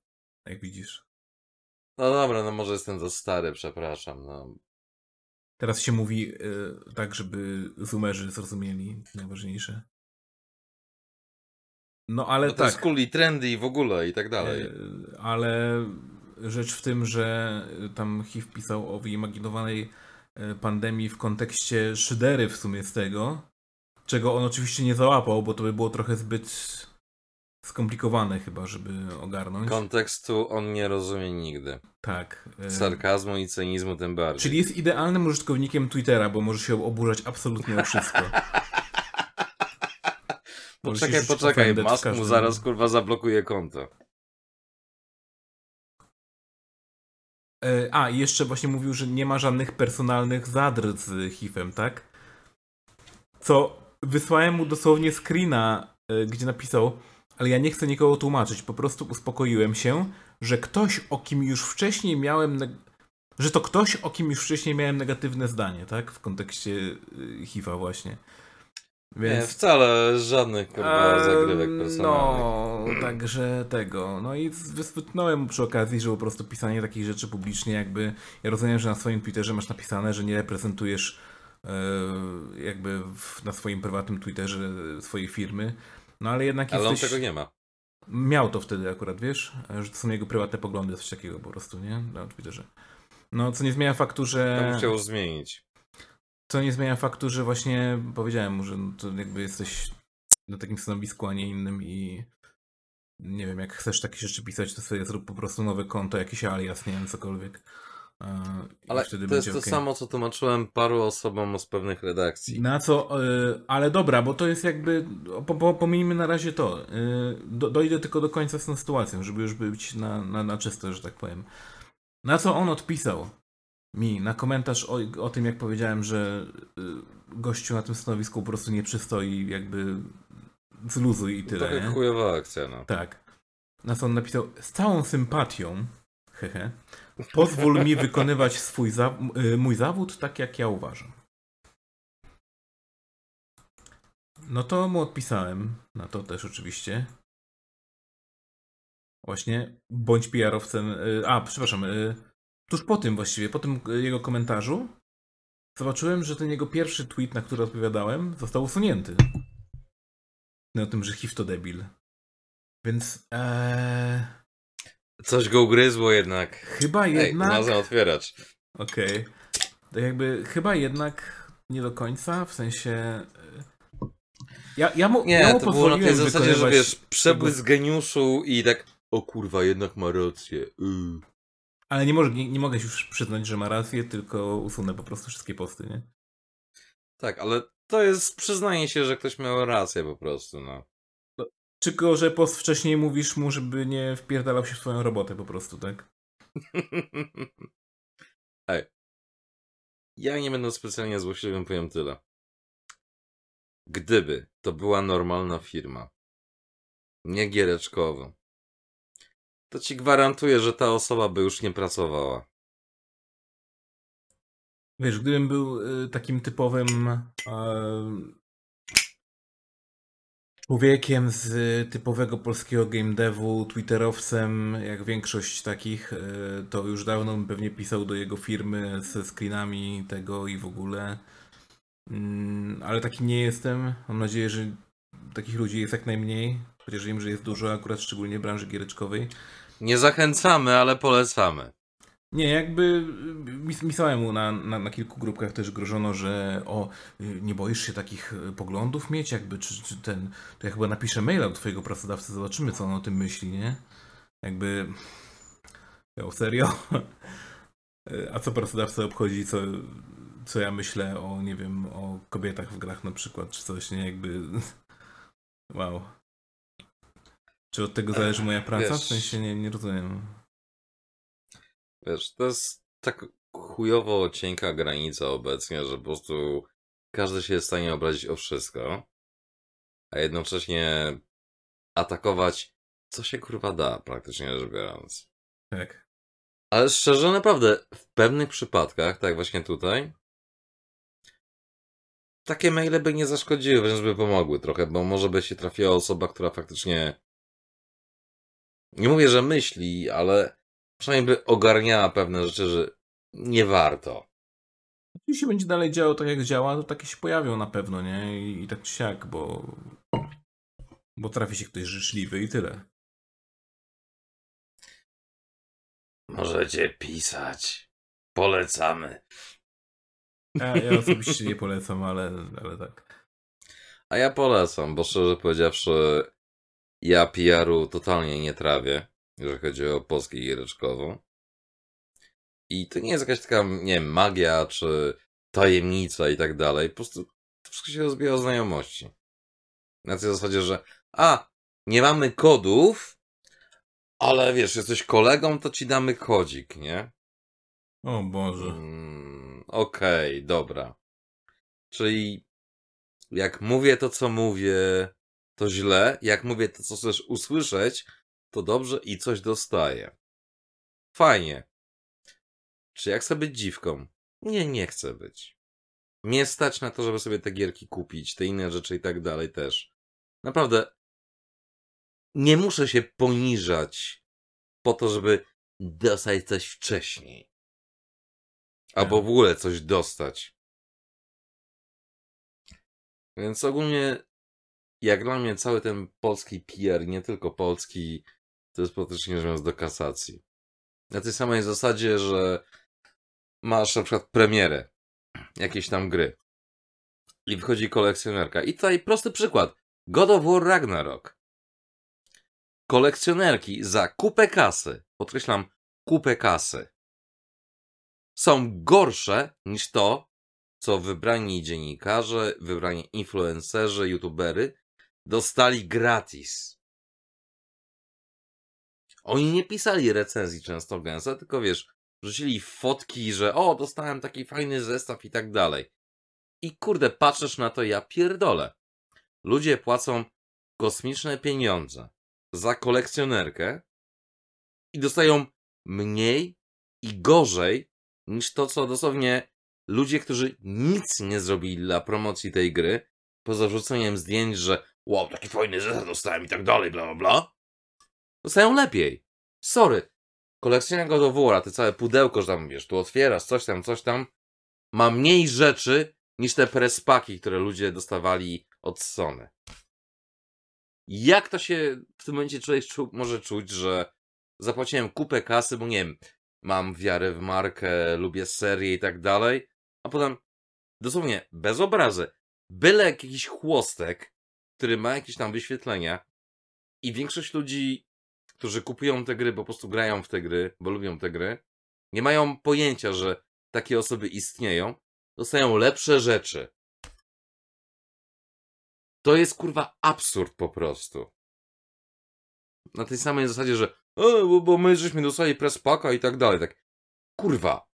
A: jak widzisz.
B: No dobra, no może jestem za stary, przepraszam. No.
A: Teraz się mówi y, tak, żeby zoomerzy zrozumieli, najważniejsze. No, ale
B: No to
A: tak.
B: jest cool i trendy i w ogóle i tak dalej.
A: E, Ale rzecz w tym, że tam HIV pisał o wyimaginowanej e, pandemii w kontekście szydery w sumie z tego, czego on oczywiście nie załapał, bo to by było trochę zbyt skomplikowane chyba, żeby ogarnąć.
B: Kontekstu on nie rozumie nigdy.
A: tak. e,
B: Sarkazmu i cynizmu tym bardziej.
A: Czyli jest idealnym użytkownikiem Twittera, bo może się oburzać absolutnie o wszystko.
B: Poczekaj, poczekaj, Musk mu zaraz kurwa zablokuje konto.
A: E, A, i jeszcze właśnie mówił, że nie ma żadnych personalnych zadr z HIV-em, tak? Co wysłałem mu dosłownie screena, e, gdzie napisał, ale ja nie chcę nikogo tłumaczyć, po prostu uspokoiłem się, że ktoś, o kim już wcześniej miałem, że to ktoś, o kim już wcześniej miałem negatywne zdanie, tak? W kontekście y, HIV-a właśnie.
B: Nie,
A: Więc...
B: wcale żadnych kurwa
A: Eee,
B: zagrywek personalnych.
A: No, także tego. No i wyspytnąłem mu przy okazji, że po prostu pisanie takich rzeczy publicznie, jakby. Ja rozumiem, że na swoim Twitterze masz napisane, że nie reprezentujesz jakby w, na swoim prywatnym Twitterze swojej firmy. No ale jednak
B: Ale on
A: jesteś.
B: tego nie ma.
A: Miał to wtedy akurat, wiesz, że to są jego prywatne poglądy, coś takiego po prostu, nie? Na Twitterze. No, co nie zmienia faktu,
B: To
A: że.
B: bym chciał zmienić.
A: Co nie zmienia faktu, że właśnie powiedziałem mu, że no to jakby jesteś na takim stanowisku, a nie innym i nie wiem, jak chcesz takie rzeczy pisać, to sobie zrób po prostu nowe konto, jakiś alias, nie wiem, cokolwiek.
B: Ale to jest to
A: okej.
B: samo, co tłumaczyłem paru osobom z pewnych redakcji.
A: Na co, e, ale dobra, bo to jest jakby, po, po, pomijmy na razie to. E, do, dojdę tylko do końca z tą sytuacją, żeby już być na, na, na czysto, że tak powiem. Na co on odpisał? mi na komentarz o, o tym, jak powiedziałem, że y, gościu na tym stanowisku po prostu nie przystoi, jakby zluzuj i tyle, nie?
B: chujowa akcja, no.
A: Tak. Na co on napisał, z całą sympatią, hehe, pozwól mi wykonywać swój za y, mój zawód tak, jak ja uważam. No to mu odpisałem, na to też oczywiście. Właśnie, bądź PR-owcem. y, A, przepraszam, y, tuż po tym właściwie, po tym jego komentarzu, zobaczyłem, że ten jego pierwszy tweet, na który odpowiadałem, został usunięty. O tym, że HIV to debil. Więc ee,
B: Coś go ugryzło jednak.
A: chyba
B: Ej,
A: jednak.
B: znalazłem otwieracz.
A: Okej. To jakby chyba jednak nie do końca, w sensie. e, Ja, ja mu,
B: Nie,
A: ja mu
B: to było na tej zasadzie, że wiesz, przebłysk geniuszu i tak, o kurwa, jednak ma rację. Yy.
A: Ale nie, może, nie, nie mogę się już przyznać, że ma rację, tylko usunę po prostu wszystkie posty, nie?
B: Tak, ale to jest przyznanie się, że ktoś miał rację po prostu, no.
A: Tylko, że post wcześniej mówisz mu, żeby nie wpierdalał się w swoją robotę po prostu, tak?
B: Ej. Ja nie będę specjalnie złośliwym, powiem tyle. Gdyby to była normalna firma, nie giereczkowa, to ci gwarantuję, że ta osoba by już nie pracowała.
A: Wiesz, gdybym był y, takim typowym e, człowiekiem z y, typowego polskiego game devu, twitterowcem, jak większość takich, y, to już dawno bym pewnie pisał do jego firmy ze screenami tego i w ogóle. Mm, ale taki nie jestem. Mam nadzieję, że takich ludzi jest jak najmniej. Chociaż wiem, że jest dużo, akurat szczególnie w branży giereczkowej.
B: Nie zachęcamy, ale polecamy.
A: Nie, jakby y, mis- pisałem mu na, na, na kilku grupkach też grożono, że o, y, nie boisz się takich y, poglądów mieć, jakby, czy, czy ten, to ja chyba napiszę maila do twojego pracodawcy, zobaczymy, co on o tym myśli, nie? Jakby, ja serio? A co pracodawca obchodzi, co, co ja myślę o, nie wiem, o kobietach w grach na przykład, czy coś, nie? Jakby, wow. Czy od tego zależy moja praca? W
B: wiesz-
A: sensie nie, nie rozumiem.
B: Wiesz, to jest tak chujowo cienka granica obecnie, że po prostu każdy się jest w stanie obrazić o wszystko, a jednocześnie atakować co się kurwa da, praktycznie rzecz biorąc.
A: Tak.
B: Ale szczerze, naprawdę, w pewnych przypadkach, tak właśnie tutaj, takie maile by nie zaszkodziły, wręcz by pomogły trochę, bo może by się trafiła osoba, która faktycznie nie mówię, że myśli, ale przynajmniej by ogarniała pewne rzeczy, że nie warto.
A: Jeśli będzie dalej działał tak, jak działa, to takie się pojawią na pewno, nie? I, i tak czy siak, bo... Bo trafi się ktoś życzliwy i tyle.
B: Możecie pisać. Polecamy.
A: Ja, ja osobiście nie polecam, ale, ale tak.
B: A ja polecam, bo szczerze powiedziawszy, ja PR-u totalnie nie trawię, jeżeli chodzi o polską giereczkową. I to nie jest jakaś taka, nie wiem, magia, czy tajemnica i tak dalej. Po prostu to wszystko się rozbija o znajomości. Na tej zasadzie, że a, nie mamy kodów, ale wiesz, jesteś kolegą, to ci damy kodzik, nie?
A: O Boże.
B: Mm, Okej, dobra. Czyli jak mówię to, co mówię, to źle. Jak mówię to, co chcesz usłyszeć, to dobrze i coś dostaję. Fajnie. Czy jak chcę być dziwką? Nie, nie chcę być. Nie stać na to, żeby sobie te gierki kupić, te inne rzeczy i tak dalej też. Naprawdę. Nie muszę się poniżać po to, żeby dostać coś wcześniej. Albo w ogóle coś dostać. Więc ogólnie, jak dla mnie, cały ten polski PR, nie tylko polski, to jest praktycznie rzecz do kasacji. Na tej samej zasadzie, że masz na przykład premierę jakiejś tam gry i wchodzi kolekcjonerka. I tutaj prosty przykład. God of War Ragnarok. Kolekcjonerki za kupę kasy, podkreślam, kupę kasy, są gorsze niż to, co wybrani dziennikarze, wybrani influencerzy, youtubery dostali gratis. Oni nie pisali recenzji często gęsto, tylko wiesz, Wrzucili fotki, że o, dostałem taki fajny zestaw i tak dalej. I kurde, patrzysz na to, ja pierdolę. Ludzie płacą kosmiczne pieniądze za kolekcjonerkę i dostają mniej i gorzej niż to, co dosłownie ludzie, którzy nic nie zrobili dla promocji tej gry, poza wrzuceniem zdjęć, że wow, taki fajny zestaw dostałem i tak dalej, bla bla bla, dostają lepiej. Sorry. Kolekcjoner God of War, te całe pudełko, że tam, wiesz, tu otwierasz, coś tam, coś tam, ma mniej rzeczy niż te prespaki, które ludzie dostawali od Sony. Jak to się w tym momencie człowiek czu, może czuć, że zapłaciłem kupę kasy, bo nie wiem, mam wiarę w markę, lubię serię i tak dalej, a potem dosłownie bez obrazy, byle jakiś chłostek, który ma jakieś tam wyświetlenia i większość ludzi, którzy kupują te gry, po prostu grają w te gry, bo lubią te gry, nie mają pojęcia, że takie osoby istnieją, dostają lepsze rzeczy. To jest kurwa absurd po prostu. Na tej samej zasadzie, że e, bo, my żeśmy dostali prespaka i tak dalej. Tak, kurwa.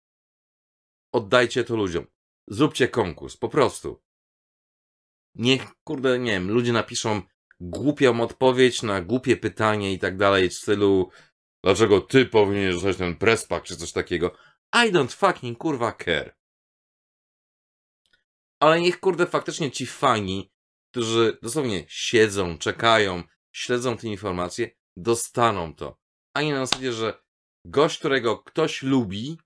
B: Oddajcie to ludziom. Zróbcie konkurs, po prostu. Niech, kurde, nie wiem, ludzie napiszą głupią odpowiedź na głupie pytanie i tak dalej, w stylu dlaczego ty powinieneś dostać ten prespak, czy coś takiego. I don't fucking kurwa care. Ale niech kurde faktycznie ci fani, którzy dosłownie siedzą, czekają, śledzą te informacje, dostaną to. A nie na zasadzie, że gość, którego ktoś lubi,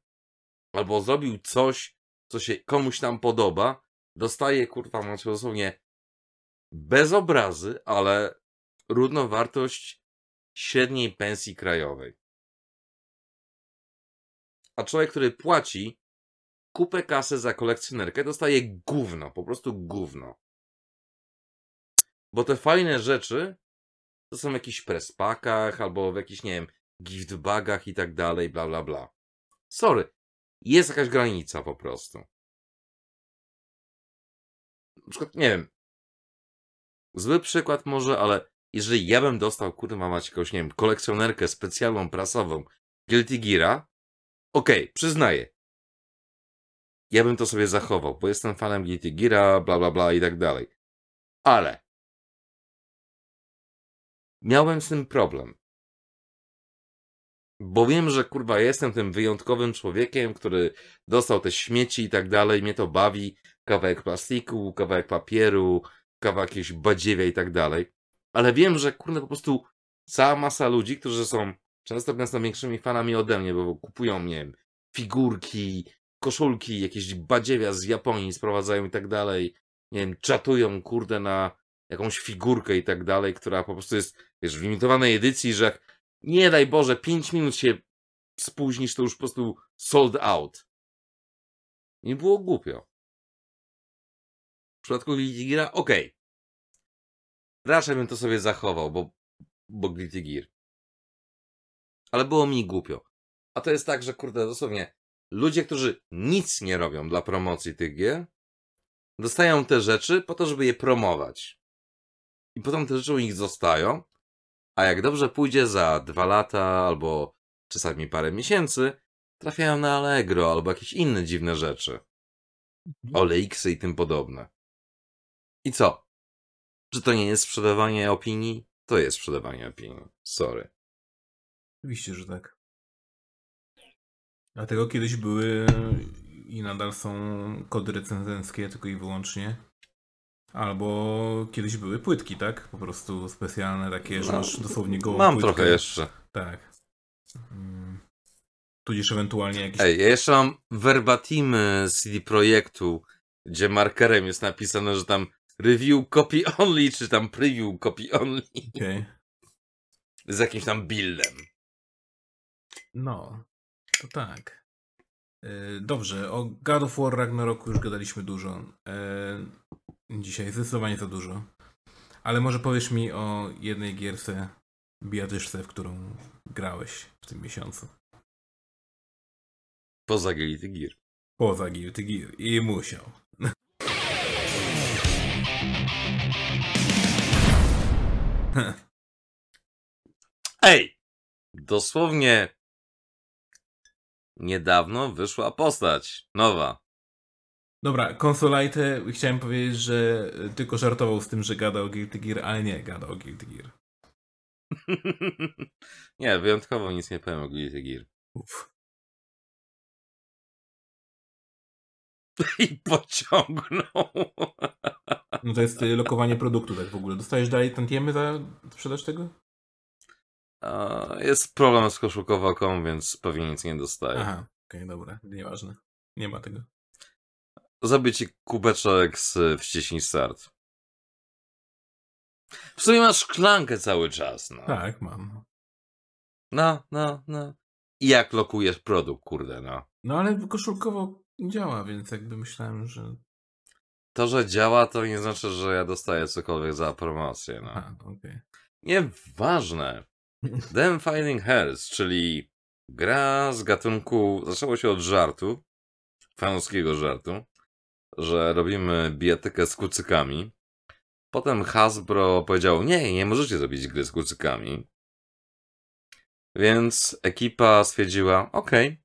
B: albo zrobił coś, co się komuś tam podoba, dostaje, kurwa, dosłownie bez obrazy, ale równowartość średniej pensji krajowej. A człowiek, który płaci kupę kasy za kolekcjonerkę, dostaje gówno, po prostu gówno. Bo te fajne rzeczy to są w jakichś prespakach, albo w jakichś, nie wiem, giftbagach i tak dalej, bla, bla, bla. Sorry. Jest jakaś granica po prostu. Na przykład, nie wiem. Zły przykład może, ale jeżeli ja bym dostał, kurwa mać jakąś, nie wiem, kolekcjonerkę specjalną, prasową Guilty Geara, okej, okay, przyznaję. Ja bym to sobie zachował, bo jestem fanem Guilty Geara, bla, bla, bla i tak dalej. Ale miałem z tym problem. Bo wiem, że kurwa jestem tym wyjątkowym człowiekiem, który dostał te śmieci i tak dalej, mnie to bawi, kawałek plastiku, kawałek papieru, kawałek jakiegoś badziewia i tak dalej. Ale wiem, że kurde po prostu cała masa ludzi, którzy są często gęsto większymi fanami ode mnie, bo kupują, nie wiem, figurki, koszulki, jakieś badziewia z Japonii sprowadzają i tak dalej, nie wiem, czatują kurde na jakąś figurkę i tak dalej, która po prostu jest, wiesz, w limitowanej edycji, że jak nie daj Boże, 5 minut się spóźnisz, to już po prostu sold out. Nie było głupio. W przypadku Guilty Gear, okej. Okay. Raczej bym to sobie zachował, bo, bo Guilty Gear. Ale było mi głupio. A to jest tak, że kurde, dosłownie, ludzie, którzy nic nie robią dla promocji tych gier, dostają te rzeczy po to, żeby je promować. I potem te rzeczy u nich zostają, a jak dobrze pójdzie za dwa lata albo czasami parę miesięcy, trafiają na Allegro albo jakieś inne dziwne rzeczy. Mhm. Olejksy i tym podobne. I co? Czy to nie jest sprzedawanie opinii? To jest sprzedawanie opinii. Sorry.
A: Oczywiście, że tak. Dlatego kiedyś były i nadal są kody recenzenckie tylko i wyłącznie. Albo kiedyś były płytki, tak? Po prostu specjalne takie, że no, masz dosłownie gołą
B: Mam
A: płytkę.
B: trochę jeszcze.
A: Tak. Hmm. Tudzież ewentualnie jakieś...
B: Ej, ja jeszcze mam verbatimy CD Projektu, gdzie markerem jest napisane, że tam review copy only, czy tam preview copy only.
A: Okay.
B: Z jakimś tam buildem.
A: No, to tak. E, dobrze, o God of War Ragnaroku już gadaliśmy dużo. E, dzisiaj zdecydowanie za dużo. Ale może powiesz mi o jednej gierce bijatyszce, w którą grałeś w tym miesiącu.
B: Poza Guilty Gear.
A: Poza Guilty Gear. I musiał.
B: Ej! Dosłownie niedawno wyszła postać nowa.
A: Dobra, Consolite, chciałem powiedzieć, że tylko żartował z tym, że gada o Guilty Gear, ale nie gada o Guilty Gear.
B: nie, wyjątkowo nic nie powiem o Guilty Gear.
A: Uf.
B: I pociągnął.
A: No to jest y, lokowanie produktu tak w ogóle. Dostajesz dalej tantiemy za sprzedaż tego?
B: Jest problem z koszulkową, więc pewnie nic nie dostaję.
A: Aha, okej, dobra, nieważne. Nie ma tego.
B: Zrobię ci kubeczek z wciśnij start. W sumie masz szklankę cały czas, no.
A: Tak, mam.
B: No, no, no. I jak lokujesz produkt, kurde, no.
A: No ale koszulkowo działa, więc jakby myślałem, że...
B: To, że działa, to nie znaczy, że ja dostaję cokolwiek za promocję, no.
A: Aha, okej.
B: Nieważne. Them Fighting Hells, czyli gra z gatunku, zaczęło się od żartu, fanowskiego żartu, że robimy bijatykę z kucykami. Potem Hasbro powiedział, nie, nie możecie zrobić gry z kucykami. Więc ekipa stwierdziła, okej,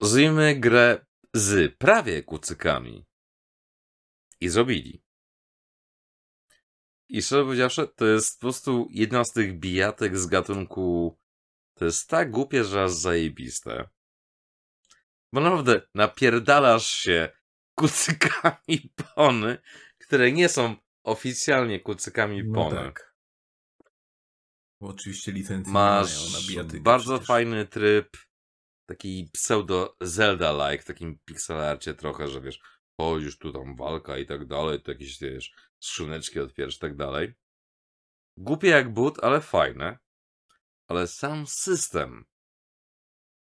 B: zrobimy grę z prawie kucykami. I zrobili. I szczerze powiedziawszy, to jest po prostu jedna z tych bijatek z gatunku. To jest tak głupie, że aż zajebiste. Bo naprawdę napierdalasz się kucykami pony, które nie są oficjalnie kucykami
A: No
B: pony.
A: tak. Bo oczywiście licencji nie mają na
B: Masz
A: bijatykę
B: bardzo
A: przecież.
B: fajny tryb, taki pseudo Zelda-like, takim pixelarcie trochę, że wiesz, chodzisz tu tam walka i tak dalej, to jakieś wiesz, skrzyneczki otwierasz i tak dalej. Głupie jak but, ale fajne. Ale sam system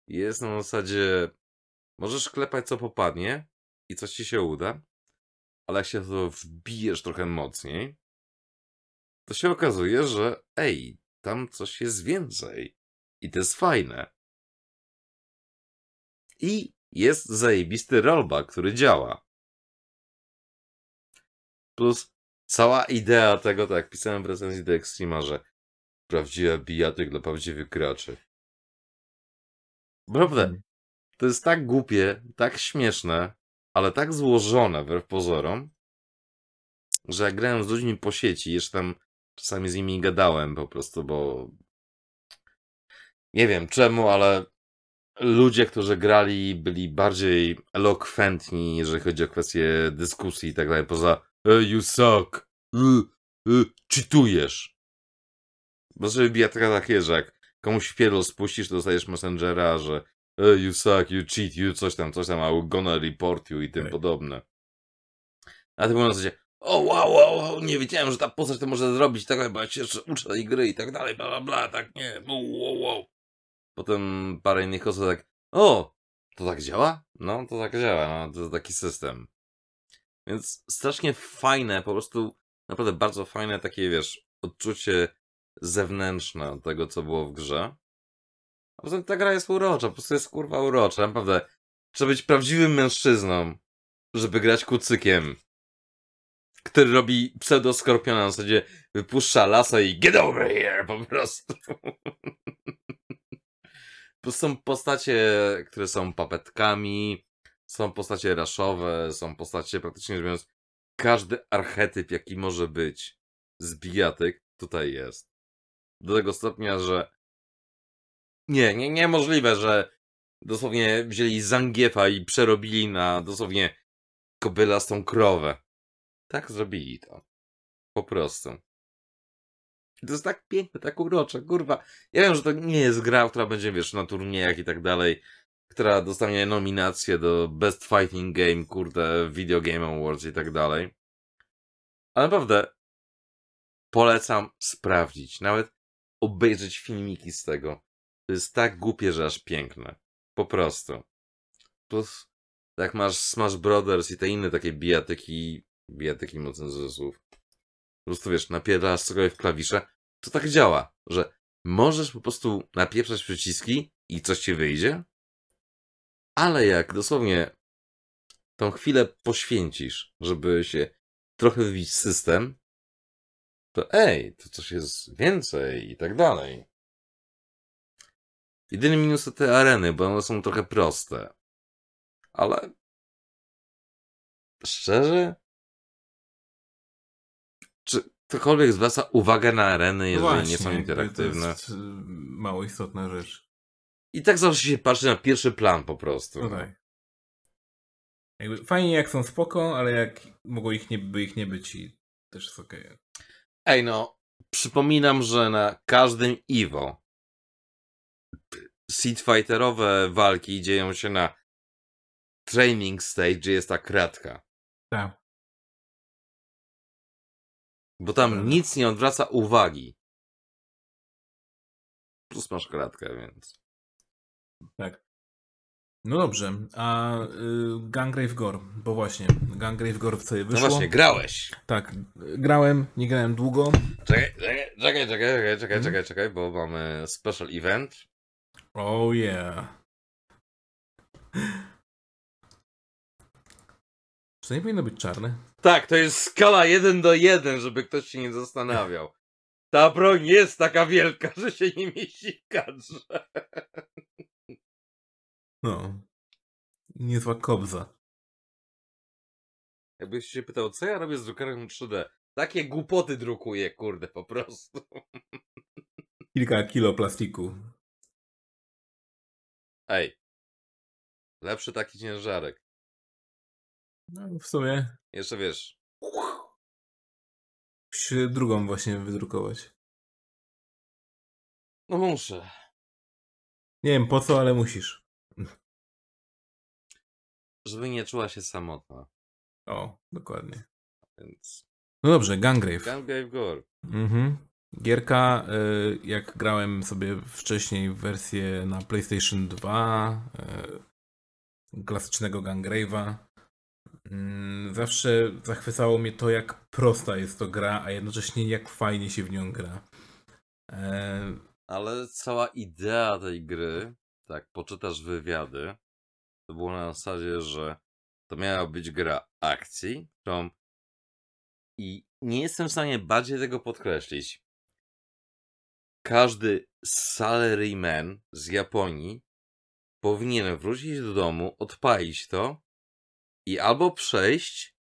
B: jest na zasadzie, możesz klepać co popadnie i coś ci się uda, ale jak się w to wbijesz trochę mocniej, to się okazuje, że ej, tam coś jest więcej. I to jest fajne. I jest zajebisty rollback, który działa. Plus cała idea tego, tak jak pisałem w recenzji do Extrema, że prawdziwa bijatyk dla prawdziwych graczy. Prawda,
A: Mhm.
B: to jest tak głupie, tak śmieszne, ale tak złożone wbrew pozorom, że jak grałem z ludźmi po sieci, jeszcze tam czasami z nimi gadałem po prostu, bo nie wiem czemu, ale ludzie, którzy grali, byli bardziej elokwentni, jeżeli chodzi o kwestie dyskusji i tak dalej, poza hey, you suck, y, y, cheatujesz. Bo żeby bijatyka tak jest, że jak komuś pierdol spuścisz, to dostajesz messengera, że hey, you suck, you cheat, you coś tam, coś tam, will gonna report you i tym podobne. A ty było na o wow, wow, wow, nie wiedziałem, że ta postać to może zrobić, tak, bo ja się jeszcze uczę tej gry i tak dalej, bla, bla, bla, tak, nie, wow, wow, wow. Potem parę innych osób tak, o, to tak działa? No, to tak działa, no, to jest taki system. Więc strasznie fajne, po prostu naprawdę bardzo fajne takie, wiesz, odczucie zewnętrzne tego, co było w grze. A poza tym ta gra jest urocza, po prostu jest kurwa urocza, naprawdę. Trzeba być prawdziwym mężczyzną, żeby grać kucykiem, który robi pseudo-skorpiona, w zasadzie wypuszcza lasa i get over here, po prostu. Są postacie, które są papetkami, są postacie raszowe, są postacie praktycznie rzecz biorąc, każdy archetyp, jaki może być z bijatyk, tutaj jest. Do tego stopnia, że nie, nie, niemożliwe, że dosłownie wzięli Zangiefa i przerobili na dosłownie kobylastą krowę. Tak zrobili to. Po prostu. To jest tak piękne, tak urocze, kurwa. Ja wiem, że to nie jest gra, która będzie, wiesz, na turniejach i tak dalej, która dostanie nominację do Best Fighting Game, kurde, Video Game Awards i tak dalej. Ale naprawdę polecam sprawdzić, nawet obejrzeć filmiki z tego. To jest tak głupie, że aż piękne. Po prostu. Plus, jak masz Smash Brothers i te inne takie bijatyki, bijatyki mocno cudzysłów, po prostu wiesz, napierasz sobie w klawisze, to tak działa, że możesz po prostu napieprzać przyciski i coś ci wyjdzie, ale jak dosłownie tą chwilę poświęcisz, żeby się trochę wbić w system, to ej, to coś jest więcej i tak dalej. Jedyny minus to te areny, bo one są trochę proste. Ale... Szczerze? Ktokolwiek zwraca uwagę na areny, jeżeli nie są
A: Właśnie,
B: interaktywne?
A: To jest y, mało istotna rzecz.
B: I tak zawsze się patrzy na pierwszy plan po prostu.
A: No tak. Jakby fajnie jak są spoko, ale jak mogło ich nie, by ich nie być i też jest okej.
B: Ej no, przypominam, że na każdym Evo Seed Fighterowe walki dzieją się na training stage, gdzie jest ta kratka.
A: Tak.
B: Bo tam nic nie odwraca uwagi. Plus masz kratkę, więc...
A: Tak. No dobrze, a y, Gangrave Gore, bo właśnie, Gangrave Gore w sobie
B: No
A: wyszło.
B: właśnie, grałeś.
A: Tak, grałem, nie grałem długo.
B: Czekaj, czekaj, czekaj, czekaj, czekaj, czekaj,
A: Mhm.
B: czekaj, czekaj, bo mamy special event.
A: Oh yeah. Czy to nie powinno być czarne?
B: Tak, to jest skala 1 do 1, żeby ktoś się nie zastanawiał. Ta broń jest taka wielka, że się nie mieści w kadrze.
A: No. Niezła kobza.
B: Jakbyś się pytał, co ja robię z drukarką 3D? Takie głupoty drukuję, kurde, po prostu.
A: Kilka kilo plastiku.
B: Ej. Lepszy taki ciężarek.
A: No, w sumie
B: Jeszcze wiesz.
A: się drugą właśnie wydrukować.
B: No muszę.
A: Nie wiem po co, ale musisz.
B: Żeby nie czuła się samotna.
A: O, dokładnie.
B: Więc.
A: No dobrze, Gangrave.
B: Gungrave Gore.
A: Mhm. Gierka, y, jak grałem sobie wcześniej wersję na PlayStation 2, y, klasycznego Gangrave'a, zawsze zachwycało mnie to, jak prosta jest to gra, a jednocześnie jak fajnie się w nią gra. E,
B: Ale cała idea tej gry, tak, poczytasz wywiady, to było na zasadzie, że to miała być gra akcji, którą i nie jestem w stanie bardziej tego podkreślić. Każdy salaryman z Japonii powinien wrócić do domu, odpalić to i albo przejść,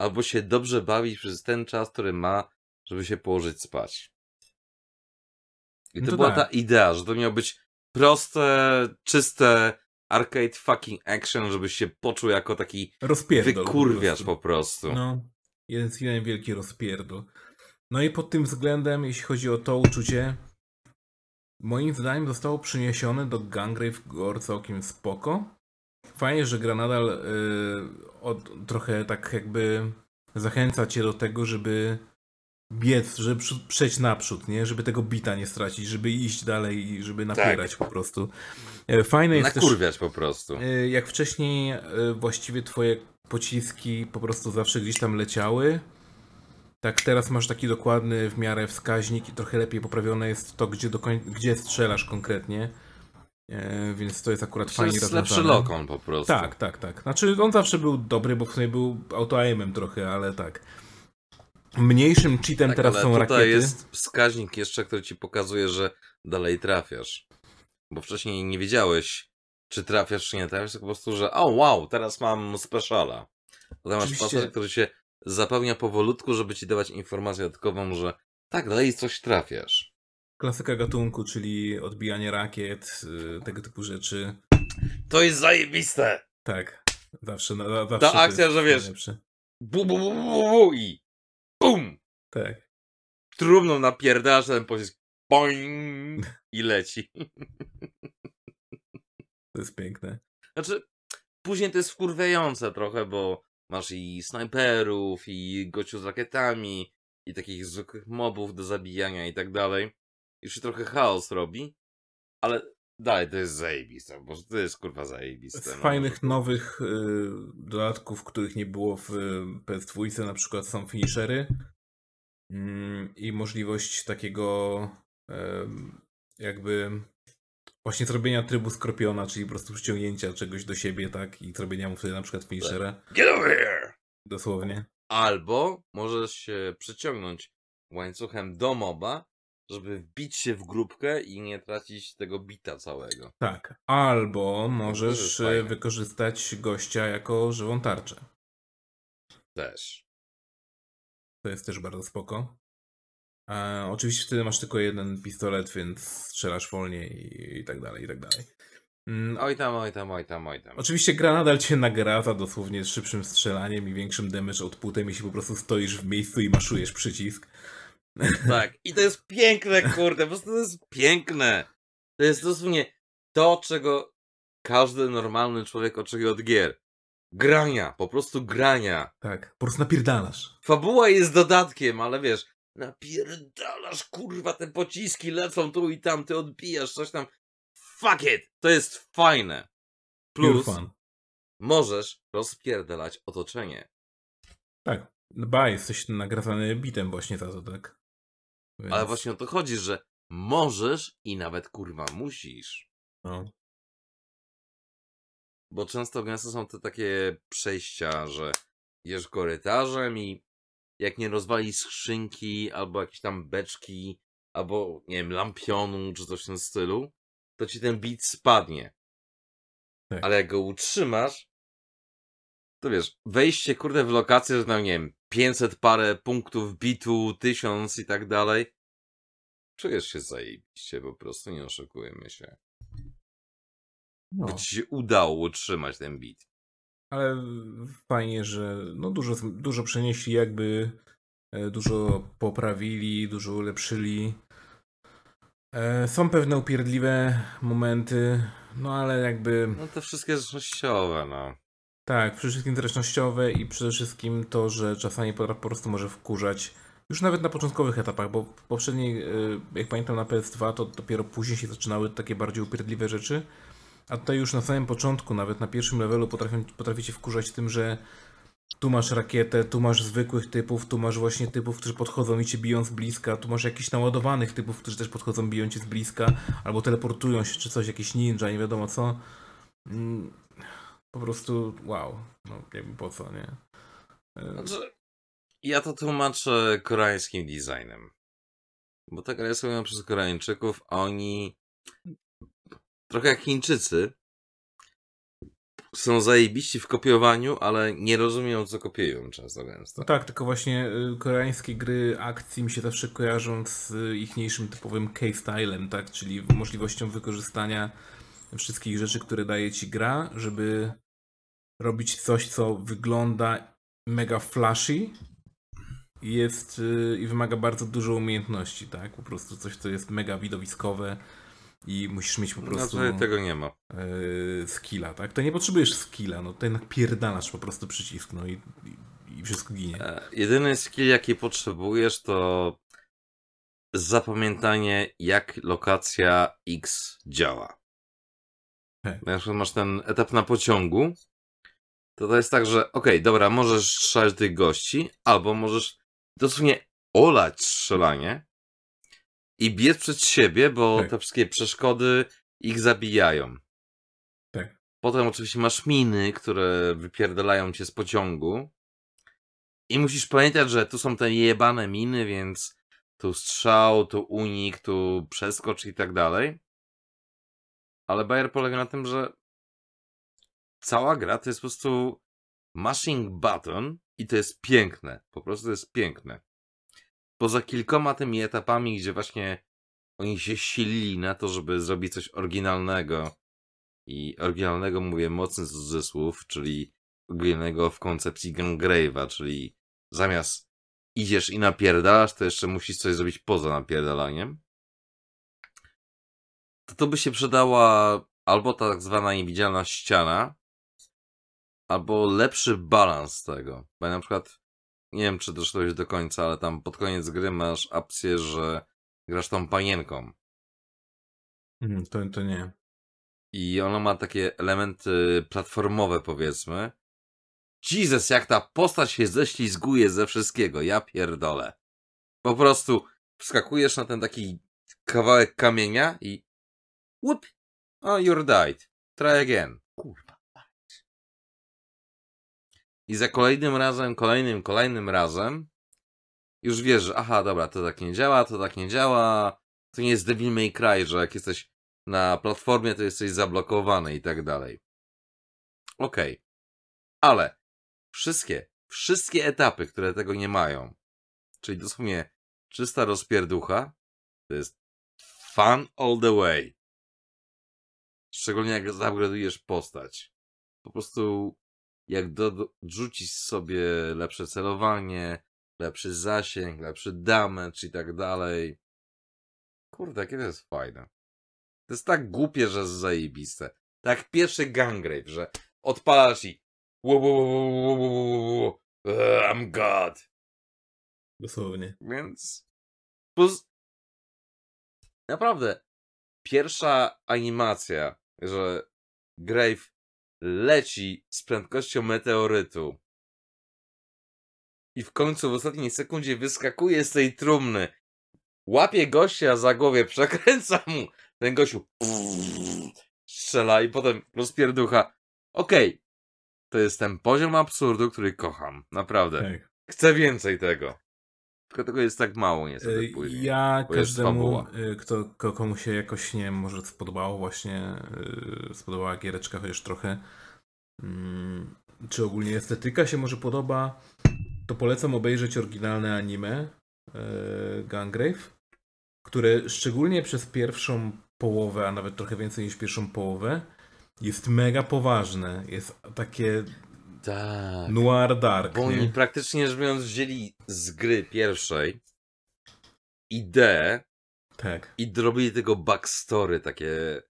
B: albo się dobrze bawić przez ten czas, który ma, żeby się położyć spać. I to
A: No to
B: była
A: tak.
B: ta idea, że to miało być proste, czyste arcade fucking action, żebyś się poczuł jako taki
A: rozpierdol. po prostu.
B: po prostu.
A: No, jeden jeden wielki rozpierdol. No i pod tym względem, jeśli chodzi o to uczucie, moim zdaniem zostało przyniesione do Gangrave Gore całkiem spoko. Fajnie, że gra nadal y, od, trochę tak jakby zachęca cię do tego, żeby biec, żeby przejść naprzód, nie? Żeby tego bita nie stracić, żeby iść dalej i żeby napierać po prostu. E, Fajne jest też...
B: Nakurwiać po prostu.
A: Y, Jak wcześniej y, właściwie twoje pociski po prostu zawsze gdzieś tam leciały. Tak teraz masz taki dokładny w miarę wskaźnik i trochę lepiej poprawione jest to, gdzie, do gdzie strzelasz konkretnie. E, Więc to jest akurat
B: To
A: fajnie
B: jest lepszy lokon po prostu.
A: Tak, tak, tak. Znaczy on zawsze był dobry, bo w sumie był auto-aimem trochę, ale tak. Mniejszym cheatem
B: Tak,
A: teraz
B: ale
A: są
B: tutaj
A: rakiety.
B: jest wskaźnik jeszcze, który ci pokazuje, że dalej trafiasz. Bo wcześniej nie wiedziałeś, czy trafiasz, czy nie trafiasz, tylko po prostu, że o wow, teraz mam speciala. Potem masz pasek, który się zapełnia powolutku, żeby ci dawać informację dodatkową, że tak, dalej coś trafiasz.
A: Klasyka gatunku, czyli odbijanie rakiet, y, tego typu rzeczy.
B: To jest zajebiste!
A: Tak, zawsze. Na, zawsze to
B: akcja, że wiesz-
A: najlepsze.
B: Bu, bu, bu, bu, bu i bum!
A: Tak.
B: Trumną napierdasz, ten pocisk boing i leci.
A: To jest piękne.
B: Znaczy, później to jest wkurwiające trochę, bo masz i snajperów, i gościu z rakietami, i takich zwykłych mobów do zabijania i tak dalej. Już się trochę chaos robi, ale dalej to jest zajebiste, bo to jest kurwa zajebiste.
A: Z
B: no.
A: fajnych nowych y, dodatków, których nie było w y, PS2, na przykład są finishery mm, i możliwość takiego em, jakby właśnie zrobienia trybu skorpiona, czyli po prostu przyciągnięcia czegoś do siebie, tak, i zrobienia mu wtedy na przykład finishera,
B: Get over here!
A: dosłownie.
B: Albo możesz się przyciągnąć łańcuchem do moba żeby wbić się w grupkę i nie tracić tego bita całego.
A: Tak. Albo
B: jest
A: możesz e, wykorzystać gościa jako żywą tarczę.
B: Też.
A: To jest też bardzo spoko. E, oczywiście wtedy masz tylko jeden pistolet, więc strzelasz wolniej i, i tak dalej, i tak dalej. Mm,
B: Oj tam, oj tam, oj tam, oj tam.
A: Oczywiście gra nadal cię nagradza dosłownie z szybszym strzelaniem i większym damage outputem, jeśli po prostu stoisz w miejscu i maszujesz przycisk.
B: Tak, i to jest piękne, kurde, po prostu to jest piękne. To jest dosłownie to, czego każdy normalny człowiek oczekuje od gier. Grania, po prostu grania.
A: Tak, po prostu napierdalasz.
B: Fabuła jest dodatkiem, ale wiesz, napierdalasz, kurwa, te pociski lecą tu i tam, ty odbijasz coś tam. Fuck it! To jest fajne. Plus, możesz rozpierdalać otoczenie.
A: Tak, ba, jesteś nagradzany bitem właśnie za to, tak? Więc,
B: Ale właśnie o to chodzi, że możesz i nawet, kurwa, musisz.
A: No.
B: Bo często gęsto są te takie przejścia, że jesz korytarzem i jak nie rozwali skrzynki, albo jakieś tam beczki, albo nie wiem, lampionu, czy coś w tym stylu, to ci ten bit spadnie.
A: Tak.
B: Ale jak go utrzymasz, to wiesz, wejście kurde w lokację, że tam nie wiem, 500 parę punktów bitu, 1000 i tak dalej, czujesz się zajebiście, po prostu nie oszukujemy się.
A: no.
B: Bo ci się udało utrzymać ten bit.
A: Ale fajnie, że no dużo, dużo przenieśli jakby, e, dużo poprawili, dużo ulepszyli. E, Są pewne upierdliwe momenty, no ale jakby
B: No te wszystkie zresztościowe, no.
A: Tak, przede wszystkim zręcznościowe i przede wszystkim to, że czasami po, prostu może wkurzać już nawet na początkowych etapach, bo w poprzedniej, e, jak pamiętam na PS2, to dopiero później się zaczynały takie bardziej upierdliwe rzeczy. A tutaj już na samym początku, nawet na pierwszym levelu potrafią, potraficie wkurzać tym, że tu masz rakietę, tu masz zwykłych typów, tu masz właśnie typów, którzy podchodzą i cię biją z bliska, tu masz jakichś naładowanych typów, którzy też podchodzą, biją cię z bliska, albo teleportują się, czy coś, jakiś ninja, nie wiadomo co. Po prostu wow, no nie wiem po co, nie?
B: Znaczy, ja to tłumaczę koreańskim designem. Bo ta gra jest robiona przez Koreańczyków, a oni trochę jak Chińczycy są zajebiści w kopiowaniu, ale nie rozumieją, co kopiują często gęsto.
A: No tak, tylko właśnie y, koreańskie gry akcji mi się zawsze kojarzą z y, ichniejszym typowym K-stylem, tak? Czyli możliwością wykorzystania wszystkich rzeczy, które daje ci gra, żeby robić coś, co wygląda mega flashy jest y, i wymaga bardzo dużo umiejętności, tak? Po prostu coś, co jest mega widowiskowe i musisz mieć po
B: No
A: prostu
B: to tego nie ma.
A: yy, skilla, tak? To nie potrzebujesz skilla, no to jednak pierdalasz po prostu przycisk, no i, i, i wszystko ginie.
B: E, Jedyny skill, jaki potrzebujesz, to zapamiętanie, jak lokacja X działa. Na przykład masz ten etap na pociągu, to to jest tak, że okej, dobra, możesz strzelać do tych gości, albo możesz dosłownie olać strzelanie i biec przed siebie, bo
A: Tak.
B: te wszystkie przeszkody ich zabijają.
A: Tak.
B: Potem oczywiście masz miny, które wypierdalają cię z pociągu. I musisz pamiętać, że tu są te jebane miny, więc tu strzał, tu unik, tu przeskocz i tak dalej. Ale Bayer polega na tym, że cała gra to jest po prostu mashing button i to jest piękne. Po prostu to jest piękne. Poza kilkoma tymi etapami, gdzie właśnie oni się silili na to, żeby zrobić coś oryginalnego. I oryginalnego mówię mocny cudzysłów, czyli oryginalnego w koncepcji Gungrave'a, czyli zamiast idziesz i napierdalasz, to jeszcze musisz coś zrobić poza napierdalaniem. To to by się przydała albo tak zwana niewidzialna ściana, albo lepszy balans tego. Bo na przykład, nie wiem czy doszedłeś do końca, ale tam pod koniec gry masz opcję, że grasz tą panienką.
A: Mhm, to, to nie.
B: I ona ma takie elementy platformowe, powiedzmy. Jesus, jak ta postać się ześlizguje ze wszystkiego, ja pierdolę. Po prostu wskakujesz na ten taki kawałek kamienia i whoop, oh, you're died. Try again. Kurwa. I za kolejnym razem, kolejnym, kolejnym razem już wiesz, że aha, dobra, to tak nie działa, to tak nie działa. To nie jest Devil May Cry, że jak jesteś na platformie, to jesteś zablokowany i tak dalej. Okej. Ale wszystkie, wszystkie etapy, które tego nie mają, czyli dosłownie czysta rozpierducha, to jest fun all the way. Szczególnie jak zaupgrade'ujesz postać. Po prostu jak do, do, rzucisz sobie lepsze celowanie, lepszy zasięg, lepszy damage i tak dalej. Kurde, jakie to jest fajne. To jest tak głupie, że jest zajebiste. Tak pierwszy Gangrave, że odpalasz i Eee, I'm God.
A: Dosłownie.
B: Więc plus naprawdę pierwsza animacja, że Grave leci z prędkością meteorytu i w końcu w ostatniej sekundzie wyskakuje z tej trumny, łapie gościa za głowie, przekręca mu, ten gościu strzela i potem rozpierducha. Okej, to jest ten poziom absurdu, który kocham, naprawdę.
A: Tak.
B: Chcę więcej tego. Tylko tego jest tak mało niestety
A: Y,
B: później.
A: Ja każdemu, y, kto, ko- komu się jakoś, nie wiem, może spodobało właśnie, y, spodobała giereczka chociaż trochę, mm, czy ogólnie estetyka się może podoba, to polecam obejrzeć oryginalne anime Gangrave, które szczególnie przez pierwszą połowę, a nawet trochę więcej niż pierwszą połowę, jest mega poważne. Jest takie
B: Tak.
A: noir dark.
B: Bo
A: nie?
B: oni praktycznie rzecz biorąc wzięli z gry pierwszej ideę
A: Tak.
B: i zrobili tego backstory takie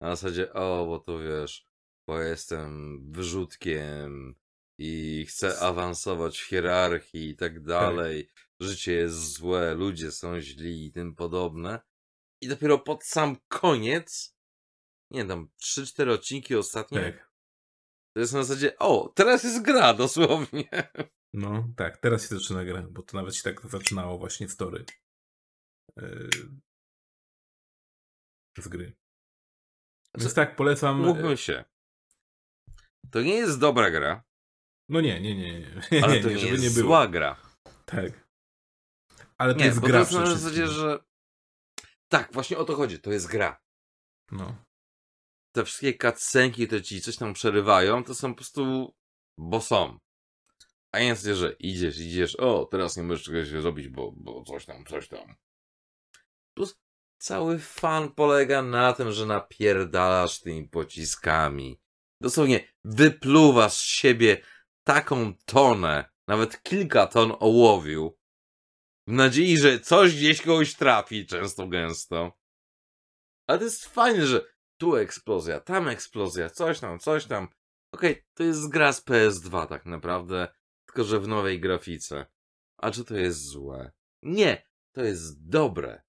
B: na zasadzie, o, bo to wiesz, bo jestem wyrzutkiem i chcę awansować w hierarchii i tak dalej. Życie jest złe, ludzie są źli i tym podobne. I dopiero pod sam koniec, nie wiem, tam 3-4 odcinki ostatnie,
A: Tak.
B: To jest na zasadzie, o, teraz jest gra dosłownie.
A: No, tak, teraz się zaczyna gra, bo to nawet się tak zaczynało właśnie story yy, z gry. Więc tak, polecam.
B: Mówmy się. To nie jest dobra gra,
A: No nie, nie, nie, nie,
B: ale
A: nie,
B: to
A: nie,
B: jest
A: nie było.
B: zła gra.
A: Tak. Ale to
B: Nie,
A: jest
B: bo
A: gra
B: to jest na zasadzie, że tak, właśnie o to chodzi, to jest gra.
A: No,
B: Te wszystkie cutscenki, te ci coś tam przerywają, to są po prostu, bo są. A nie jest, że idziesz, idziesz, o, teraz nie możesz czegoś zrobić, bo, bo coś tam, coś tam. Plus cały fan polega na tym, że napierdalasz tymi pociskami. Dosłownie wypluwasz z siebie taką tonę, nawet kilka ton ołowiu, w nadziei, że coś gdzieś kogoś trafi, często gęsto. Ale to jest fajne, że tu eksplozja, tam eksplozja, coś tam, coś tam. Okej, to jest gra z PS2 tak naprawdę, tylko że w nowej grafice. A czy to jest złe? Nie, to jest dobre.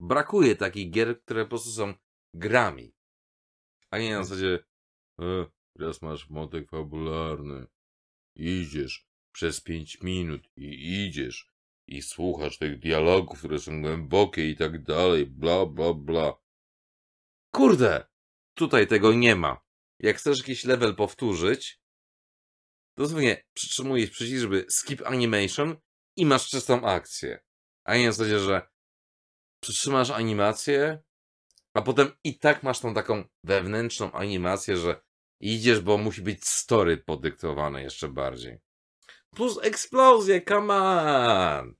B: Brakuje takich gier, które po prostu są grami. A nie na zasadzie, e, teraz masz motyk fabularny. Idziesz przez pięć minut i idziesz i słuchasz tych dialogów, które są głębokie i tak dalej, bla, bla, bla. Kurde, tutaj tego nie ma. Jak chcesz jakiś level powtórzyć, dosłownie przytrzymujesz przycisk, żeby skip animation i masz czystą akcję. A nie w zasadzie, że przytrzymasz animację, a potem i tak masz tą taką wewnętrzną animację, że idziesz, bo musi być story podyktowane jeszcze bardziej. Plus eksplozje, come on!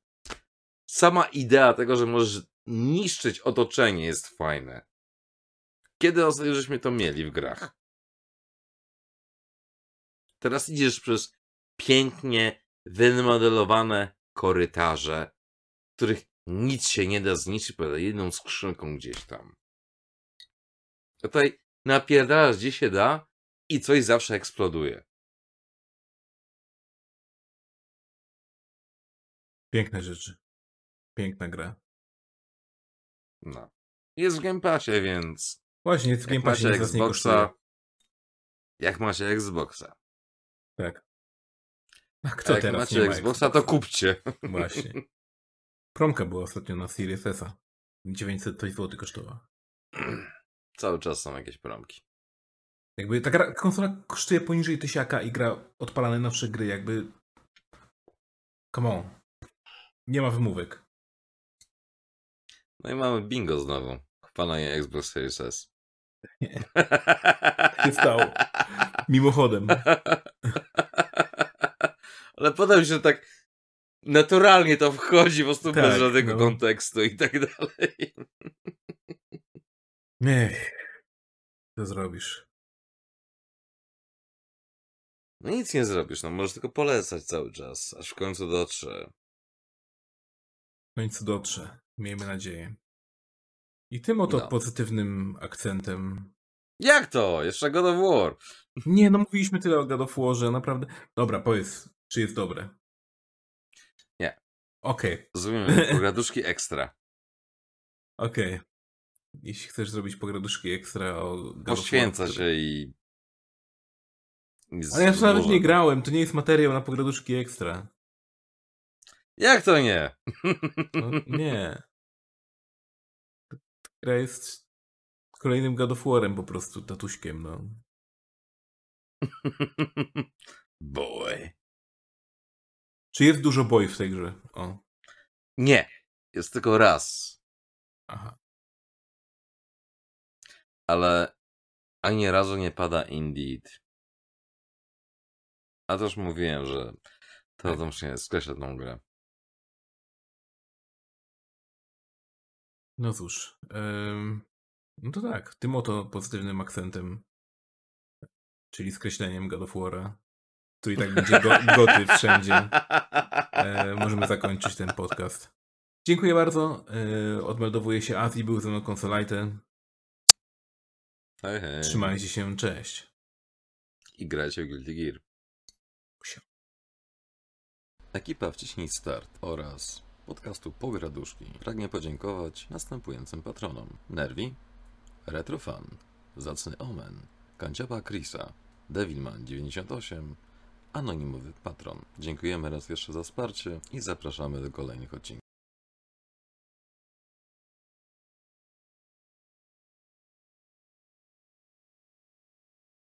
B: Sama idea tego, że możesz niszczyć otoczenie jest fajne. Kiedy ostatnio żeśmy to mieli w grach? Teraz idziesz przez pięknie wymodelowane korytarze, których nic się nie da zniszczyć poza jedną skrzynką gdzieś tam. A tutaj napierdalasz gdzie się da i coś zawsze eksploduje.
A: piękne rzeczy. Piękna gra.
B: No. Jest w Game Passie, więc
A: Właśnie, w
B: jak
A: Game Passie nic nas nie kosztuje.
B: Xboxa, jak macie Xboxa,
A: Tak. A
B: a
A: kto
B: jak
A: teraz
B: macie
A: nie ma
B: Xboxa, to kupcie.
A: Właśnie. Promka była ostatnio na Series S-a. 900 coś złotych kosztowała.
B: Cały czas są jakieś promki.
A: Jakby ta gra, konsola kosztuje poniżej tysiaka i gra odpalane nowsze gry, jakby... Come on. Nie ma wymówek.
B: No i mamy bingo znowu. Chwalenie Xbox Series S.
A: się stało. Mimochodem.
B: Ale potem się tak naturalnie to wchodzi po prostu bez
A: Tak,
B: żadnego
A: no.
B: kontekstu i tak dalej.
A: Ech. Co zrobisz?
B: No nic nie zrobisz, no możesz tylko polecać cały czas, aż w końcu dotrze.
A: W końcu dotrze. Miejmy nadzieję. I tym oto
B: No.
A: pozytywnym akcentem.
B: Jak to? Jeszcze God of War.
A: Nie, no mówiliśmy tyle o God of Warze, naprawdę. Dobra, powiedz, czy jest dobre.
B: Nie.
A: Okej,
B: Zrobimy pograduszki ekstra.
A: okej. Jeśli chcesz zrobić pograduszki ekstra o God War,
B: Poświęca
A: to-
B: się i... i
A: Ale ja nawet
B: złożę.
A: nie grałem, to nie jest materiał na pograduszki ekstra.
B: Jak to nie?
A: No, nie. Gra jest kolejnym God of Warem po prostu, tatuśkiem, no.
B: Boy.
A: Czy jest dużo boi w tej grze? O,
B: Nie. Jest tylko raz.
A: aha.
B: Ale ani razu nie pada Indeed. A już mówiłem, że to
A: Tak.
B: to muszę skreślę tą grę.
A: No cóż. em, no to tak, tym oto pozytywnym akcentem, czyli skreśleniem God of War'a, tu i tak będzie go, goty wszędzie, e, możemy zakończyć ten podcast. Dziękuję bardzo. E, odmeldowuje się Azji, był ze mną konsolajten.
B: Hej, hej.
A: Trzymajcie się, cześć.
B: I grajcie w Guilty Gear. Ekipa Wciśnij Start oraz podcastu Pograduszki pragnie podziękować następującym patronom. Nerwi, Retrofan, Zacny Omen, Kanciapa Krisa, Devilman98, Anonimowy Patron. Dziękujemy raz jeszcze za wsparcie i zapraszamy do kolejnych odcinków.